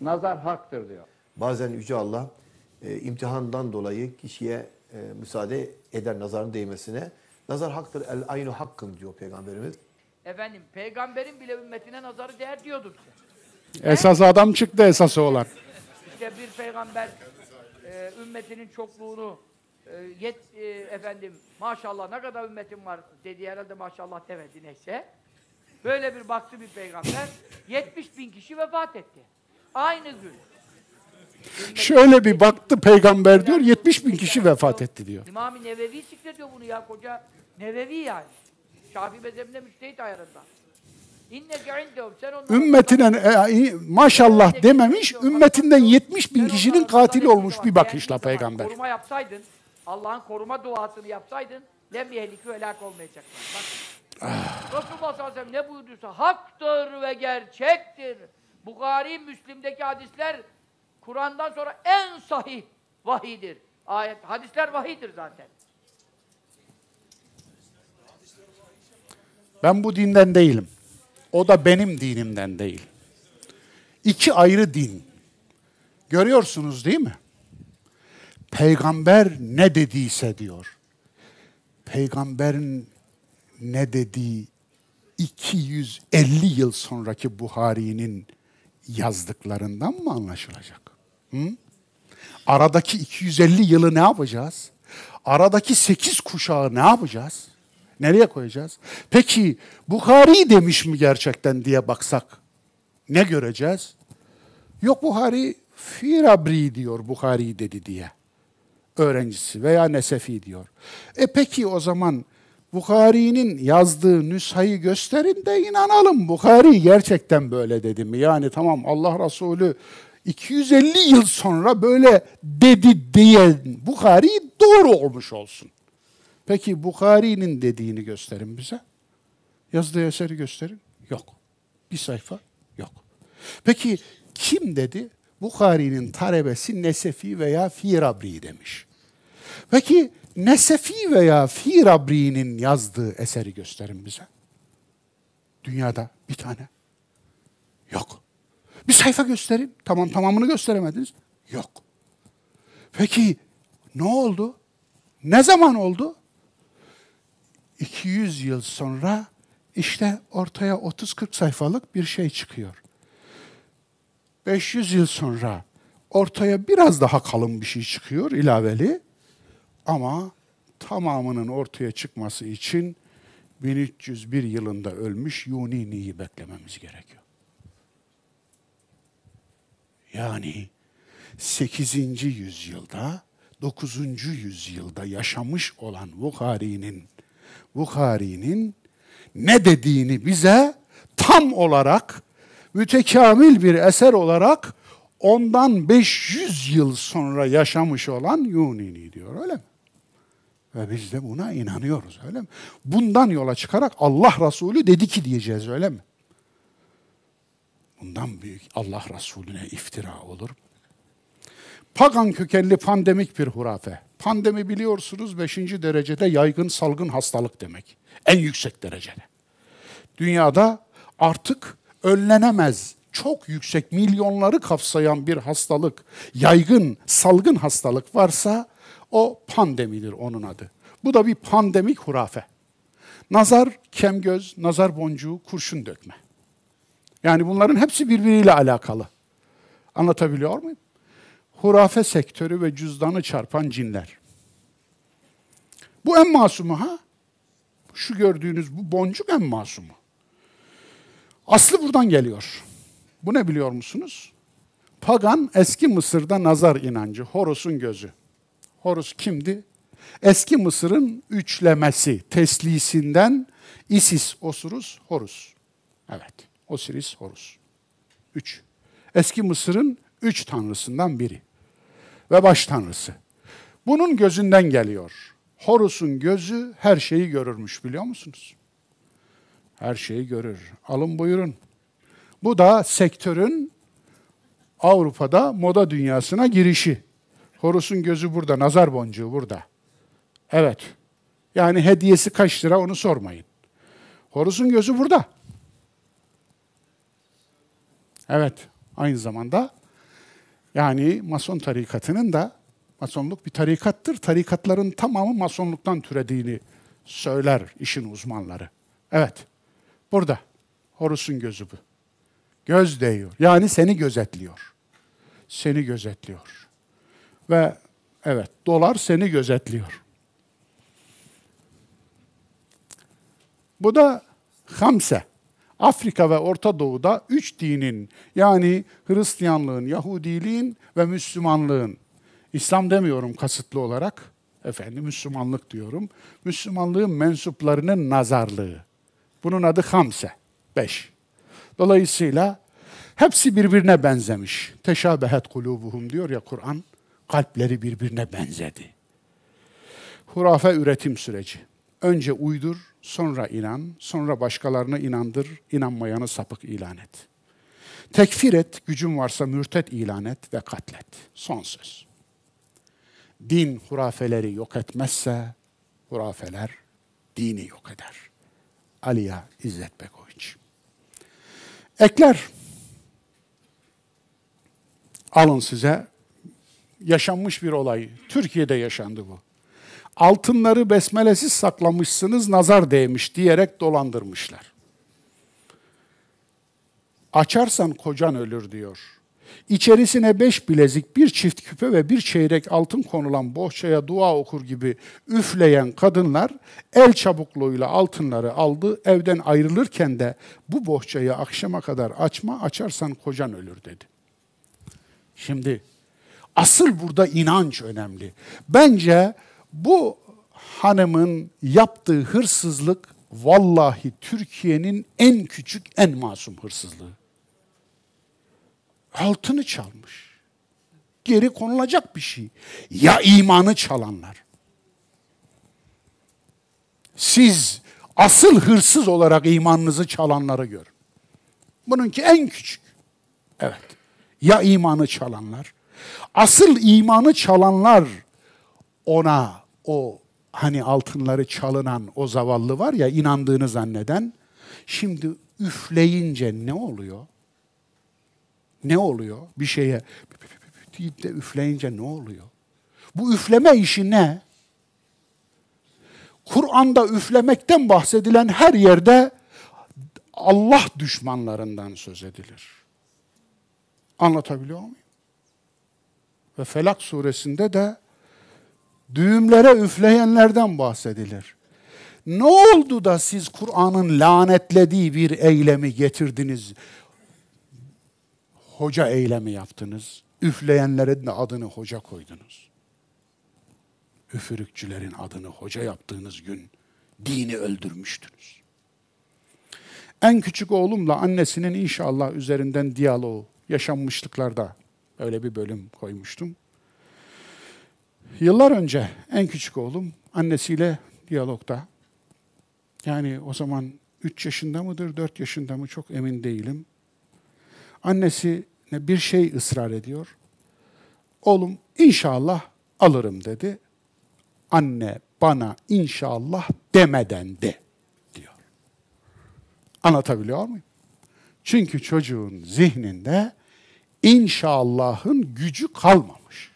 Nazar haktır diyor. Bazen Yüce Allah e, imtihandan dolayı kişiye e, müsaade eder nazarın değmesine. Nazar haktır, el aynu hakkın diyor Peygamberimiz. Efendim peygamberin bile ümmetine nazarı değer diyordu bize. Esas adam çıktı esası olan. İşte bir peygamber e, ümmetinin çokluğunu e, yet e, efendim maşallah ne kadar ümmetim var dedi herhalde maşallah demedi neyse. Böyle bir baktı bir peygamber 70 bin kişi vefat etti. Aynı gün. Şöyle bir baktı peygamber diyor 70 bin kişi vefat etti diyor. İmam-ı Nevevi zikrediyor bunu ya koca Nevevi yani. Şafii mezhebinde müçtehit ayarında. İnneke indehum sen onlara Ümmetine e, maşallah dememiş, ümmetinden 70 bin kişinin katili olmuş bir bakışla peygamber. Koruma yapsaydın, Allah'ın koruma duasını yapsaydın, lem yehlikü helak olmayacaklar. Bak. Resulullah sallallahu aleyhi ne buyurduysa haktır ve gerçektir. Bukhari, Müslim'deki hadisler Kur'an'dan sonra en sahih vahidir. Ayet, hadisler vahidir zaten. Ben bu dinden değilim. O da benim dinimden değil. İki ayrı din. Görüyorsunuz değil mi? Peygamber ne dediyse diyor. Peygamberin ne dediği 250 yıl sonraki Buhari'nin yazdıklarından mı anlaşılacak? Hı? Aradaki 250 yılı ne yapacağız? Aradaki 8 kuşağı ne yapacağız? Nereye koyacağız? Peki Bukhari demiş mi gerçekten diye baksak ne göreceğiz? Yok Buhari Firabri diyor Bukhari dedi diye. Öğrencisi veya Nesefi diyor. E peki o zaman Bukhari'nin yazdığı nüshayı gösterin de inanalım. Bukhari gerçekten böyle dedi mi? Yani tamam Allah Resulü 250 yıl sonra böyle dedi diye Bukhari doğru olmuş olsun. Peki Bukhari'nin dediğini gösterin bize. Yazdığı eseri gösterin. Yok. Bir sayfa yok. Peki kim dedi? Bukhari'nin talebesi Nesefi veya Firabri demiş. Peki Nesefi veya Firabri'nin yazdığı eseri gösterin bize. Dünyada bir tane. Yok. Bir sayfa gösterin. Tamam tamamını gösteremediniz. Yok. Peki ne oldu? Ne zaman oldu? 200 yıl sonra işte ortaya 30-40 sayfalık bir şey çıkıyor. 500 yıl sonra ortaya biraz daha kalın bir şey çıkıyor ilaveli. Ama tamamının ortaya çıkması için 1301 yılında ölmüş Yunini'yi beklememiz gerekiyor. Yani 8. yüzyılda, 9. yüzyılda yaşamış olan Bukhari'nin Bukhari'nin ne dediğini bize tam olarak mütekamil bir eser olarak ondan 500 yıl sonra yaşamış olan Yunini diyor öyle mi? Ve biz de buna inanıyoruz öyle mi? Bundan yola çıkarak Allah Resulü dedi ki diyeceğiz öyle mi? Bundan büyük Allah Resulüne iftira olur? Pagan kökenli pandemik bir hurafe. Pandemi biliyorsunuz 5. derecede yaygın salgın hastalık demek. En yüksek derecede. Dünyada artık önlenemez, çok yüksek milyonları kapsayan bir hastalık, yaygın salgın hastalık varsa o pandemidir onun adı. Bu da bir pandemik hurafe. Nazar, kemgöz, nazar boncuğu, kurşun dökme. Yani bunların hepsi birbiriyle alakalı. Anlatabiliyor muyum? Hurafe sektörü ve cüzdanı çarpan cinler. Bu en masumu ha? Şu gördüğünüz bu boncuk en masumu. Aslı buradan geliyor. Bu ne biliyor musunuz? Pagan eski Mısır'da nazar inancı, Horus'un gözü. Horus kimdi? Eski Mısır'ın üçlemesi, teslisinden Isis, Osiris, Horus. Evet, Osiris, Horus. Üç. Eski Mısır'ın üç tanrısından biri. Ve baş tanrısı. Bunun gözünden geliyor. Horus'un gözü her şeyi görürmüş biliyor musunuz? Her şeyi görür. Alın buyurun. Bu da sektörün Avrupa'da moda dünyasına girişi. Horus'un gözü burada, nazar boncuğu burada. Evet. Yani hediyesi kaç lira onu sormayın. Horus'un gözü burada. Evet. Aynı zamanda yani Mason tarikatının da Masonluk bir tarikattır. Tarikatların tamamı Masonluktan türediğini söyler işin uzmanları. Evet. Burada. Horus'un gözü bu. Göz değiyor. Yani seni gözetliyor. Seni gözetliyor. Ve evet dolar seni gözetliyor. Bu da Hamse. Afrika ve Orta Doğu'da üç dinin yani Hristiyanlığın, Yahudiliğin ve Müslümanlığın, İslam demiyorum kasıtlı olarak, efendim Müslümanlık diyorum, Müslümanlığın mensuplarının nazarlığı. Bunun adı Hamse, beş. Dolayısıyla hepsi birbirine benzemiş. Teşabehet kulubuhum diyor ya Kur'an, kalpleri birbirine benzedi. Hurafe üretim süreci. Önce uydur, sonra inan, sonra başkalarını inandır, inanmayanı sapık ilan et. Tekfir et, gücün varsa mürtet ilan et ve katlet. Son söz. Din hurafeleri yok etmezse, hurafeler dini yok eder. Aliya İzzet Begoviç. Ekler. Alın size yaşanmış bir olay. Türkiye'de yaşandı bu altınları besmelesiz saklamışsınız, nazar değmiş diyerek dolandırmışlar. Açarsan kocan ölür diyor. İçerisine beş bilezik, bir çift küpe ve bir çeyrek altın konulan bohçaya dua okur gibi üfleyen kadınlar el çabukluğuyla altınları aldı. Evden ayrılırken de bu bohçayı akşama kadar açma, açarsan kocan ölür dedi. Şimdi asıl burada inanç önemli. Bence bu hanımın yaptığı hırsızlık vallahi Türkiye'nin en küçük, en masum hırsızlığı. Altını çalmış. Geri konulacak bir şey. Ya imanı çalanlar. Siz asıl hırsız olarak imanınızı çalanları gör. Bununki en küçük. Evet. Ya imanı çalanlar. Asıl imanı çalanlar ona o hani altınları çalınan o zavallı var ya inandığını zanneden şimdi üfleyince ne oluyor? Ne oluyor? Bir şeye deyip de üfleyince ne oluyor? Bu üfleme işi ne? Kur'an'da üflemekten bahsedilen her yerde Allah düşmanlarından söz edilir. Anlatabiliyor muyum? Ve Felak suresinde de düğümlere üfleyenlerden bahsedilir. Ne oldu da siz Kur'an'ın lanetlediği bir eylemi getirdiniz? Hoca eylemi yaptınız. Üfleyenlerin adını hoca koydunuz. Üfürükçülerin adını hoca yaptığınız gün dini öldürmüştünüz. En küçük oğlumla annesinin inşallah üzerinden diyaloğu, yaşanmışlıklarda öyle bir bölüm koymuştum. Yıllar önce en küçük oğlum annesiyle diyalogda. Yani o zaman 3 yaşında mıdır, 4 yaşında mı çok emin değilim. Annesi bir şey ısrar ediyor. Oğlum İnşallah alırım dedi. Anne bana inşallah demeden de diyor. Anlatabiliyor muyum? Çünkü çocuğun zihninde inşallahın gücü kalmamış.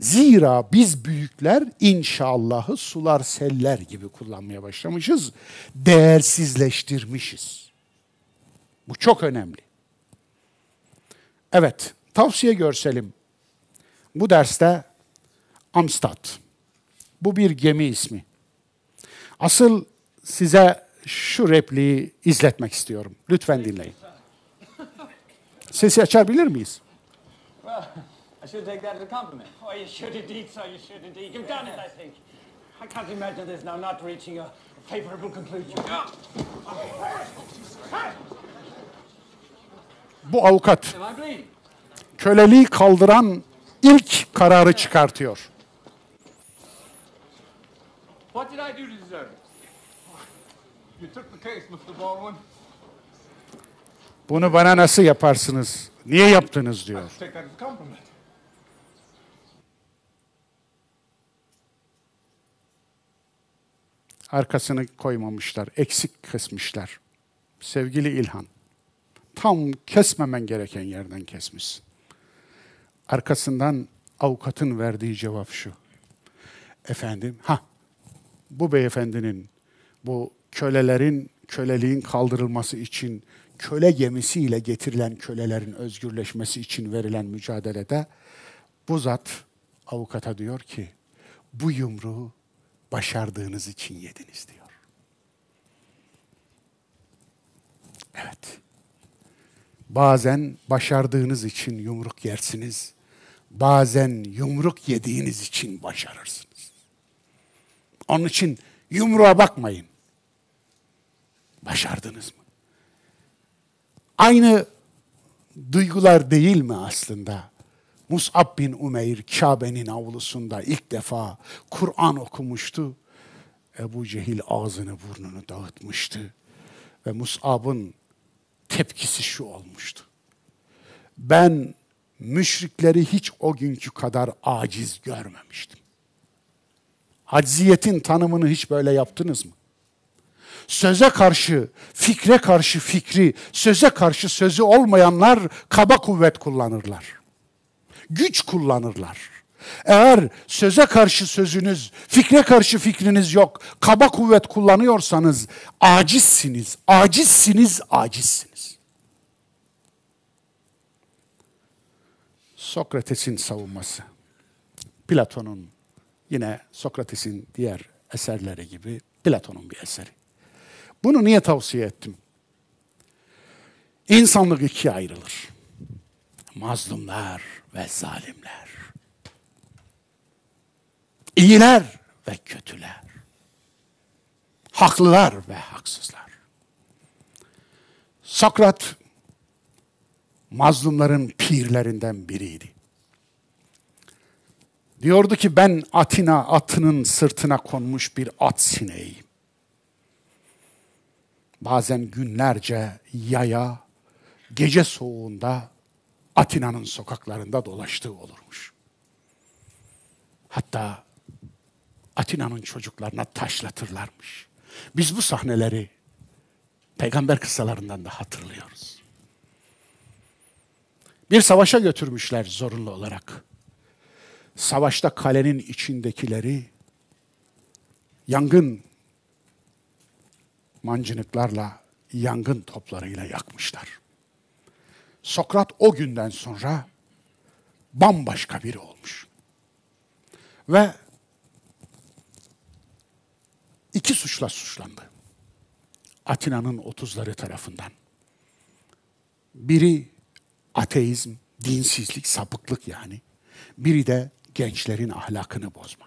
Zira biz büyükler inşallahı sular seller gibi kullanmaya başlamışız. Değersizleştirmişiz. Bu çok önemli. Evet, tavsiye görselim. Bu derste Amstad. Bu bir gemi ismi. Asıl size şu repliği izletmek istiyorum. Lütfen dinleyin. Sesi açabilir miyiz? Well, I should take that as a compliment. Oh, you should indeed, sir. You should indeed. You've done it, I think. I can't imagine this now not reaching a favorable conclusion. Bu avukat Am I bleeding? köleliği kaldıran ilk kararı çıkartıyor. What did I do to deserve it? You took the case, Mr. Baldwin. Bunu bana nasıl yaparsınız? Niye yaptınız diyor. Arkasını koymamışlar, eksik kesmişler. Sevgili İlhan, tam kesmemen gereken yerden kesmişsin. Arkasından avukatın verdiği cevap şu. Efendim, ha bu beyefendinin bu kölelerin köleliğin kaldırılması için köle gemisiyle getirilen kölelerin özgürleşmesi için verilen mücadelede bu zat avukata diyor ki bu yumruğu başardığınız için yediniz diyor. Evet. Bazen başardığınız için yumruk yersiniz. Bazen yumruk yediğiniz için başarırsınız. Onun için yumruğa bakmayın. Başardınız mı? Aynı duygular değil mi aslında? Mus'ab bin Umeyr Kabe'nin avlusunda ilk defa Kur'an okumuştu. Ebu Cehil ağzını burnunu dağıtmıştı. Ve Mus'ab'ın tepkisi şu olmuştu. Ben müşrikleri hiç o günkü kadar aciz görmemiştim. Acziyetin tanımını hiç böyle yaptınız mı? Söze karşı, fikre karşı fikri, söze karşı sözü olmayanlar kaba kuvvet kullanırlar. Güç kullanırlar. Eğer söze karşı sözünüz, fikre karşı fikriniz yok, kaba kuvvet kullanıyorsanız acizsiniz, acizsiniz, acizsiniz. Sokrates'in savunması. Platon'un yine Sokrates'in diğer eserleri gibi Platon'un bir eseri. Bunu niye tavsiye ettim? İnsanlık ikiye ayrılır. Mazlumlar ve zalimler. İyiler ve kötüler. Haklılar ve haksızlar. Sokrat mazlumların pirlerinden biriydi. Diyordu ki ben Atina atının sırtına konmuş bir at sineğiyim. Bazen günlerce yaya, gece soğuğunda Atina'nın sokaklarında dolaştığı olurmuş. Hatta Atina'nın çocuklarına taşlatırlarmış. Biz bu sahneleri peygamber kıssalarından da hatırlıyoruz. Bir savaşa götürmüşler zorunlu olarak. Savaşta kalenin içindekileri yangın mancınıklarla, yangın toplarıyla yakmışlar. Sokrat o günden sonra bambaşka biri olmuş. Ve iki suçla suçlandı. Atina'nın otuzları tarafından. Biri ateizm, dinsizlik, sapıklık yani. Biri de gençlerin ahlakını bozma.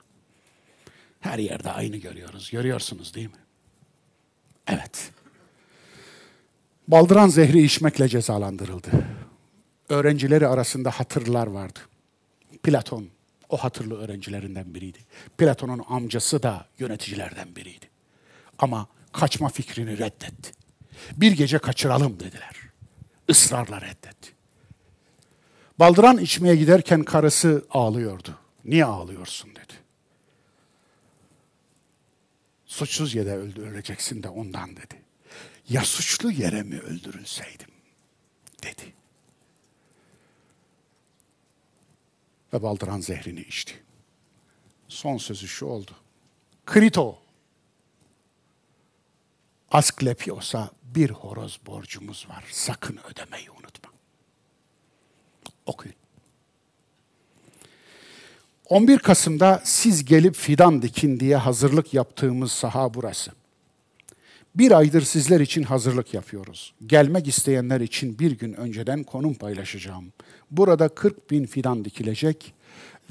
Her yerde aynı görüyoruz. Görüyorsunuz değil mi? Evet. Baldıran zehri içmekle cezalandırıldı. Öğrencileri arasında hatırlar vardı. Platon o hatırlı öğrencilerinden biriydi. Platon'un amcası da yöneticilerden biriydi. Ama kaçma fikrini reddetti. Bir gece kaçıralım dediler. Israrla reddetti. Baldıran içmeye giderken karısı ağlıyordu. Niye ağlıyorsun dedi. Suçsuz yere öldürüleceksin de ondan dedi. Ya suçlu yere mi öldürülseydim dedi. Ve baldıran zehrini içti. Son sözü şu oldu. Krito. Asklepios'a bir horoz borcumuz var. Sakın ödemeyi unutma. Okuyun. 11 Kasım'da siz gelip fidan dikin diye hazırlık yaptığımız saha burası. Bir aydır sizler için hazırlık yapıyoruz. Gelmek isteyenler için bir gün önceden konum paylaşacağım. Burada 40 bin fidan dikilecek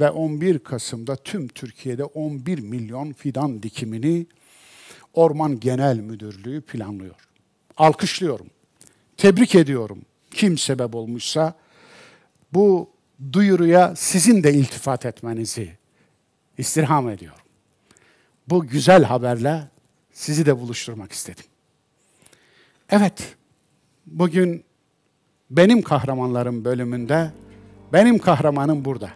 ve 11 Kasım'da tüm Türkiye'de 11 milyon fidan dikimini Orman Genel Müdürlüğü planlıyor. Alkışlıyorum. Tebrik ediyorum. Kim sebep olmuşsa bu duyuruya sizin de iltifat etmenizi istirham ediyorum. Bu güzel haberle sizi de buluşturmak istedim. Evet, bugün benim kahramanlarım bölümünde benim kahramanım burada.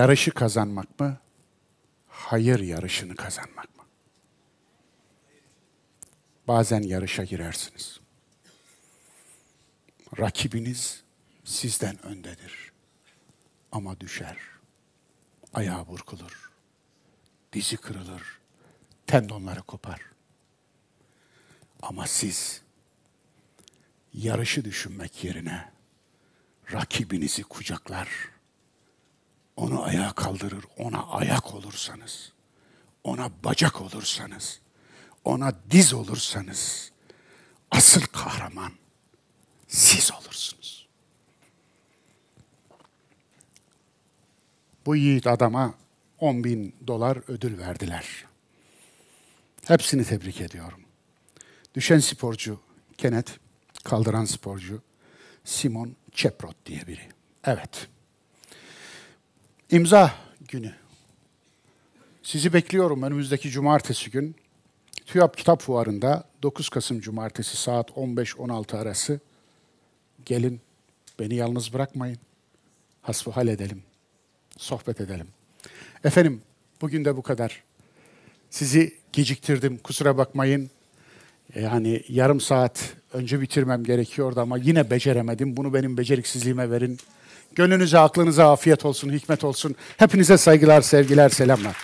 Yarışı kazanmak mı? Hayır yarışını kazanmak mı? Bazen yarışa girersiniz. Rakibiniz sizden öndedir. Ama düşer. Ayağı burkulur. Dizi kırılır. Tendonları kopar. Ama siz yarışı düşünmek yerine rakibinizi kucaklar onu ayağa kaldırır, ona ayak olursanız, ona bacak olursanız, ona diz olursanız, asıl kahraman siz olursunuz. Bu yiğit adama 10 bin dolar ödül verdiler. Hepsini tebrik ediyorum. Düşen sporcu Kenneth, kaldıran sporcu Simon Cheprot diye biri. Evet. İmza günü. Sizi bekliyorum önümüzdeki cumartesi gün. TÜYAP Kitap Fuarı'nda 9 Kasım Cumartesi saat 15-16 arası gelin beni yalnız bırakmayın. Hasbihal edelim. Sohbet edelim. Efendim bugün de bu kadar. Sizi geciktirdim kusura bakmayın. Yani yarım saat önce bitirmem gerekiyordu ama yine beceremedim. Bunu benim beceriksizliğime verin. Gönlünüze, aklınıza afiyet olsun, hikmet olsun. Hepinize saygılar, sevgiler, selamlar.